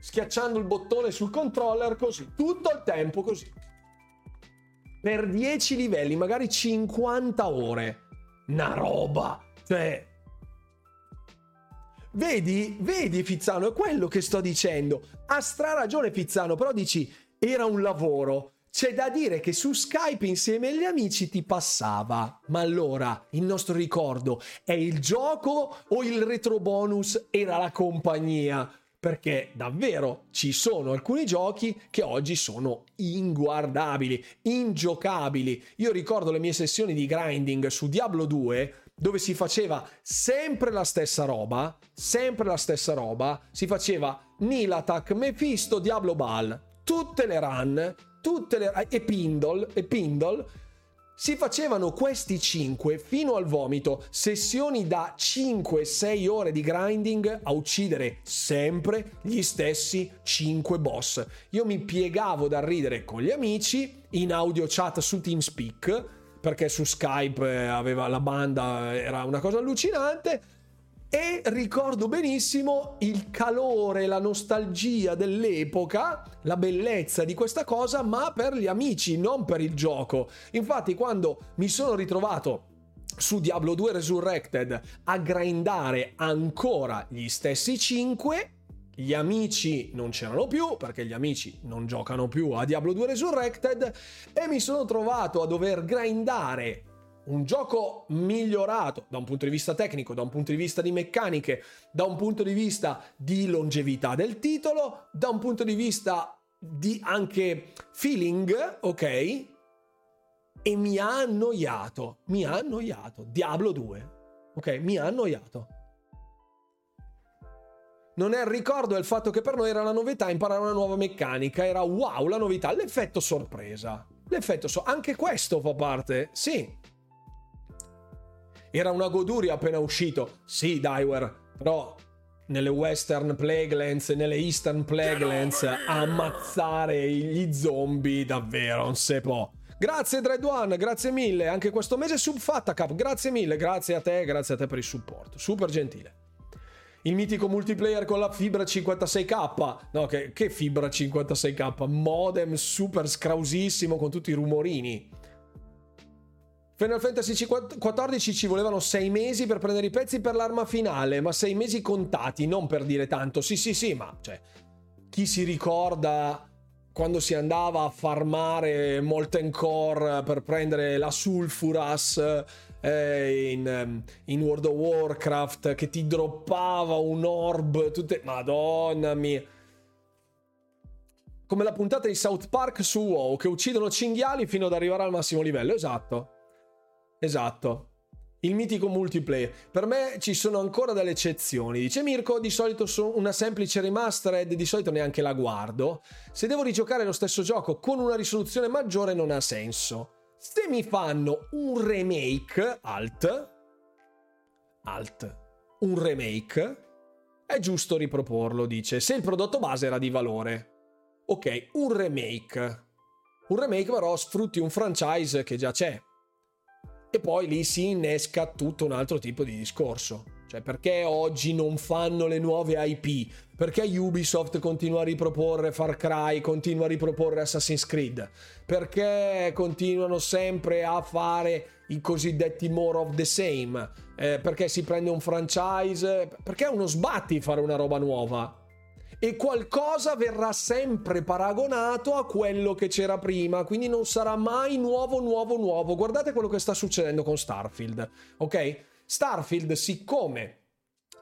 Schiacciando il bottone sul controller così. Tutto il tempo così per 10 livelli, magari 50 ore. Una roba. Cioè... Vedi, vedi Fizzano, è quello che sto dicendo. Ha stra ragione Fizzano, però dici, era un lavoro. C'è da dire che su Skype insieme agli amici ti passava. Ma allora, il nostro ricordo è il gioco o il retro bonus era la compagnia? Perché davvero ci sono alcuni giochi che oggi sono inguardabili, ingiocabili. Io ricordo le mie sessioni di grinding su Diablo 2 dove si faceva sempre la stessa roba, sempre la stessa roba, si faceva Nilatak, Mephisto, Diablo Ball, tutte le run, tutte le e Pindle, e Pindle si facevano questi 5 fino al vomito, sessioni da 5-6 ore di grinding a uccidere sempre gli stessi 5 boss. Io mi piegavo da ridere con gli amici in audio chat su TeamSpeak perché su Skype eh, aveva la banda, era una cosa allucinante e ricordo benissimo il calore, la nostalgia dell'epoca, la bellezza di questa cosa, ma per gli amici, non per il gioco. Infatti, quando mi sono ritrovato su Diablo 2 Resurrected a grindare ancora gli stessi 5, gli amici non c'erano più perché gli amici non giocano più a Diablo 2 Resurrected e mi sono trovato a dover grindare un gioco migliorato da un punto di vista tecnico, da un punto di vista di meccaniche, da un punto di vista di longevità del titolo, da un punto di vista di anche feeling, ok? E mi ha annoiato, mi ha annoiato. Diablo 2, ok? Mi ha annoiato. Non è il ricordo del fatto che per noi era la novità imparare una nuova meccanica, era wow la novità, l'effetto sorpresa. L'effetto so- anche questo fa parte, sì, era una goduria appena uscito. Sì, Daiwer, però nelle Western Plaguelands e nelle Eastern Plaguelands ammazzare gli zombie davvero non se può. Grazie Dread One, grazie mille. Anche questo mese subfatta cap. Grazie mille, grazie a te, grazie a te per il supporto. Super gentile. Il mitico multiplayer con la fibra 56k. No, che, che fibra 56k? Modem super scrausissimo con tutti i rumorini. Final Fantasy XIV ci volevano sei mesi per prendere i pezzi per l'arma finale, ma sei mesi contati, non per dire tanto. Sì, sì, sì, ma cioè, chi si ricorda quando si andava a farmare Molten Core per prendere la Sulfuras eh, in, in, World of Warcraft che ti droppava un orb, tutte... Madonna mia. Come la puntata di South Park su WoW che uccidono cinghiali fino ad arrivare al massimo livello. Esatto. Esatto il mitico multiplayer. Per me ci sono ancora delle eccezioni. Dice Mirko, di solito su una semplice remastered, di solito neanche la guardo. Se devo rigiocare lo stesso gioco con una risoluzione maggiore non ha senso. Se mi fanno un remake, alt, alt, un remake, è giusto riproporlo, dice, se il prodotto base era di valore. Ok, un remake. Un remake però sfrutti un franchise che già c'è e poi lì si innesca tutto un altro tipo di discorso. Cioè, perché oggi non fanno le nuove IP? Perché Ubisoft continua a riproporre Far Cry, continua a riproporre Assassin's Creed? Perché continuano sempre a fare i cosiddetti more of the same? Eh, perché si prende un franchise? Perché è uno sbatti fare una roba nuova? E qualcosa verrà sempre paragonato a quello che c'era prima, quindi non sarà mai nuovo, nuovo, nuovo. Guardate quello che sta succedendo con Starfield, ok? Starfield, siccome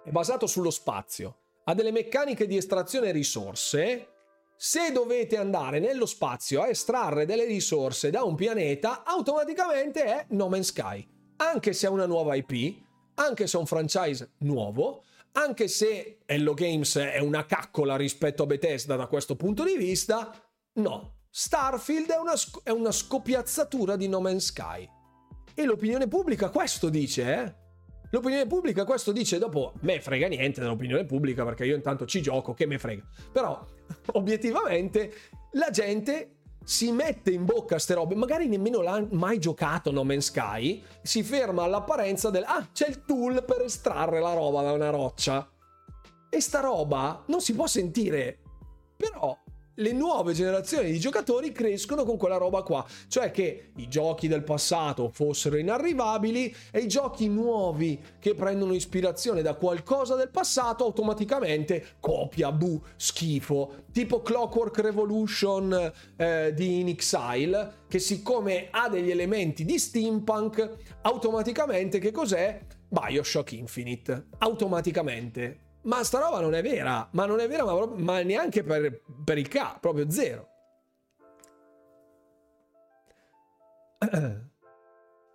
è basato sullo spazio, ha delle meccaniche di estrazione risorse, se dovete andare nello spazio a estrarre delle risorse da un pianeta, automaticamente è No Man's Sky. Anche se è una nuova IP, anche se è un franchise nuovo, anche se Hello Games è una caccola rispetto a Bethesda da questo punto di vista, no. Starfield è una, è una scopiazzatura di No Man's Sky. E l'opinione pubblica questo dice, eh? L'opinione pubblica questo dice, dopo me frega niente dell'opinione pubblica perché io intanto ci gioco, che me frega. Però, obiettivamente, la gente si mette in bocca ste robe, magari nemmeno l'ha mai giocato No Man's Sky, si ferma all'apparenza del ah, c'è il tool per estrarre la roba da una roccia. E sta roba non si può sentire. Però le nuove generazioni di giocatori crescono con quella roba qua, cioè che i giochi del passato fossero inarrivabili e i giochi nuovi che prendono ispirazione da qualcosa del passato automaticamente copia, bu, schifo, tipo Clockwork Revolution eh, di In Exile, che siccome ha degli elementi di steampunk, automaticamente che cos'è? Bioshock Infinite, automaticamente ma sta roba non è vera, ma non è vera, ma, ma neanche per, per il K, proprio zero.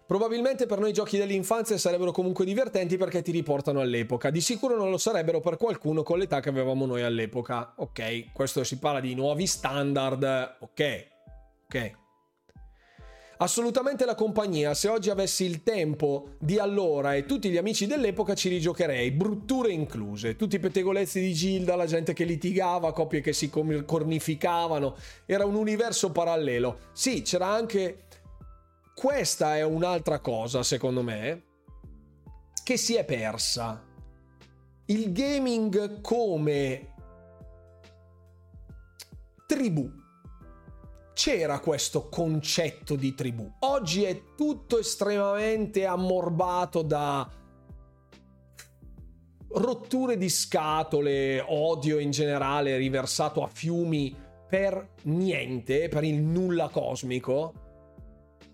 Probabilmente per noi i giochi dell'infanzia sarebbero comunque divertenti perché ti riportano all'epoca. Di sicuro non lo sarebbero per qualcuno con l'età che avevamo noi all'epoca. Ok, questo si parla di nuovi standard. Ok, ok. Assolutamente la compagnia, se oggi avessi il tempo di allora e tutti gli amici dell'epoca ci rigiocherei, brutture incluse, tutti i pettegolezzi di Gilda, la gente che litigava, coppie che si cornificavano, era un universo parallelo. Sì, c'era anche... Questa è un'altra cosa, secondo me, che si è persa. Il gaming come tribù c'era questo concetto di tribù. Oggi è tutto estremamente ammorbato da rotture di scatole, odio in generale riversato a fiumi per niente, per il nulla cosmico.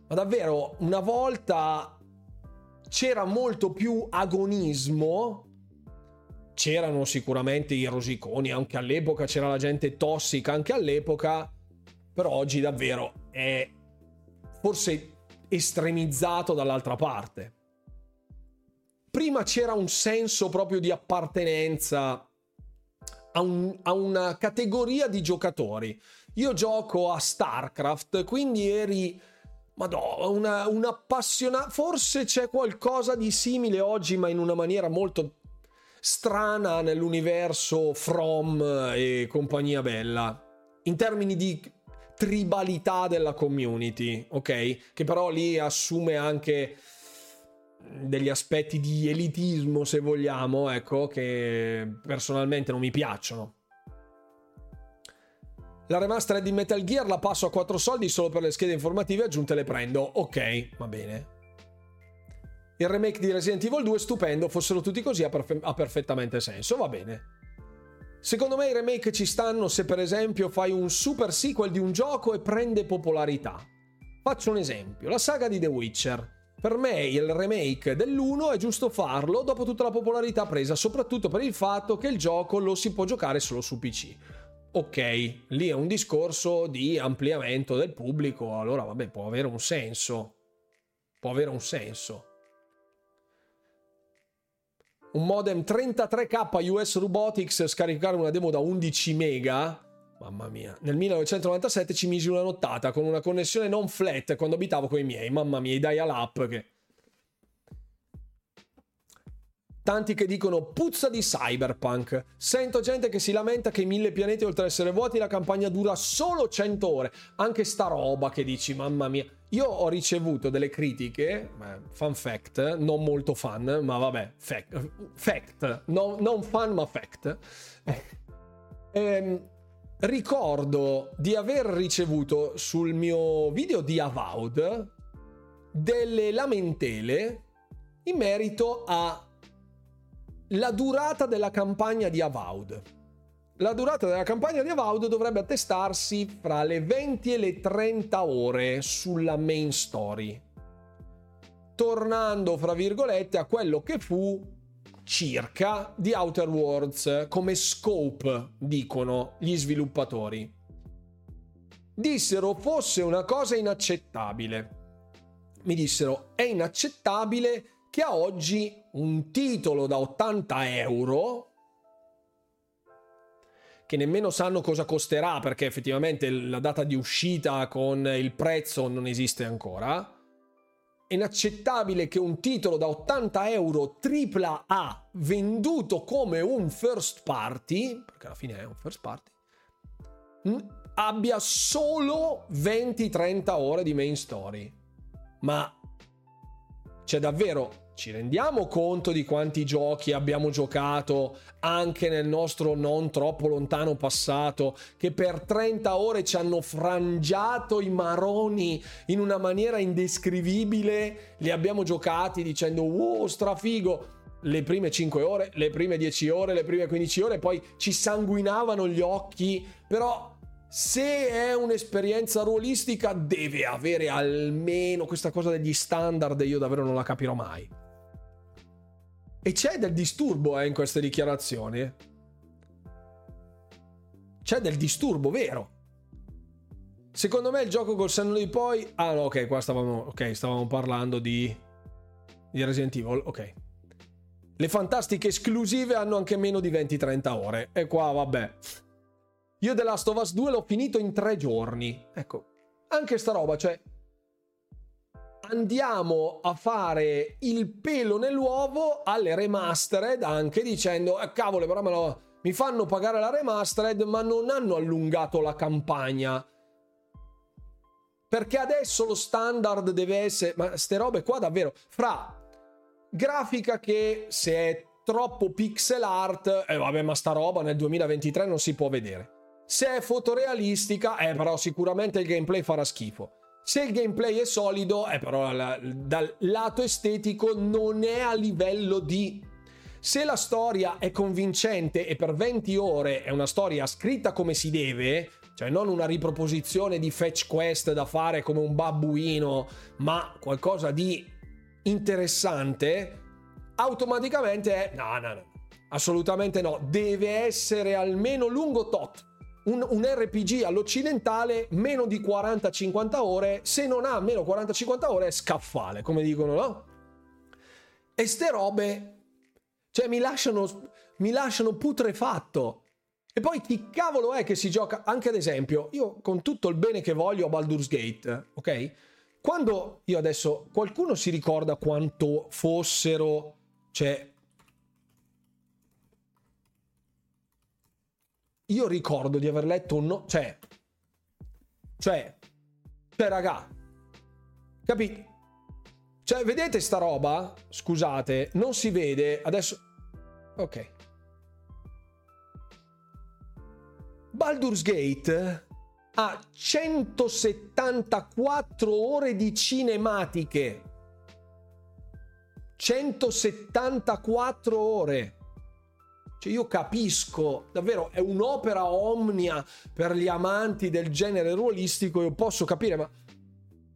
Ma davvero, una volta c'era molto più agonismo. C'erano sicuramente i rosiconi anche all'epoca, c'era la gente tossica anche all'epoca però oggi davvero è forse estremizzato dall'altra parte. Prima c'era un senso proprio di appartenenza a, un, a una categoria di giocatori. Io gioco a StarCraft, quindi eri Madonna, una, un appassionato. Forse c'è qualcosa di simile oggi, ma in una maniera molto strana nell'universo From e compagnia bella. In termini di tribalità della community, ok? Che però lì assume anche degli aspetti di elitismo, se vogliamo, ecco, che personalmente non mi piacciono. La remastered di Metal Gear la passo a 4 soldi solo per le schede informative aggiunte le prendo. Ok, va bene. Il remake di Resident Evil 2 stupendo, fossero tutti così ha, perfe- ha perfettamente senso, va bene. Secondo me i remake ci stanno se per esempio fai un super sequel di un gioco e prende popolarità. Faccio un esempio, la saga di The Witcher. Per me il remake dell'1 è giusto farlo dopo tutta la popolarità presa, soprattutto per il fatto che il gioco lo si può giocare solo su PC. Ok, lì è un discorso di ampliamento del pubblico, allora vabbè, può avere un senso. Può avere un senso. Un modem 33k US Robotics, scaricare una demo da 11 mega. Mamma mia, nel 1997 ci misi una nottata con una connessione non flat quando abitavo con i miei. Mamma mia, i dial-up che Tanti che dicono puzza di cyberpunk. Sento gente che si lamenta che i mille pianeti oltre ad essere vuoti la campagna dura solo 100 ore. Anche sta roba che dici, mamma mia. Io ho ricevuto delle critiche, fun fact, non molto fan, ma vabbè, fact, fact no, non fan ma fact. Ehm, ricordo di aver ricevuto sul mio video di Avowed delle lamentele in merito a la durata della campagna di Avowed. La durata della campagna di Avowed dovrebbe attestarsi fra le 20 e le 30 ore sulla main story. Tornando, fra virgolette, a quello che fu circa di Outer Worlds come scope, dicono gli sviluppatori. Dissero fosse una cosa inaccettabile. Mi dissero è inaccettabile che a oggi un titolo da 80 euro che nemmeno sanno cosa costerà perché effettivamente la data di uscita con il prezzo non esiste ancora. È inaccettabile che un titolo da 80 euro AAA venduto come un first party, perché alla fine è un first party, abbia solo 20-30 ore di main story. Ma c'è davvero ci rendiamo conto di quanti giochi abbiamo giocato anche nel nostro non troppo lontano passato che per 30 ore ci hanno frangiato i maroni in una maniera indescrivibile? Li abbiamo giocati dicendo wow strafigo! Le prime 5 ore, le prime 10 ore, le prime 15 ore, poi ci sanguinavano gli occhi, però se è un'esperienza ruolistica deve avere almeno questa cosa degli standard, io davvero non la capirò mai. E c'è del disturbo eh, in queste dichiarazioni. C'è del disturbo vero. Secondo me il gioco col senno di poi... Ah no, ok, qua stavamo, okay, stavamo parlando di... di Resident Evil, ok. Le fantastiche esclusive hanno anche meno di 20-30 ore. E qua, vabbè. Io The Last of Us 2 l'ho finito in tre giorni. Ecco, anche sta roba, cioè andiamo a fare il pelo nell'uovo alle remastered anche dicendo eh, cavolo però me lo, mi fanno pagare la remastered ma non hanno allungato la campagna. Perché adesso lo standard deve essere ma ste robe qua davvero? Fra grafica che se è troppo pixel art eh vabbè ma sta roba nel 2023 non si può vedere. Se è fotorealistica eh però sicuramente il gameplay farà schifo se il gameplay è solido, eh, però la, dal lato estetico non è a livello di... Se la storia è convincente e per 20 ore è una storia scritta come si deve, cioè non una riproposizione di fetch quest da fare come un babbuino, ma qualcosa di interessante, automaticamente è... No, no, no. Assolutamente no. Deve essere almeno lungo tot un, un RPG all'occidentale meno di 40-50 ore, se non ha meno 40-50 ore è scaffale, come dicono, no? E ste robe, cioè mi lasciano, mi lasciano putrefatto. E poi chi cavolo è che si gioca? Anche ad esempio, io con tutto il bene che voglio a Baldur's Gate, ok? Quando io adesso, qualcuno si ricorda quanto fossero, cioè, io ricordo di aver letto un no, cioè cioè cioè raga capito cioè vedete sta roba? Scusate non si vede adesso ok. Baldur's Gate ha 174 ore di cinematiche. 174 ore cioè io capisco, davvero è un'opera omnia per gli amanti del genere ruolistico, io posso capire, ma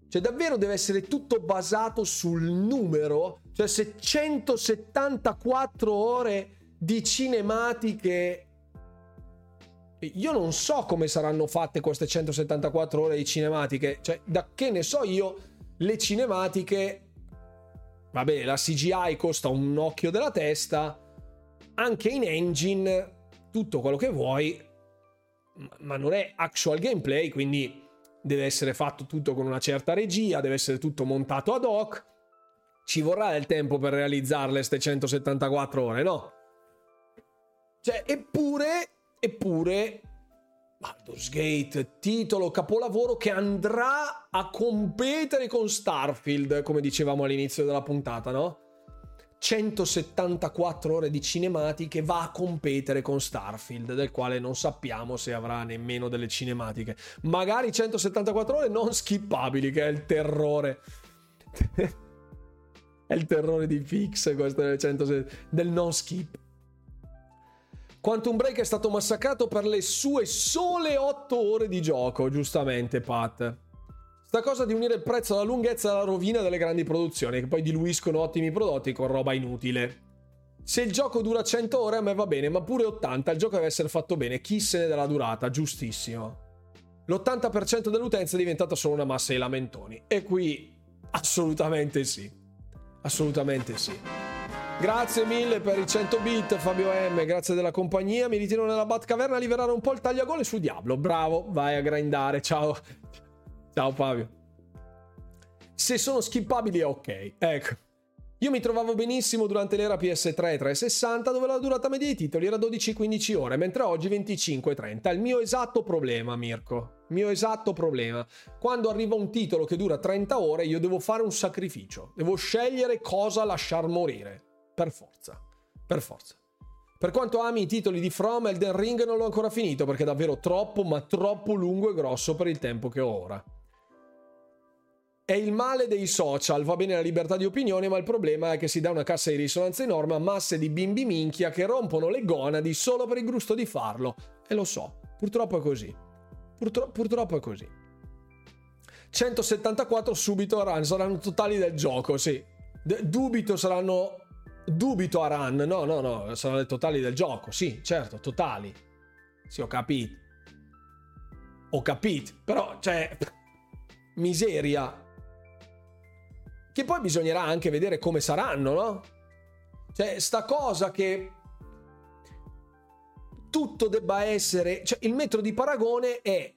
cioè davvero deve essere tutto basato sul numero? Cioè se 174 ore di cinematiche io non so come saranno fatte queste 174 ore di cinematiche, cioè da che ne so io le cinematiche vabbè, la CGI costa un occhio della testa anche in engine tutto quello che vuoi, ma non è actual gameplay, quindi deve essere fatto tutto con una certa regia, deve essere tutto montato ad hoc. Ci vorrà del tempo per realizzarle queste 174 ore, no? Cioè, eppure, eppure, Baldur's Gate, titolo capolavoro che andrà a competere con Starfield, come dicevamo all'inizio della puntata, no? 174 ore di cinematiche va a competere con Starfield, del quale non sappiamo se avrà nemmeno delle cinematiche. Magari 174 ore non skippabili, che è il terrore. è il terrore di Fix, questo del, 100, del non skip. Quantum Break è stato massacrato per le sue sole 8 ore di gioco, giustamente Pat. Sta cosa di unire il prezzo alla lunghezza alla rovina delle grandi produzioni, che poi diluiscono ottimi prodotti con roba inutile. Se il gioco dura 100 ore a me va bene, ma pure 80, il gioco deve essere fatto bene, chi se ne della durata, giustissimo. L'80% dell'utenza è diventata solo una massa di lamentoni. E qui assolutamente sì. Assolutamente sì. Grazie mille per i 100 bit Fabio M, grazie della compagnia. Mi ritiro nella Batcaverna a liberare un po' il tagliagole su Diablo. Bravo, vai a grindare. Ciao. Ciao Fabio. Se sono skippabili è ok. Ecco. Io mi trovavo benissimo durante l'era PS3 360 dove la durata media dei titoli era 12-15 ore, mentre oggi 25-30. Il mio esatto problema, Mirko. Il mio esatto problema. Quando arriva un titolo che dura 30 ore, io devo fare un sacrificio. Devo scegliere cosa lasciar morire. Per forza. Per forza. Per quanto ami i titoli di From, Elden Ring non l'ho ancora finito perché è davvero troppo, ma troppo lungo e grosso per il tempo che ho ora. È il male dei social, va bene la libertà di opinione, ma il problema è che si dà una cassa di risonanza enorme a masse di bimbi minchia che rompono le gonadi solo per il gusto di farlo. E lo so, purtroppo è così. Purtro- purtroppo è così. 174 subito a run, saranno totali del gioco, sì. D- dubito saranno... Dubito a run, no, no, no, saranno le totali del gioco, sì, certo, totali. Sì, ho capito. Ho capito, però, cioè... Miseria, che poi bisognerà anche vedere come saranno, no? Cioè, sta cosa che tutto debba essere, cioè il metro di paragone è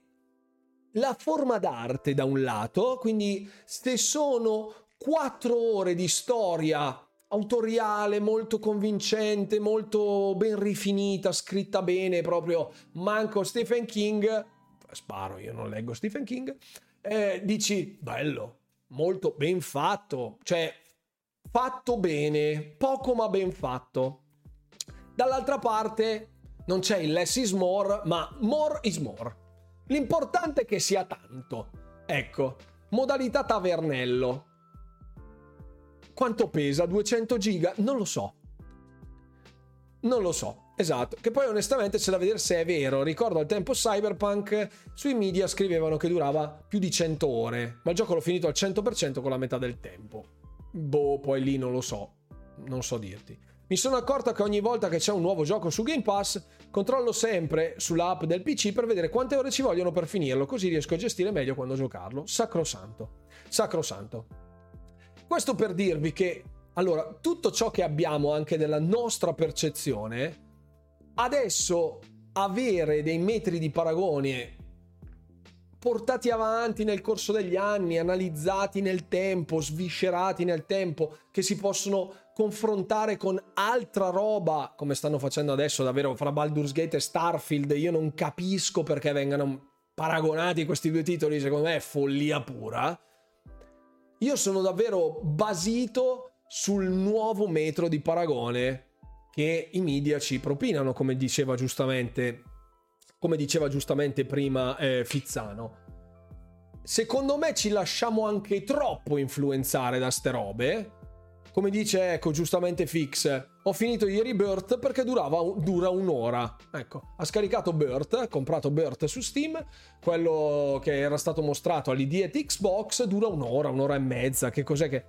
la forma d'arte da un lato, quindi se sono quattro ore di storia autoriale, molto convincente, molto ben rifinita, scritta bene, proprio manco Stephen King, sparo, io non leggo Stephen King, eh, dici bello, molto ben fatto, cioè fatto bene, poco ma ben fatto. Dall'altra parte non c'è il less is more, ma more is more. L'importante è che sia tanto. Ecco, modalità tavernello. Quanto pesa? 200 giga? Non lo so. Non lo so. Esatto, che poi onestamente c'è da vedere se è vero. Ricordo al tempo Cyberpunk sui media scrivevano che durava più di 100 ore, ma il gioco l'ho finito al 100% con la metà del tempo. Boh, poi lì non lo so, non so dirti. Mi sono accorta che ogni volta che c'è un nuovo gioco su Game Pass, controllo sempre sull'app del PC per vedere quante ore ci vogliono per finirlo, così riesco a gestire meglio quando giocarlo. Sacrosanto. Sacrosanto. Questo per dirvi che, allora, tutto ciò che abbiamo anche nella nostra percezione adesso avere dei metri di paragone portati avanti nel corso degli anni, analizzati nel tempo, sviscerati nel tempo, che si possono confrontare con altra roba, come stanno facendo adesso davvero fra Baldur's Gate e Starfield, io non capisco perché vengano paragonati questi due titoli, secondo me è follia pura. Io sono davvero basito sul nuovo metro di paragone che i media ci propinano, come diceva giustamente, come diceva giustamente prima eh, Fizzano. Secondo me ci lasciamo anche troppo influenzare da ste robe come dice, ecco, giustamente Fix, ho finito ieri Burt perché durava, dura un'ora. Ecco, ha scaricato Burt, ha comprato Burt su Steam, quello che era stato mostrato all'ID e Xbox dura un'ora, un'ora e mezza, che cos'è che...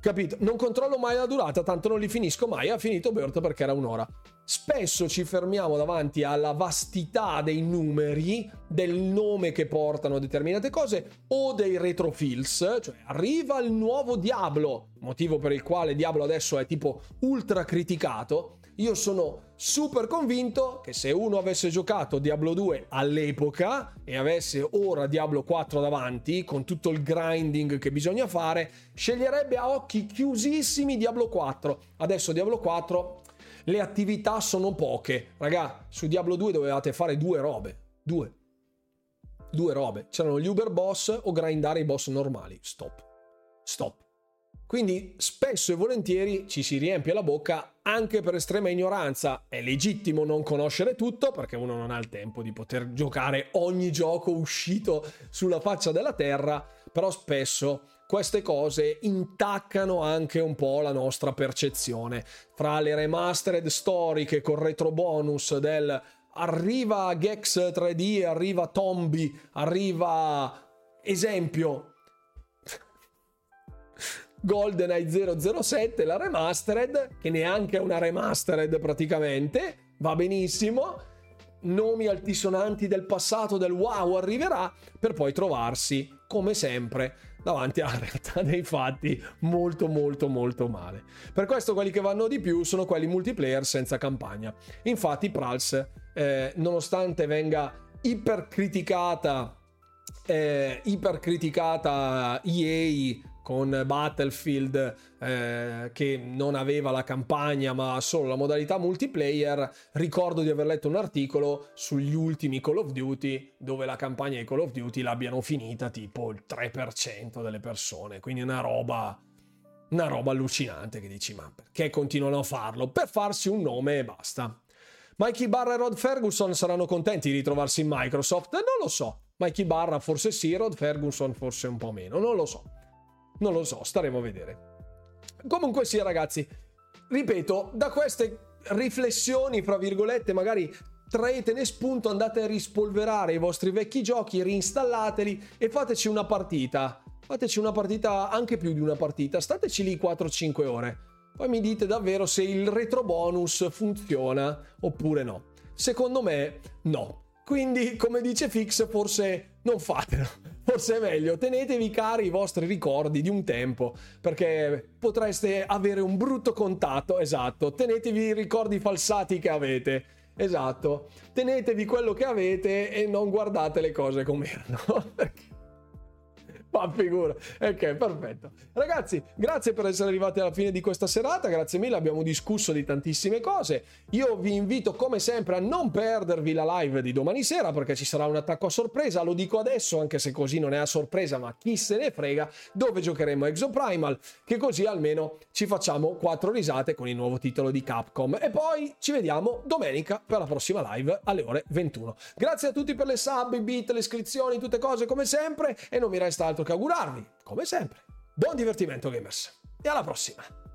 Capito? Non controllo mai la durata, tanto non li finisco mai. Ha finito Burt perché era un'ora. Spesso ci fermiamo davanti alla vastità dei numeri, del nome che portano determinate cose o dei retrofills, cioè arriva il nuovo Diablo, motivo per il quale Diablo adesso è tipo ultra criticato io sono super convinto che se uno avesse giocato Diablo 2 all'epoca e avesse ora Diablo 4 davanti, con tutto il grinding che bisogna fare, sceglierebbe a occhi chiusissimi Diablo 4. Adesso Diablo 4 le attività sono poche. Raga, su Diablo 2 dovevate fare due robe. Due. Due robe. C'erano gli Uber boss o grindare i boss normali. Stop. Stop. Quindi spesso e volentieri ci si riempie la bocca anche per estrema ignoranza. È legittimo non conoscere tutto perché uno non ha il tempo di poter giocare ogni gioco uscito sulla faccia della terra, però spesso queste cose intaccano anche un po' la nostra percezione. Fra le remastered storiche con retro bonus del arriva Gex 3D, arriva Tombi, arriva esempio GoldenEye 007, la remastered, che neanche è una remastered praticamente, va benissimo, nomi altisonanti del passato del wow arriverà, per poi trovarsi, come sempre, davanti alla realtà dei fatti molto molto molto male. Per questo quelli che vanno di più sono quelli multiplayer senza campagna. Infatti Prals, eh, nonostante venga ipercriticata eh, ipercriticata EA con Battlefield eh, che non aveva la campagna ma solo la modalità multiplayer, ricordo di aver letto un articolo sugli ultimi Call of Duty dove la campagna di Call of Duty l'abbiano finita tipo il 3% delle persone, quindi una roba una roba allucinante che dici ma perché continuano a farlo? Per farsi un nome e basta. Mikey Barra e Rod Ferguson saranno contenti di ritrovarsi in Microsoft? Non lo so. Mikey Barra forse sì, Rod Ferguson forse un po' meno, non lo so. Non lo so, staremo a vedere. Comunque sia, ragazzi, ripeto, da queste riflessioni, fra virgolette, magari traetene spunto, andate a rispolverare i vostri vecchi giochi, reinstallateli e fateci una partita. Fateci una partita, anche più di una partita, stateci lì 4-5 ore. Poi mi dite davvero se il retro bonus funziona oppure no. Secondo me no. Quindi, come dice Fix, forse non fatelo. Forse è meglio, tenetevi cari i vostri ricordi di un tempo, perché potreste avere un brutto contatto, esatto. Tenetevi i ricordi falsati che avete. Esatto, tenetevi quello che avete e non guardate le cose come erano. Perché ma figura. Ok, perfetto. Ragazzi, grazie per essere arrivati alla fine di questa serata. Grazie mille, abbiamo discusso di tantissime cose. Io vi invito come sempre a non perdervi la live di domani sera perché ci sarà un attacco a sorpresa. Lo dico adesso, anche se così non è a sorpresa, ma chi se ne frega, dove giocheremo Exoprimal, che così almeno ci facciamo quattro risate con il nuovo titolo di Capcom. E poi ci vediamo domenica per la prossima live alle ore 21. Grazie a tutti per le sub, i beat, le iscrizioni, tutte cose come sempre e non mi resta altro altro che augurarvi, come sempre, buon divertimento gamers e alla prossima!